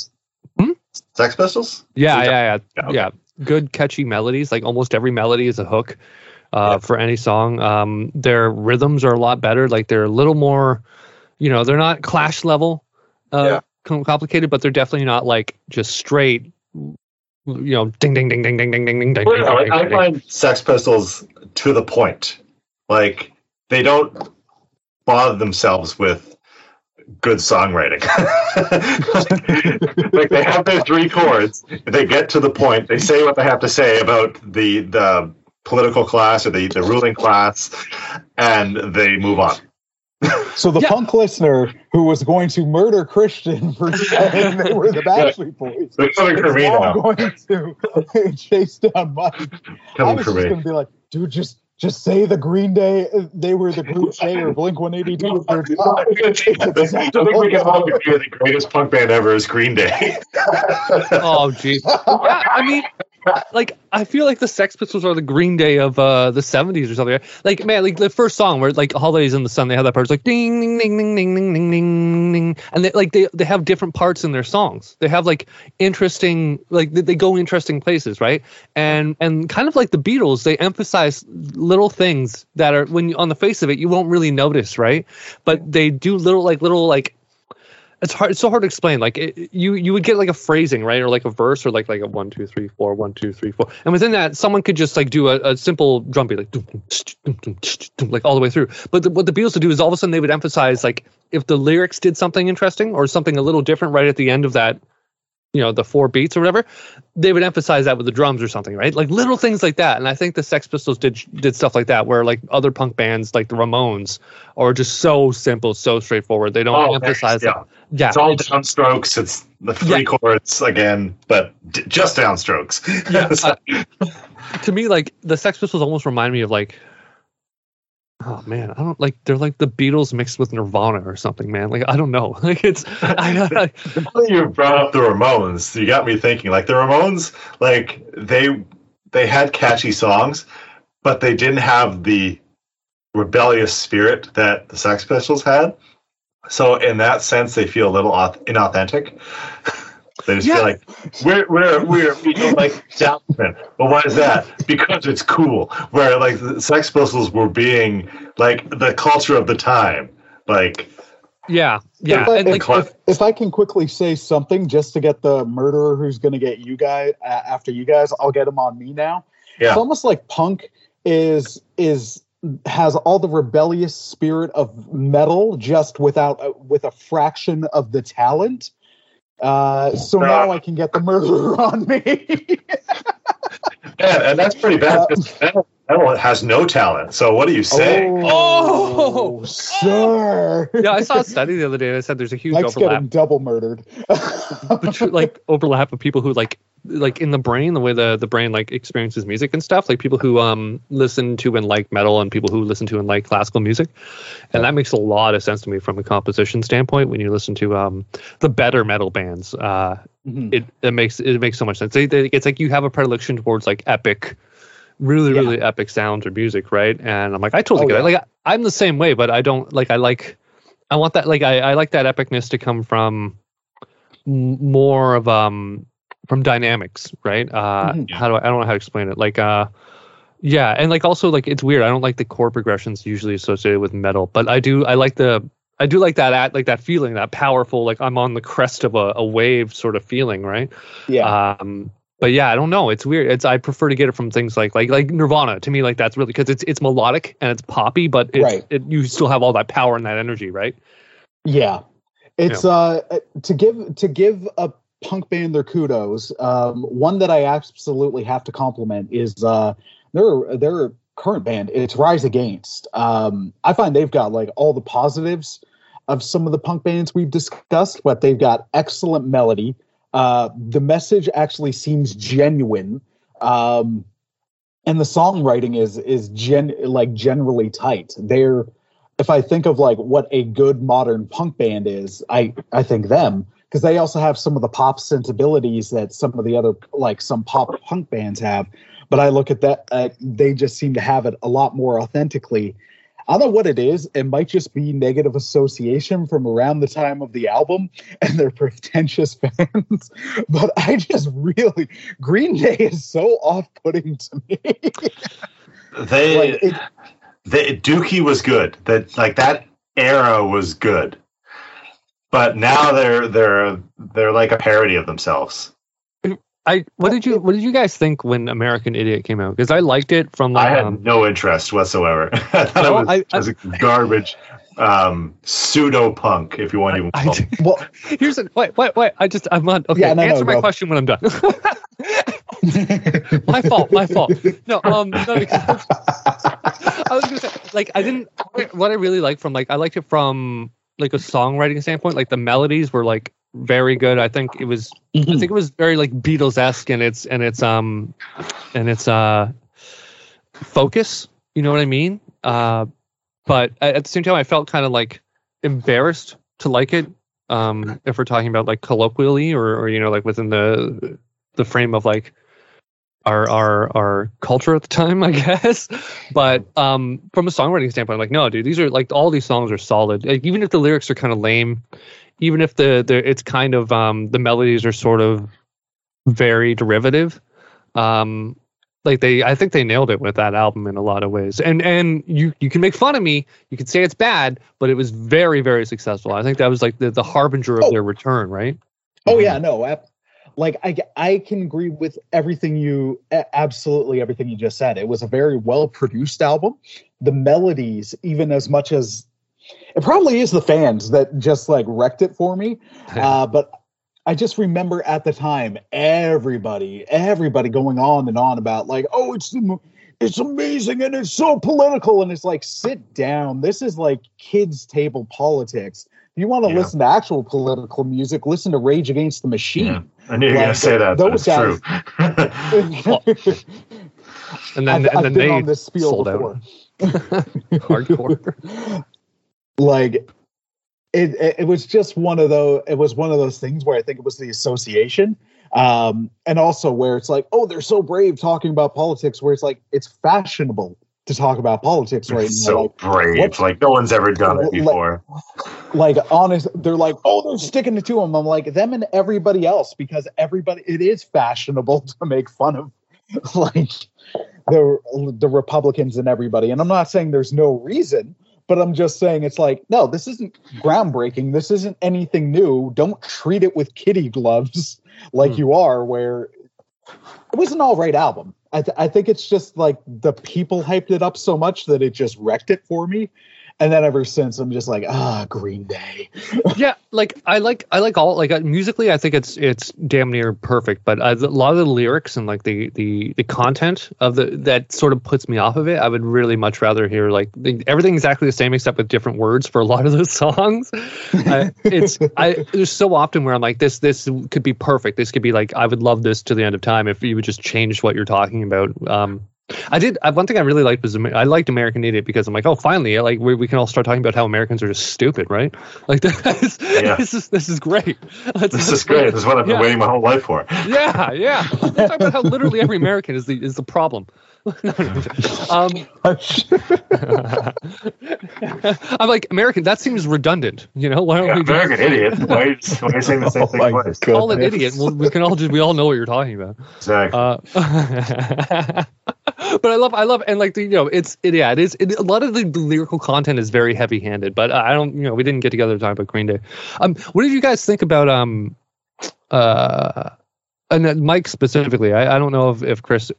Sex Pistols.
yeah, yeah, yeah,
Yeah,
yeah,
okay.
Good catchy melodies. Like almost every melody is a hook uh, for any song. Um, their rhythms are a lot better. Like they're a little more, you know, they're not Clash level, uh,
Yeah.
complicated, but they're definitely not like just straight. You know, ding, ding, ding, ding, ding, ding, ding, ding, ding.
Well,
ding,
no,
ding,
I, I
ding, ding.
find Sex Pistols to the point. Like they don't bother themselves with good songwriting. like they have their three chords. They get to the point. They say what they have to say about the the political class or the, the ruling class, and they move on.
So the
Yeah.
punk listener who was going to murder Christian for saying they were the Backstreet Boys
They're coming for me
now
now.
going to chase down Mike. I
Coming
was
for
just
me.
going to be like, dude, just just say the Green Day, they were the Green Day or Blink 182.
I think we can all agree the greatest punk band ever is Green Day.
Oh, geez. yeah, I mean, like I feel like the Sex Pistols are the Green Day of uh, the '70s or something. Like man, like the first song where like "Holidays in the Sun," they have that part. It's like ding, ding, ding, ding, ding, ding, ding, ding, ding, and they like they they have different parts in their songs. They have like interesting, like they, they go interesting places, right? And and kind of like the Beatles, they emphasize little things that are when you on the face of it you won't really notice, right? But they do little like little like it's hard it's so hard to explain. Like it, you you would get like a phrasing right? Or like a verse or like like a one two three four one two three four. And within that someone could just like do a, a simple drum beat like like all the way through. But the, what the beatles would do is all of a sudden they would emphasize like if the lyrics did something interesting or something a little different right at the end of that you know the four beats or whatever they would emphasize that with the drums or something right? Like little things like that. And i think the sex pistols did did stuff like that where like other punk bands like the ramones are just so simple so straightforward. They don't
Oh,
emphasize
yeah.
yeah.
It's all downstrokes. It's the three chords again, but d- just downstrokes.
Yeah, uh, to me, like the Sex Pistols almost remind me of like, oh man, I don't like they're like the Beatles mixed with Nirvana or something, man. Like I don't know, like it's I know.
You brought up the Ramones, you got me thinking. Like the Ramones, like they they had catchy songs, but they didn't have the rebellious spirit that the Sex Pistols had. So in that sense, they feel a little auth- inauthentic. they just
Yeah.
feel like we're we're we're we don't like establishment. But why is that? Because it's cool. Where like the Sex Pistols were being like the culture of the time. Like
yeah, yeah,
if, I,
and
if-
like
if, if I can quickly say something just to get the murderer who's going to get you guys uh, after you guys, I'll get him on me now.
Yeah.
It's almost like punk is is has all the rebellious spirit of metal just without uh, with a fraction of the talent. Uh, so now I can get the murderer on me.
Yeah, and that's pretty bad. because Metal, metal has no talent. So what do you say?
Oh!
sir.
yeah, I saw a study the other day that said there's a huge
Mike's
overlap,
getting double murdered.
between, like overlap of people who like like in the brain the way the the brain like experiences music and stuff like people who um listen to and like metal and people who listen to and like classical music and that makes a lot of sense to me from a composition standpoint when you listen to um the better metal bands uh
Mhm.
it, it makes it makes so much sense they, they, it's like you have a predilection towards like epic really
Yeah.
really epic sounds or music, right? And I'm like, I totally
Oh,
get it. Like I, I'm the same way, but I don't like. I like. I want that. Like I, I like that epicness to come from m- more of um from dynamics, right? Uh,
Mhm.
how do I? I don't know how to explain it. Like uh. Yeah, and like also like it's weird. I don't like the chord progressions usually associated with metal, but I do. I like the. I do like that at like that feeling, that powerful, like I'm on the crest of a, a wave sort of feeling, right?
Yeah.
Um, but yeah, I don't know. It's weird. It's I prefer to get it from things like like like Nirvana. To me, like that's really because it's it's melodic and it's poppy, but it's,
Right.
it, you still have all that power and that energy, right?
Yeah, it's uh to give to give a punk band their kudos. Um, one that I absolutely have to compliment is uh their their current band. It's Rise Against. Um, I find they've got like all the positives of some of the punk bands we've discussed, but they've got excellent melody. Uh, the message actually seems genuine. Um, and the songwriting is is gen like generally tight. They're if I think of like what a good modern punk band is, I I think them because they also have some of the pop sensibilities that some of the other like some pop punk bands have. But I look at that, uh, they just seem to have it a lot more authentically. I don't know what it is. It might just be negative association from around the time of the album and their pretentious fans. But I just really, Green Day is so off putting to me.
They,
like, it,
they Dookie was good. That like that era was good. But now they're they're they're like a parody of themselves.
I what did you what did you guys think when American Idiot came out? Because I liked it from
I had
um,
no interest whatsoever. I thought
No,
it was,
I-
it was garbage, um, pseudo punk, if you want to even
I,
call it.
well,
here's a wait wait wait. I just I'm on okay.
Yeah, no, no,
answer my
go.
question when I'm done. my fault. My fault. No, um, no, because I was gonna say, like, I didn't. What I really like from, like, I liked it from like a songwriting standpoint. Like the melodies were like very good. I think it was. I think it was very like Beatles esque and it's and it's um and it's uh focus. You know what I mean? Uh, but at at the same time, I felt kind of like embarrassed to like it. Um, if we're talking about like colloquially or or you know like within the the frame of like our our our culture at the time, I guess. But um, from a songwriting standpoint, I'm like, no, dude, these are like all these songs are solid. Like, even if the lyrics are kind of lame, even if the the it's kind of um the melodies are sort of very derivative. Um, like they, I think they nailed it with that album in a lot of ways. And and you you can make fun of me, you can say it's bad, but it was very very successful. I think that was like the the harbinger of
Oh.
their return, right?
Oh yeah, no. Like I, I can agree with everything you, absolutely everything you just said. It was a very well produced album. The melodies, even as much as it probably is the fans that just like wrecked it for me. Uh, but I just remember at the time everybody, everybody going on and on about like, oh, it's the, it's amazing and it's so political, and it's like, sit down. This is like kids' table politics. If you want to
Yeah.
listen to actual political music, listen to Rage Against the Machine.
I knew you were going to say that. But
those
it's true.
And then
I've,
and
I've
then
been
they
on this spiel
sold
before.
out hardcore.
like it, it it was just one of those it was one of those things where i think it was the association um and also where it's like oh they're so brave talking about politics where it's like it's fashionable to talk about politics right
It's
now
so
like,
brave. Like no one's ever done it
Like-
before.
like honest they're like oh they're sticking it to them i'm like them and everybody else because everybody it is fashionable to make fun of like the the republicans and everybody and i'm not saying there's no reason but i'm just saying it's like no this isn't groundbreaking this isn't anything new don't treat it with kitty gloves like
Hmm.
you are where it was an all right album I, th- I think it's just like the people hyped it up so much that it just wrecked it for me and then ever since i'm just like ah green day
yeah, like I like I like all like uh, musically, I think it's it's damn near perfect. But uh, a lot of the lyrics and like the the the content of the that sort of puts me off of it. I would really much rather hear like the, everything exactly the same except with different words for a lot of those songs. I, it's I there's so often where I'm like this this could be perfect. This could be like I would love this to the end of time if you would just change what you're talking about. Um, I did. Uh, one thing I really liked was I liked American Idiot because I'm like, oh, finally, like we, we can all start talking about how Americans are just stupid, right? Like this,
Yeah.
this is this is great. Let's-
This is great. This is what I've been
Yeah.
waiting my whole life for.
Yeah, yeah. Let's talk about how literally every American is the is the problem. Um, I'm like American. That seems redundant. You know, why don't
Yeah,
we just
American idiot. Why are, you, why are you saying the same
Oh
thing
my
twice?
call it
goodness.
idiot? Well, we can all just we all know what you're talking about.
Exactly.
Uh, but I love, I love, and like the, you know, it's it, yeah, it is. It, a lot of the, the lyrical content is very heavy-handed, but I don't, you know, we didn't get together to talk about Green Day. Um, what did you guys think about um, uh, and Mike specifically? I, I don't know if if Chris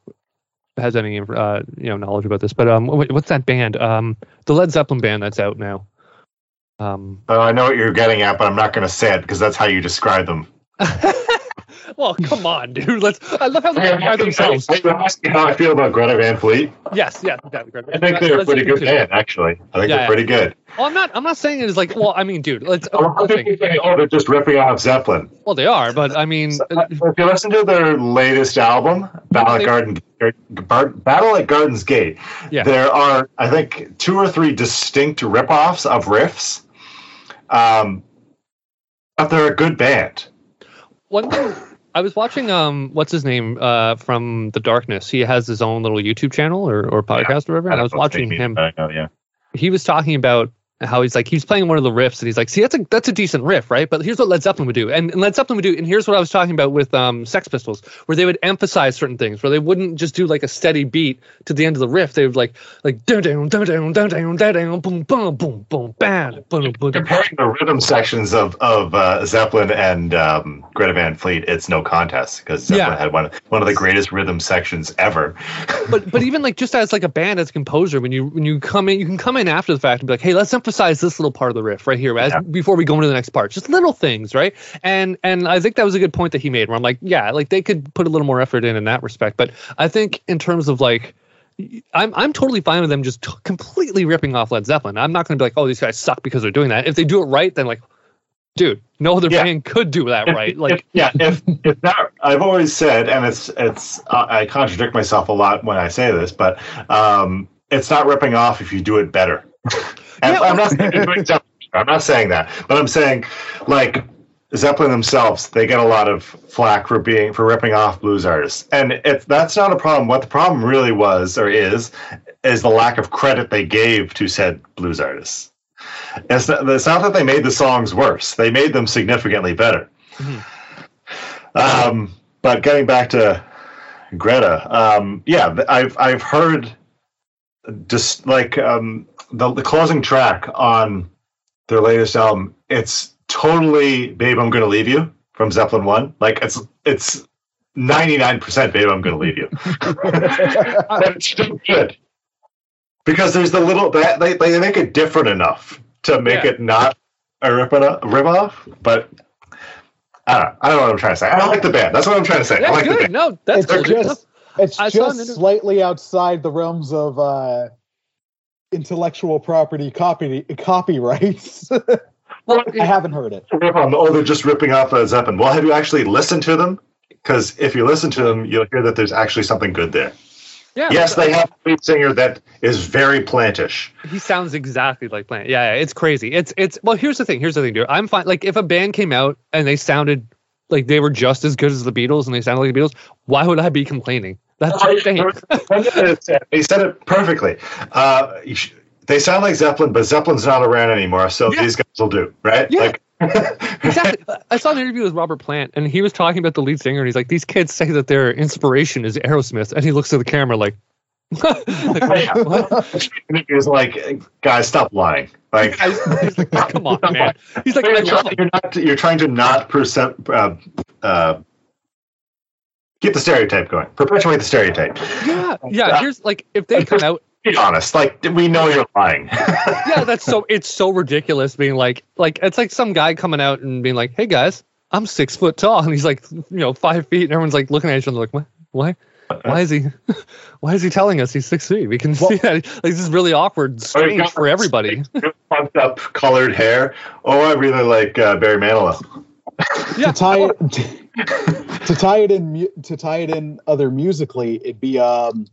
has any uh you know knowledge about this, but um, what, what's that band? Um, the Led Zeppelin band that's out now. Um,
Uh, I know what you're getting at, but I'm not going to say it because that's how you describe them.
well, come on, dude. Let's. I love how they describe themselves.
Are you asking how I feel about Greta Van Fleet?
Yes, yes, exactly.
I think they're a pretty good band, actually. I think
Yeah,
they're pretty good.
Well, I'm not. I'm not saying it is like. Well, I mean, dude. Let's.
A lot of
listen,
people say, oh, they're just ripping off Zeppelin.
well, they are, but I mean, uh,
If you listen to their latest album, Battle at Garden, Battle at Garden's Gate,
Yeah.
there are, I think, two or three distinct ripoffs of riffs. Um, but they're a good band.
one thing I was watching. Um, what's his name? Uh, from the Darkness. He has his own little YouTube channel or, or podcast or whatever. And I was watching him.
Know, yeah.
He was talking about how he's like he's playing one of the riffs and he's like, see that's a that's a decent riff, right? But here's what Led Zeppelin would do, and, and Led Zeppelin would do, and here's what I was talking about with um, Sex Pistols, where they would emphasize certain things, where they wouldn't just do like a steady beat to the end of the riff. They would like like down down down down down down down boom boom boom boom bam boom boom.
Comparing the rhythm sections of of uh, Zeppelin and um, Greta Van Fleet, it's no contest because Zeppelin
yeah.
had one one of the greatest rhythm sections ever.
but but even like just as like a band as a composer, when you when you come in, you can come in after the fact and be like, hey, let's this little part of the riff right here as
Yeah.
before we go into the next part just little things right and and i think that was a good point that he made where i'm like yeah like they could put a little more effort in in that respect but i think in terms of like I'm I'm totally fine with them just t- completely ripping off Led Zeppelin. I'm not going to be like, oh, these guys suck because they're doing that. If they do it right, then like, dude, no other
Yeah.
band could do that right.
If-
Like,
yeah, if if that, I've always said, and it's it's I contradict myself a lot when I say this, but um, it's not ripping off if you do it better.
Yeah,
I'm not saying you're doing Zeppelin, I'm not saying that, but I'm saying like Zeppelin themselves, they get a lot of flack for being for ripping off blues artists, and if that's not a problem, what the problem really was or is is the lack of credit they gave to said blues artists. It's not, it's not that they made the songs worse; they made them significantly better. Um, but getting back to Greta, um, yeah, I've I've heard just like um, the the closing track on their latest album. It's totally "Babe, I'm Gonna Leave You" from Zeppelin One. Like it's it's ninety nine percent "Babe, I'm Gonna Leave You." but it's still good because there's the little that they they make it different enough to make
Yeah.
it not a rip a rip off, but. I don't, know. I don't know what I'm trying to say. I don't like the band. That's what I'm trying to say. I
yeah,
like the
good.
band.
No, that's
It's
cool.
just it's
I
just
inter-
slightly outside the realms of uh, intellectual property copy copyrights.
Well,
I haven't heard it.
oh they're just ripping off Led Zeppelin. Well, have you actually listened to them? Because if you listen to them, you'll hear that there's actually something good there.
yeah,
Yes, they have a lead singer that is very plantish.
He sounds exactly like Plant. Yeah, yeah, it's crazy. It's it's well. Here's the thing. Here's the thing, dude. I'm fine. Like if a band came out and they sounded like they were just as good as the Beatles and they sounded like the Beatles, why would I be complaining? That's the thing.
they said it perfectly. Uh, sh- they sound like Zeppelin, but Zeppelin's not around anymore, so
Yeah.
these guys will do, right?
Yeah.
Like,
exactly. I saw an interview with Robert Plant, and he was talking about the lead singer, and he's like, "These kids say that their inspiration is Aerosmith," and he looks at the camera like, like, what?
was like, guys, stop lying. Like,
He's like, Come on, man. He's like,
you're, trying, you're not you're trying to not percep- uh, uh, keep the stereotype going, perpetuate the stereotype.
Yeah, yeah. Here's like if they come out
Be honest, like we know you're lying.
yeah, that's so it's so ridiculous being like like it's like some guy coming out and being like, Hey guys, I'm six foot tall and he's like you know, five feet and everyone's like looking at each other like, What why? Why is he why is he telling us he's six feet? We can see that like this is really awkward, strange
God.
for everybody.
Pumped up, colored hair. Oh, I really like uh, Barry Manilow.
Yeah.
to tie it to tie it in to tie it in other musically, it'd be um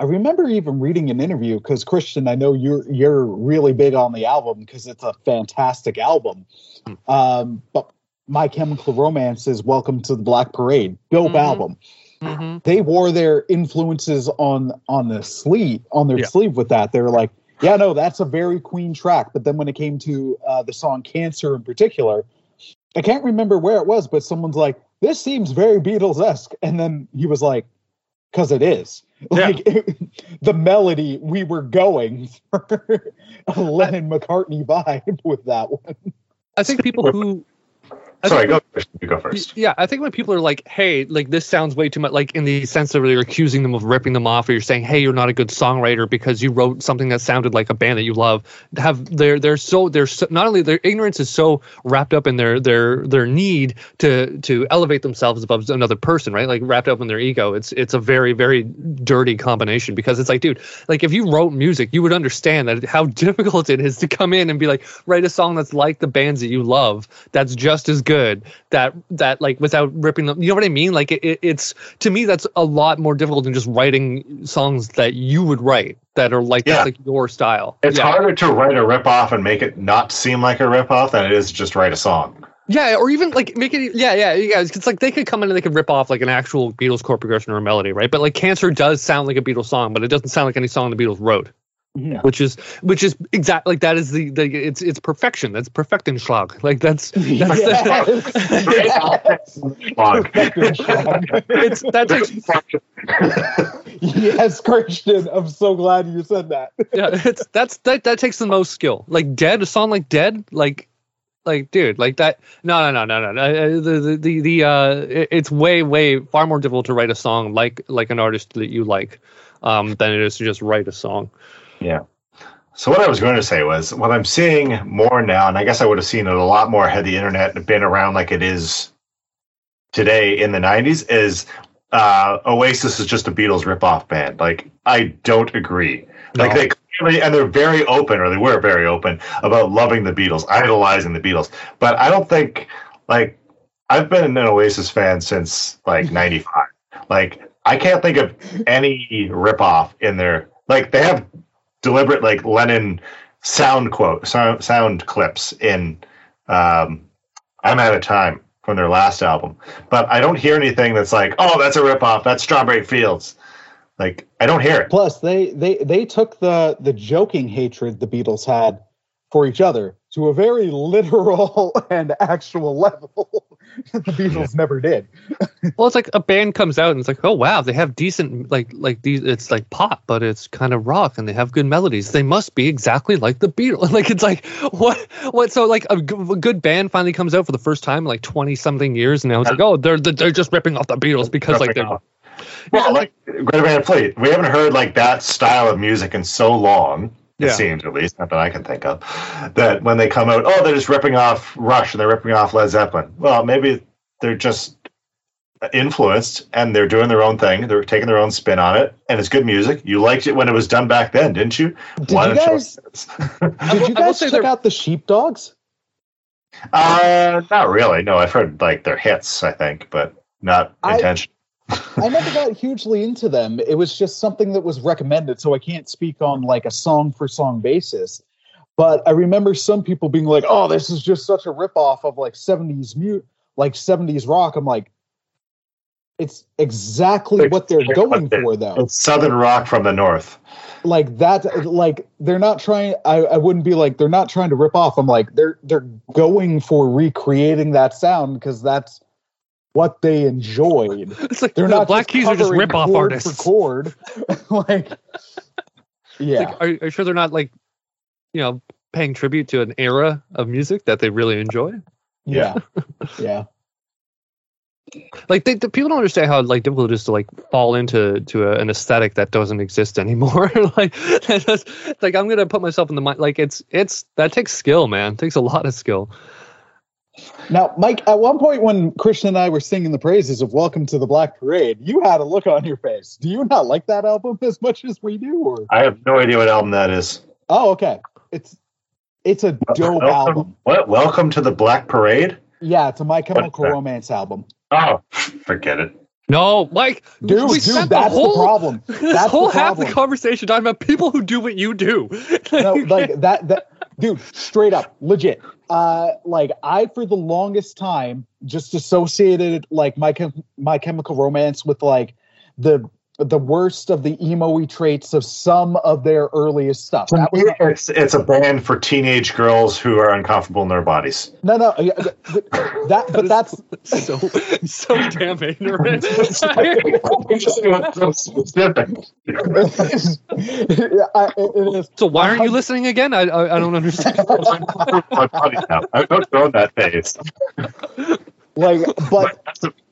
I remember even reading an interview because Christian, I know you're you're really big on the album because it's a fantastic album.
Hmm.
Um, but My Chemical Romance is Welcome to the Black Parade, dope
Mhm.
album.
Mhm.
They wore their influences on on the sleeve on their
Yeah.
sleeve with that. They were like, yeah, no, that's a very Queen track. But then when it came to uh, the song Cancer in particular, I can't remember where it was, but someone's like, this seems very Beatles esque, and then he was like, because it is.
Yeah.
Like the melody we were going for a Lennon McCartney vibe with that one.
I think people who I
Sorry, go first. You go first.
Yeah, I think when people are like, "Hey, like this sounds way too much," like in the sense of you're accusing them of ripping them off, or you're saying, "Hey, you're not a good songwriter because you wrote something that sounded like a band that you love." Have they're they're so they're so, not only their ignorance is so wrapped up in their their their need to to elevate themselves above another person, right? Like wrapped up in their ego. It's it's a very very dirty combination because it's like, dude, like if you wrote music, you would understand that how difficult it is to come in and be like, write a song that's like the bands that you love, that's just as good that that like without ripping them you know what i mean like it, it, it's to me that's a lot more difficult than just writing songs that you would write that are like
Yeah.
that's like your style
It's
yeah.
harder to write a rip off and make it not seem like a rip off than it is just write a song.
yeah or even like make it yeah yeah yeah it's like they could come in and they could rip off like an actual beatles chord progression or a melody right but like cancer does sound like a beatles song but it doesn't sound like any song the beatles wrote
Yeah.
which is which is exactly like that is the, the it's it's perfection that's perfectenschlag like that's that's
Yes.
Fuck.
it's that takes
yes, Christian. I'm so glad you said that.
yeah, it's that's that that takes the most skill. Like dead, a song like dead, like like dude, like that. No, no, no, no, no. Uh, The the the, the uh, it- it's way way far more difficult to write a song like like an artist that you like, um, than it is to just write a song.
So what I was going to say was what I'm seeing more now, and I guess I would have seen it a lot more had the internet been around like it is today in the '90s, is uh, Oasis is just a Beatles ripoff band. Like I don't agree. Like they clearly, and they're very open, or they were very open about loving the Beatles, idolizing the Beatles. But I don't think like I've been an Oasis fan since like '95. Like I can't think of any ripoff in there. Like they have deliberate like Lennon sound quote sound, sound clips in um, I'm out of time from their last album, but I don't hear anything that's like, oh, that's a ripoff. That's Strawberry Fields. Like I don't hear it.
Plus, they they they took the the joking hatred the Beatles had for each other to a very literal and actual level the Beatles never did.
Well, it's like a band comes out and it's like, oh wow, they have decent like like these. It's like pop, but it's kind of rock, and they have good melodies. They must be exactly like the Beatles. Like it's like what what? So like a, g- a good band finally comes out for the first time in like twenty something years, and now it's like, oh, they're they're just ripping off the Beatles because like they're
well, like Greta Van Fleet. We haven't heard like that style of music in so long. It
Yeah.
seems at least, not that I can think of, that when they come out, oh, they're just ripping off Rush and they're ripping off Led Zeppelin. Well, maybe they're just influenced and they're doing their own thing. They're taking their own spin on it, and it's good music. You liked it when it was done back then, didn't you?
Did
Why
you
don't
guys did you guys check
they're-
out the Sheepdogs?
Uh, not really. No, I've heard like their hits, I think, but not
I-
intentional.
I never got hugely into them. It was just something that was recommended, so I can't speak on like a song for song basis. But I remember some people being like, "Oh, this is just such a ripoff of like '70s mute, like '70s rock." I'm like, it's exactly
It's
what they're going for, though.
It's Southern rock from the north.
Like that, like they're not trying. I, I wouldn't be like they're not trying to rip off. I'm like they're they're going for recreating that sound because that's what they enjoyed.
it's like
They're
the
not
Black
just
Keys are just rip off artists.
for chord. like, yeah,
Like, are, are you sure they're not like, you know, paying tribute to an era of music that they really enjoy?
yeah, yeah.
Like they, the people don't understand how like difficult it is to like fall into to a, an aesthetic that doesn't exist anymore. like, that's, like I'm gonna put myself in the mind. Like it's it's that takes skill, man. It takes a lot of skill.
Now, Mike, at one point when Christian and I were singing the praises of "Welcome to the Black Parade," you had a look on your face. Do you not like that album as much as we do? Or
I have no idea what album that is.
oh, okay, it's it's a dope
welcome,
album.
What? Welcome to the Black Parade?
Yeah, it's a My Chemical
that?
Romance album.
Oh, forget it.
No, Mike,
Dude,
we
dude,
spent
that's
the
the,
whole,
problem.
this whole
the
half the conversation talking about people who do what you do.
no, like that that dude, straight up, legit. Uh like I for the longest time just associated like my Chem- my chemical romance with like the the worst of the emo traits of some of their earliest stuff. That was
It's it's a band for teenage girls who are uncomfortable in their bodies.
no no that but that's
so so damn ignorant.
I, it is
so why aren't you listening again? I I, I don't understand.
My body now. I've outgrown that phase.
Like but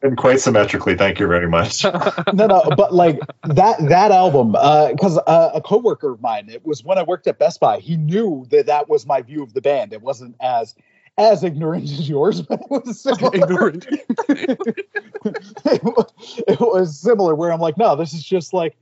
And quite symmetrically, thank you very much.
no, no, but like that that album, because uh, a coworker of mine, it was when I worked at Best Buy. He knew that that was my view of the band. It wasn't as as ignorant as yours, but it was similar.
ignorant.
it, was, it was similar. Where I'm like, no, this is just like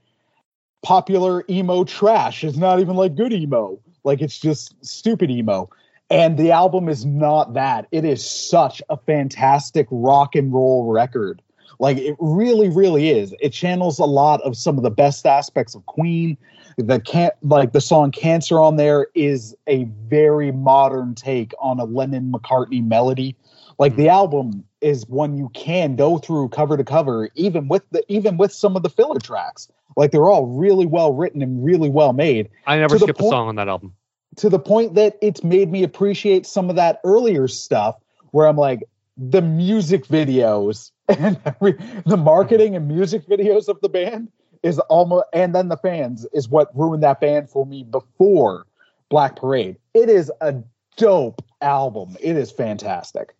popular emo trash. It's not even like good emo. Like it's just stupid emo. And the album is not that. It is such a fantastic rock and roll record. Like it really, really is. It channels a lot of some of the best aspects of Queen. The can like the song "Cancer" on there is a very modern take on a Lennon McCartney melody. Like the mm-hmm. album is one you can go through cover to cover, even with the even with some of the filler tracks. Like they're all really well written and really well made
I never skipped a song on that album.
To the point that it's made me appreciate some of that earlier stuff where I'm like the music videos and every, the marketing and music videos of the band is almost and then the fans is what ruined that band for me before Black Parade. It is a dope album. It is fantastic.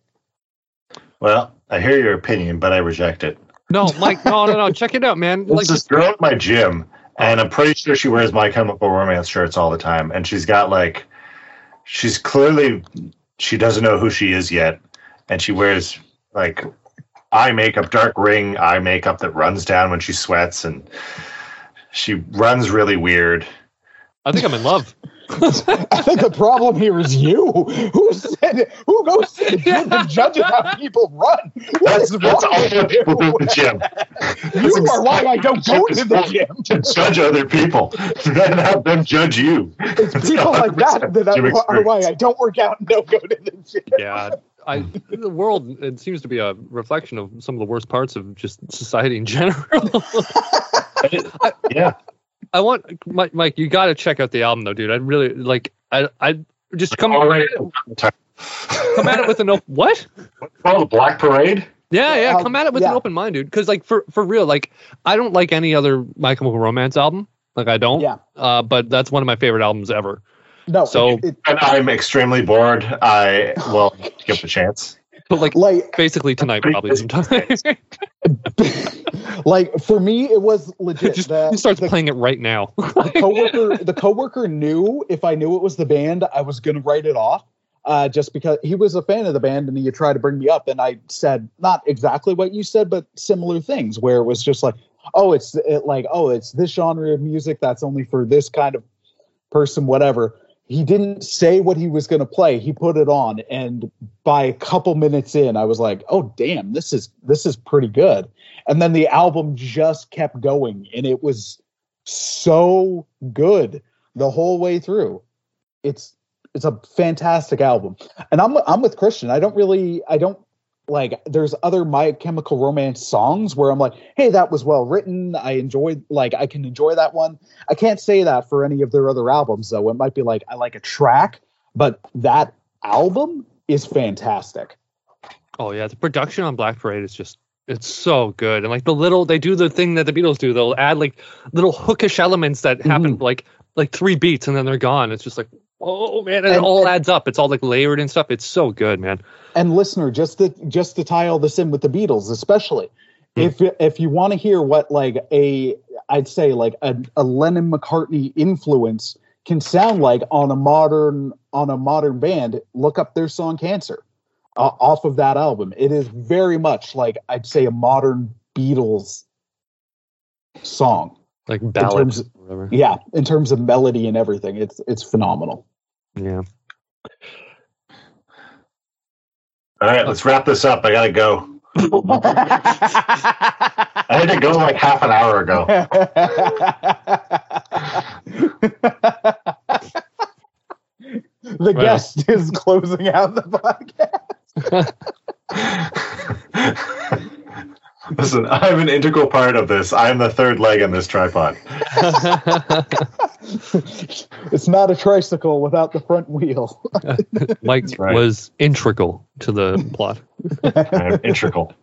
Well, I hear your opinion, but I reject it.
No, Mike, no, no, no. Check it out, man.
There's
Like,
this girl at my gym, and I'm pretty sure she wears My Chemical Romance shirts all the time. And she's got like, she's clearly she doesn't know who she is yet, and she wears like eye makeup, dark ring eye makeup that runs down when she sweats, and she runs really weird.
I think I'm in love.
I think the problem here is you. Who said who goes to the gym and judges how people run? What
That's,
is
that's all
wrong
the people do in the gym.
You are why I don't go to the gym.
to judge other people and have them judge you.
It's people like that that are, are why. I don't work out and don't go to the gym.
Yeah. I the world it seems to be a reflection of some of the worst parts of just society in general.
Yeah.
I want Mike, Mike you got to check out the album though, dude. I really like I I just come
Already.
come at it with an open what?
Oh, the Black Parade?
Yeah, yeah,
Um,
come at it with
yeah.
an open mind, dude. Because like for for real, like I don't like any other My Chemical Romance album. Like I don't.
Yeah.
Uh, but that's one of my favorite albums ever.
No,
So-
it, it,
And I'm extremely bored. I will give it a chance.
But like
like
basically tonight, probably sometime.
like for me, it was legit.
just
the,
he starts
the
playing it right now.
coworker, the coworker knew if I knew it was the band, I was going to write it off. Uh, just because he was a fan of the band and he tried to bring me up, and I said not exactly what you said, but similar things where it was just like, oh, it's it, like, oh, it's this genre of music that's only for this kind of person, whatever. He didn't say what he was going to play. He put it on, and by a couple minutes in, I was like, "Oh, damn, this is this is pretty good." And then the album just kept going, and it was so good the whole way through. It's it's a fantastic album, and I'm I'm with Christian. I don't really I don't like. There's other My Chemical Romance songs where I'm like, hey, that was well written. I enjoyed like I can enjoy that one. I can't say that for any of their other albums though. It might be like I like a track, but that album is fantastic.
oh yeah, the production on Black Parade is just it's so good. And like the little they do the thing that the Beatles do. They'll add like little hookish elements that happen mm-hmm. like like three beats and then they're gone. It's just like oh man, it
And-
all adds up. It's all like layered and stuff. It's so good, man.
and listener just to just to tie all this in with the beatles especially
Hmm.
if if you want to hear what like a i'd say like a, a lennon mccartney influence can sound like on a modern on a modern band look up their song cancer uh, off of that album it is very much like i'd say a modern beatles song
Like ballads.
terms-
or whatever.
yeah in terms of melody and everything it's it's phenomenal
Yeah.
All right, let's wrap this up. I gotta go. I had to go like half an hour ago.
the
Right.
guest is closing out the podcast.
Listen, I'm an integral part of this. I'm the third leg on this tripod.
it's not a tricycle without the front wheel.
Mike
right.
was integral to the plot.
I'm integral.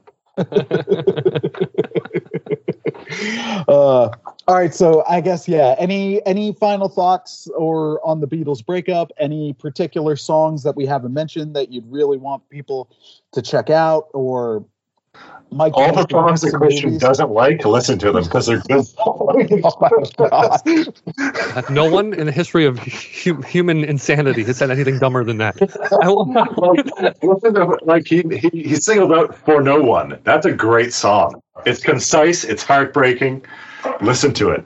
uh, all right, so I guess yeah. Any any final thoughts or on the Beatles breakup? Any particular songs that we haven't mentioned that you'd really want people to check out, or Mike?
All the songs that Christian
movies?
doesn't like, to listen to them because they're good.
Oh my god!
no one in the history of hu- human insanity has said anything dumber than that. I
like, listen to, like he, he he singled out For No One. That's a great song. It's concise. It's heartbreaking. Listen to it.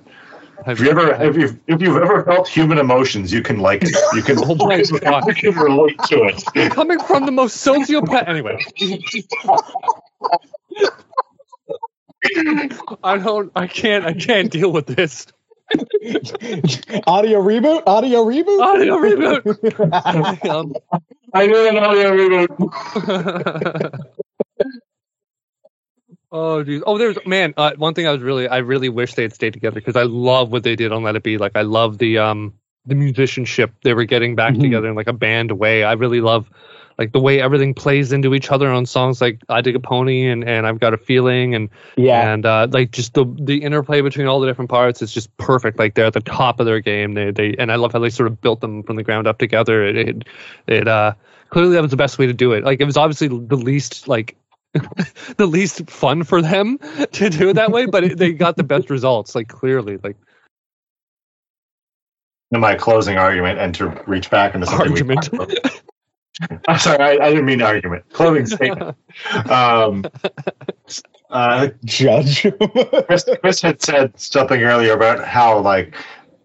If you ever if you if you've ever felt human emotions, you can like it. You can
Oh my God.
you can relate to it.
coming from the most sociopath. Anyway, I don't. I can't. I can't deal with this.
audio reboot. Audio reboot.
Audio reboot. Um,
I knew an audio reboot.
oh, dude. Oh, there's man. Uh, one thing I was really, I really wish they had stayed together because I love what they did on Let It Be. Like, I love the um the musicianship they were getting back
Mhm.
together in like a band way. I really love like the way everything plays into each other on songs like I Dig a Pony and and I've Got a Feeling and
Yeah.
and uh, like just the the interplay between all the different parts is just perfect. Like they're at the top of their game. They they and I love how they sort of built them from the ground up together. It it, it uh clearly that was the best way to do it. Like it was obviously the least like the least fun for them to do it that way, but it, they got the best results. Like clearly, like
In my closing argument, and to reach back into something. we
argument.
I'm sorry, I, I didn't mean argument. Clothing statement. Um, uh,
Judge.
Chris, Chris had said something earlier about how like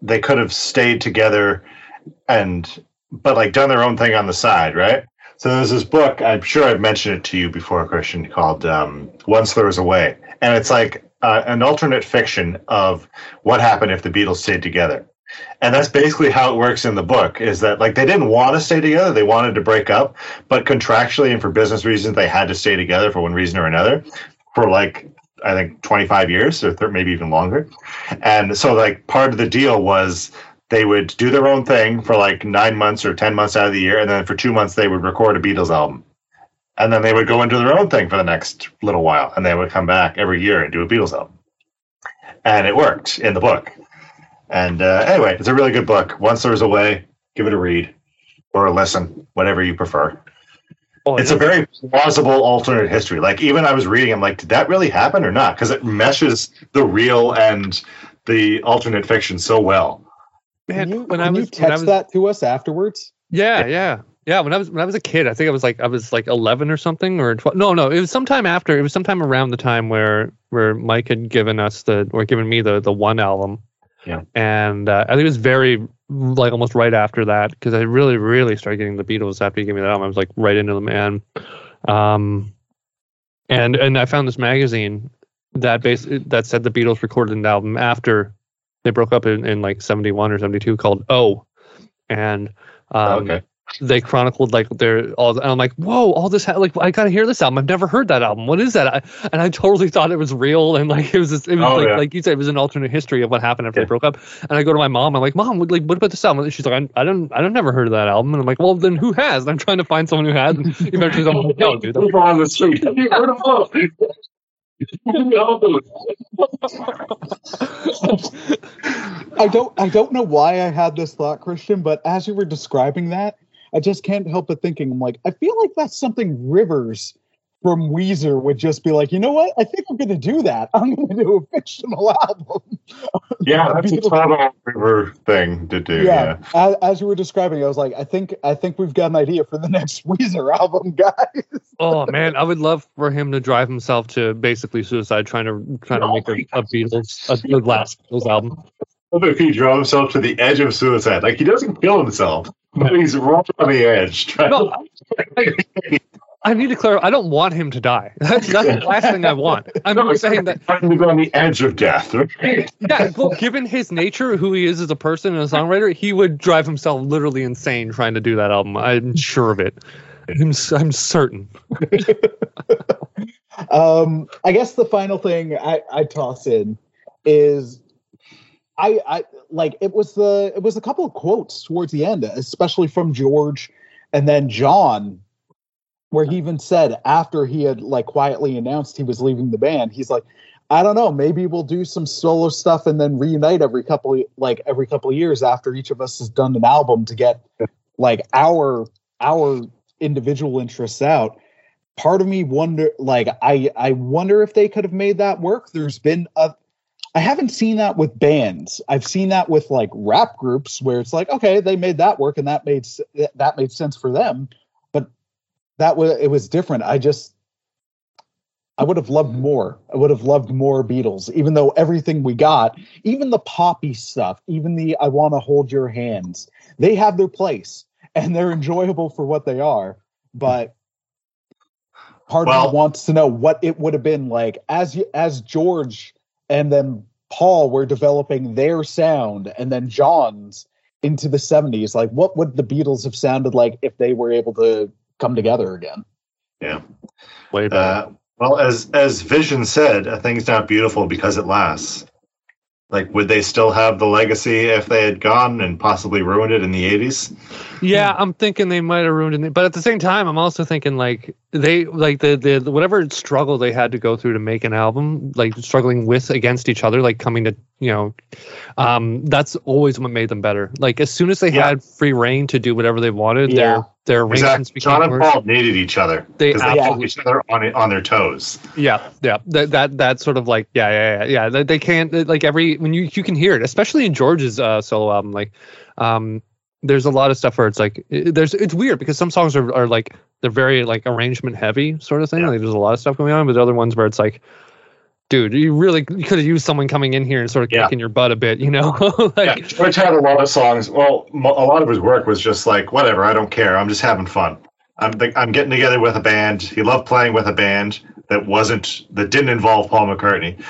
they could have stayed together and but like done their own thing on the side, right? So there's this book, I'm sure I've mentioned it to you before, Christian, called um, Once There Was a Way. And it's like uh, an alternate fiction of what happened if the Beatles stayed together. And that's basically how it works in the book is that like they didn't want to stay together, they wanted to break up, but contractually and for business reasons they had to stay together for one reason or another for like I think 25 years or maybe even longer. And so like part of the deal was they would do their own thing for like 9 months or 10 months out of the year and then for 2 months they would record a Beatles album. And then they would go into their own thing for the next little while and they would come back every year and do a Beatles album. And it worked in the book. And uh, anyway, it's a really good book. Once There's a Way, give it a read or a listen, whatever you prefer.
Oh,
It's a very plausible alternate history. Like even I was reading, I'm like, did that really happen or not? Because it meshes the real and the alternate fiction so well.
man,
Can you,
when
can
I was
you
when
text
I was
that to us afterwards?
Yeah, yeah, yeah. When I was when I was a kid, I think I was like I was like eleven or something, or 12. no, no. It was sometime after. It was sometime around the time where where Mike had given us the or given me the the one album.
Yeah.
And uh, I think it was very like almost right after that because I really really started getting the Beatles after you gave me that album. I was like right into them, and um, and and I found this magazine that base that said the Beatles recorded an album after they broke up in, in like 71 or 72 called Oh. And um,
okay.
They chronicled like their all and I'm like, whoa, all this ha- like I gotta hear this album. I've never heard that album. What is that? I, and I totally thought it was real and like it was this, it was
Oh,
like
yeah.
like you said, it was an alternate history of what happened after
Yeah.
they broke up. And I go to my mom, I'm like, Mom, what, like what about this album? And she's like, I, I don't I don't never heard of that album. And I'm like, Well then who has? And I'm trying to find someone who has. And eventually I'm like, no, dude.
People on the street. Have you heard of us?
I don't I don't know why I had this thought, Christian, but as you were describing that, I just can't help but thinking, I'm like, I feel like that's something Rivers from Weezer would just be like, you know what? I think I'm gonna do that. I'm gonna do a fictional album.
Yeah, that's a total river thing to do.
yeah.
Yeah.
As, as you were describing, I was like, I think I think we've got an idea for the next Weezer album, guys.
Oh man, I would love for him to drive himself to basically suicide, trying to trying to make a, a Beatles a, the last Beatles album.
What if he drove himself to the edge of suicide? Like he doesn't kill himself, but he's right on the edge. Trying
No, I, I need to clarify. I don't want him to die. That's, that's the last thing I want. I'm
No,
saying that.
Trying to on the edge of death. Right?
Yeah, well, given his nature, who he is as a person and a songwriter, he would drive himself literally insane trying to do that album. I'm sure of it. I'm, s- I'm certain.
um, I guess the final thing I, I toss in is I, I like it was the it was a couple of quotes towards the end, especially from George and then John, where he even said after he had like quietly announced he was leaving the band, he's like, I don't know, maybe we'll do some solo stuff and then reunite every couple like every couple of years after each of us has done an album to get like our our individual interests out. Part of me wonder like i i wonder if they could have made that work. There's been a i haven't seen that with bands. I've seen that with like rap groups where it's like okay they made that work and that made that made sense for them. But that was it was different. I just i would have loved more. I would have loved more beatles even though everything we got even the poppy stuff even the i want to hold your hands they have their place and they're enjoyable for what they are. But part of
Well-
me wants to know what it would have been like. As you, as George and then Paul were developing their sound and then John's into the 70s like what would the Beatles have sounded like if they were able to come together again Yeah.
Way better.
Uh, well, as as Vision said, a thing's not beautiful because it lasts. Like, would they still have the legacy if they had gone and possibly ruined it in the eighties?
Yeah, I'm thinking they might have ruined it, but at the same time, I'm also thinking like they like the the whatever struggle they had to go through to make an album, like struggling with against each other, like coming to you know, um, that's always what made them better. Like as soon as they
Yeah.
had free reign to do whatever they wanted,
Yeah.
their their arrangements
Exactly.
became
John and. Paul needed each other.
They
they
absolutely-
each other on on their toes.
Yeah, yeah. That that that's sort of like yeah, yeah, yeah. yeah. They, they can't like every when you you can hear it, especially in George's uh, solo album. Like, um, there's a lot of stuff where it's like it, there's it's weird because some songs are are like they're very like arrangement heavy sort of thing.
Yeah.
Like there's a lot of stuff going on, but the other ones where it's like. Dude, you really you could have used someone coming in here and sort of
Yeah.
kicking your butt a bit, you know? like,
yeah, George had a lot of songs. Well, mo- a lot of his work was just like, whatever, I don't care. I'm just having fun. I'm th- I'm getting together with a band. He loved playing with a band that wasn't that didn't involve Paul McCartney,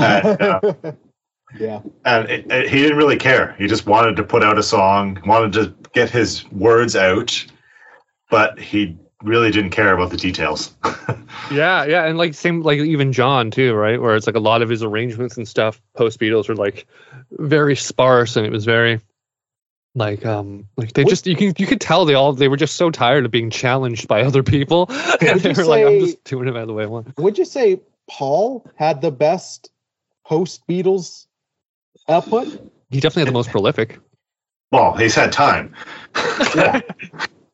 uh,
yeah
and it, it- he didn't really care. He just wanted to put out a song, wanted to get his words out, but he really didn't care about the details.
Yeah, yeah, and like same like even John too, right? Where it's like a lot of his arrangements and stuff post Beatles were like very sparse, and it was very like um like they
Would-
just you can you could tell they all they were just so tired of being challenged by other people. and they
you
were like, I'm just doing it out of the way I want.
would you say Paul had the best post Beatles output
He definitely had the most prolific.
well, he's had time.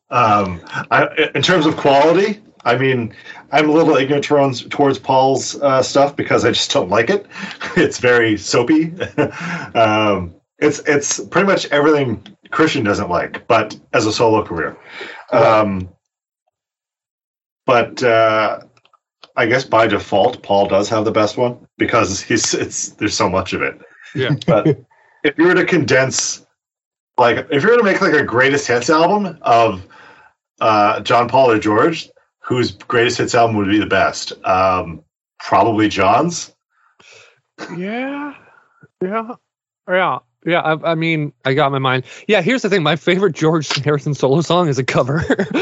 um, I, in terms of quality, I mean, I'm a little ignorant towards, towards Paul's uh, stuff because I just don't like it. It's very soapy. um, it's it's pretty much everything Christian doesn't like, but as a solo career. Um, but uh, I guess by default, Paul does have the best one because he's it's there's so much of it.
Yeah.
But if you were to condense, like, if you were to make like a greatest hits album of uh, John Paul or George, whose greatest hits album would be the best? Um, probably John's.
Yeah, yeah, yeah. Yeah, I, I mean, I got my mind. Yeah, here's the thing: my favorite George Harrison solo song is a cover.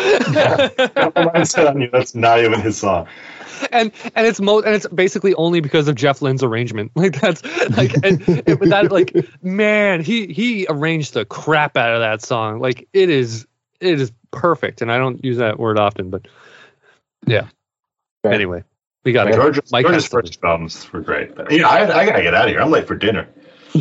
You. That's not even his song.
And and it's mo and it's basically only because of Jeff Lynne's arrangement. Like that's like and it, that like man, he he arranged the crap out of that song. Like it is it is perfect, and I don't use that word often, but yeah.
Fair.
Anyway, we got to go.
George's,
Mike
George's first albums were great. But, yeah, I, I gotta get out of here. I'm late for dinner.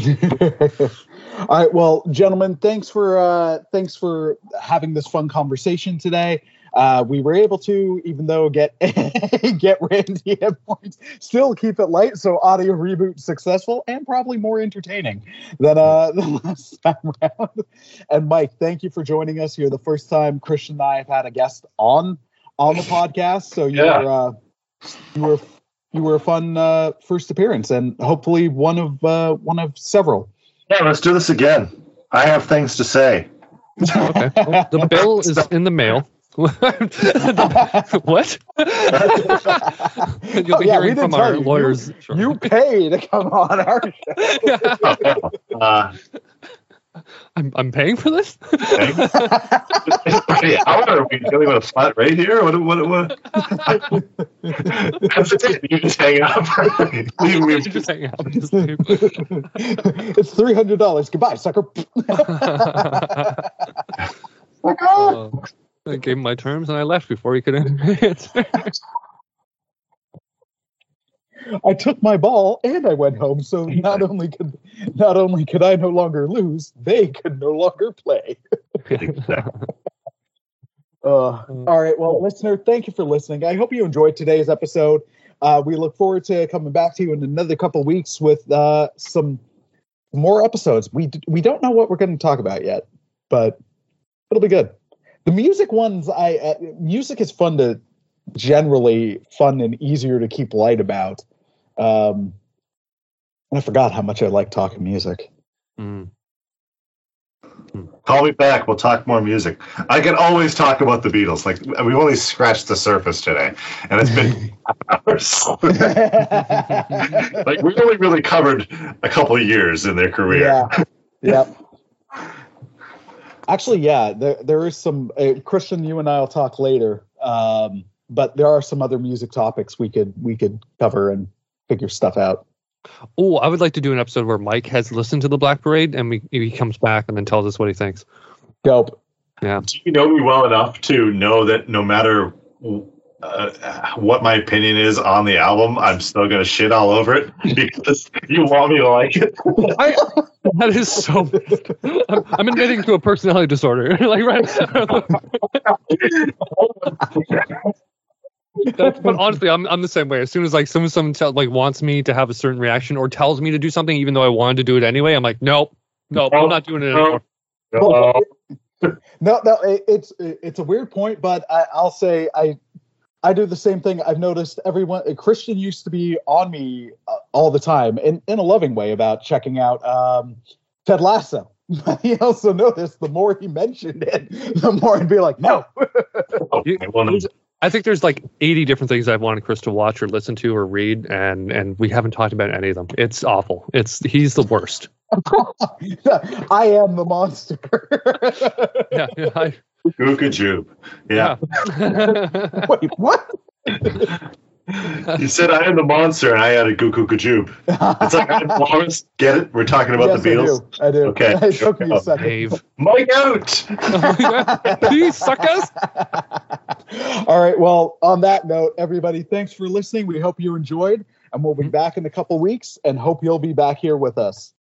All right, well, gentlemen, thanks for uh, thanks for having this fun conversation today. Uh, we were able to, even though get get Randy at points, still keep it light. So audio reboot successful and probably more entertaining than uh, the last time around. And Mike, thank you for joining us. You're the first time Christian and I have had a guest on on the podcast. So you're
Yeah.
uh, you were you were a fun uh, first appearance, and hopefully one of uh, one of several.
Yeah, let's do this again. I have things to say.
Okay. Well, the bill is in the mail. what? You'll
Oh,
be
yeah,
hearing from our
you. You-
lawyers.
You pay to come on our show.
Uh,
I'm, I'm paying for this.
pretty hour? Are we dealing with a flat rate here? What? What? What? That's it. You just hang up. we, we,
Just hang out. Just
it's three hundred dollars. Goodbye, sucker.
Uh, I gave him my terms and I left before he could answer.
I took my ball and I went home. So not only could not only could I no longer lose, they could no longer play. Uh, all right. Well, listener, thank you for listening. I hope you enjoyed today's episode. Uh, we look forward to coming back to you in another couple weeks with uh, some more episodes. We d- we don't know what we're going to talk about yet, but it'll be good. The music ones, I uh, music is fun to generally fun and easier to keep light about. Um, I forgot how much I like talking music.
Mm.
Call me back. We'll talk more music. I can always talk about the Beatles. Like we've only scratched the surface today, and it's been hours. like we only really covered a couple of years in their career.
Yeah. Yep. Actually, yeah, there there is some uh, Christian. You and I'll talk later, um, but there are some other music topics we could we could cover and figure stuff out.
Oh, I would like to do an episode where Mike has listened to the Black Parade and we, he comes back and then tells us what he thinks.
Dope.
Do you know me well enough to know that no matter uh, what my opinion is on the album, I'm still gonna shit all over it because you want me to like it?
I, that is so. I'm, I'm admitting to a personality disorder. like right. That's, but honestly, I'm I'm the same way. As soon as like someone someone tell, like wants me to have a certain reaction or tells me to do something, even though I wanted to do it anyway, I'm like, nope, nope, I'm not doing it anymore.
Uh,
No, no, it, it's it's a weird point, but I, I'll say I I do the same thing. I've noticed everyone Christian used to be on me uh, all the time, in in a loving way about checking out um, Ted Lasso. But he also noticed the more he mentioned it, the more I'd be like, no.
okay, well, no.
I think there's like 80 different things I've wanted Chris to watch or listen to or read, and and we haven't talked about any of them. It's awful. It's he's the worst.
I am the monster.
Yeah, yeah, I,
Gookajube. Yeah.
yeah.
Wait, what?
You said I am the monster and I had a Gookajube. It's like I'm Lawrence. Get it? We're talking about
yes,
the Beatles.
I do. I do.
Okay.
It took me a second.
Dave.
Mike out.
Please suck us.
All right. Well, on that note, everybody, thanks for listening. We hope you enjoyed, and we'll be mm-hmm. back in a couple weeks and hope you'll be back here with us.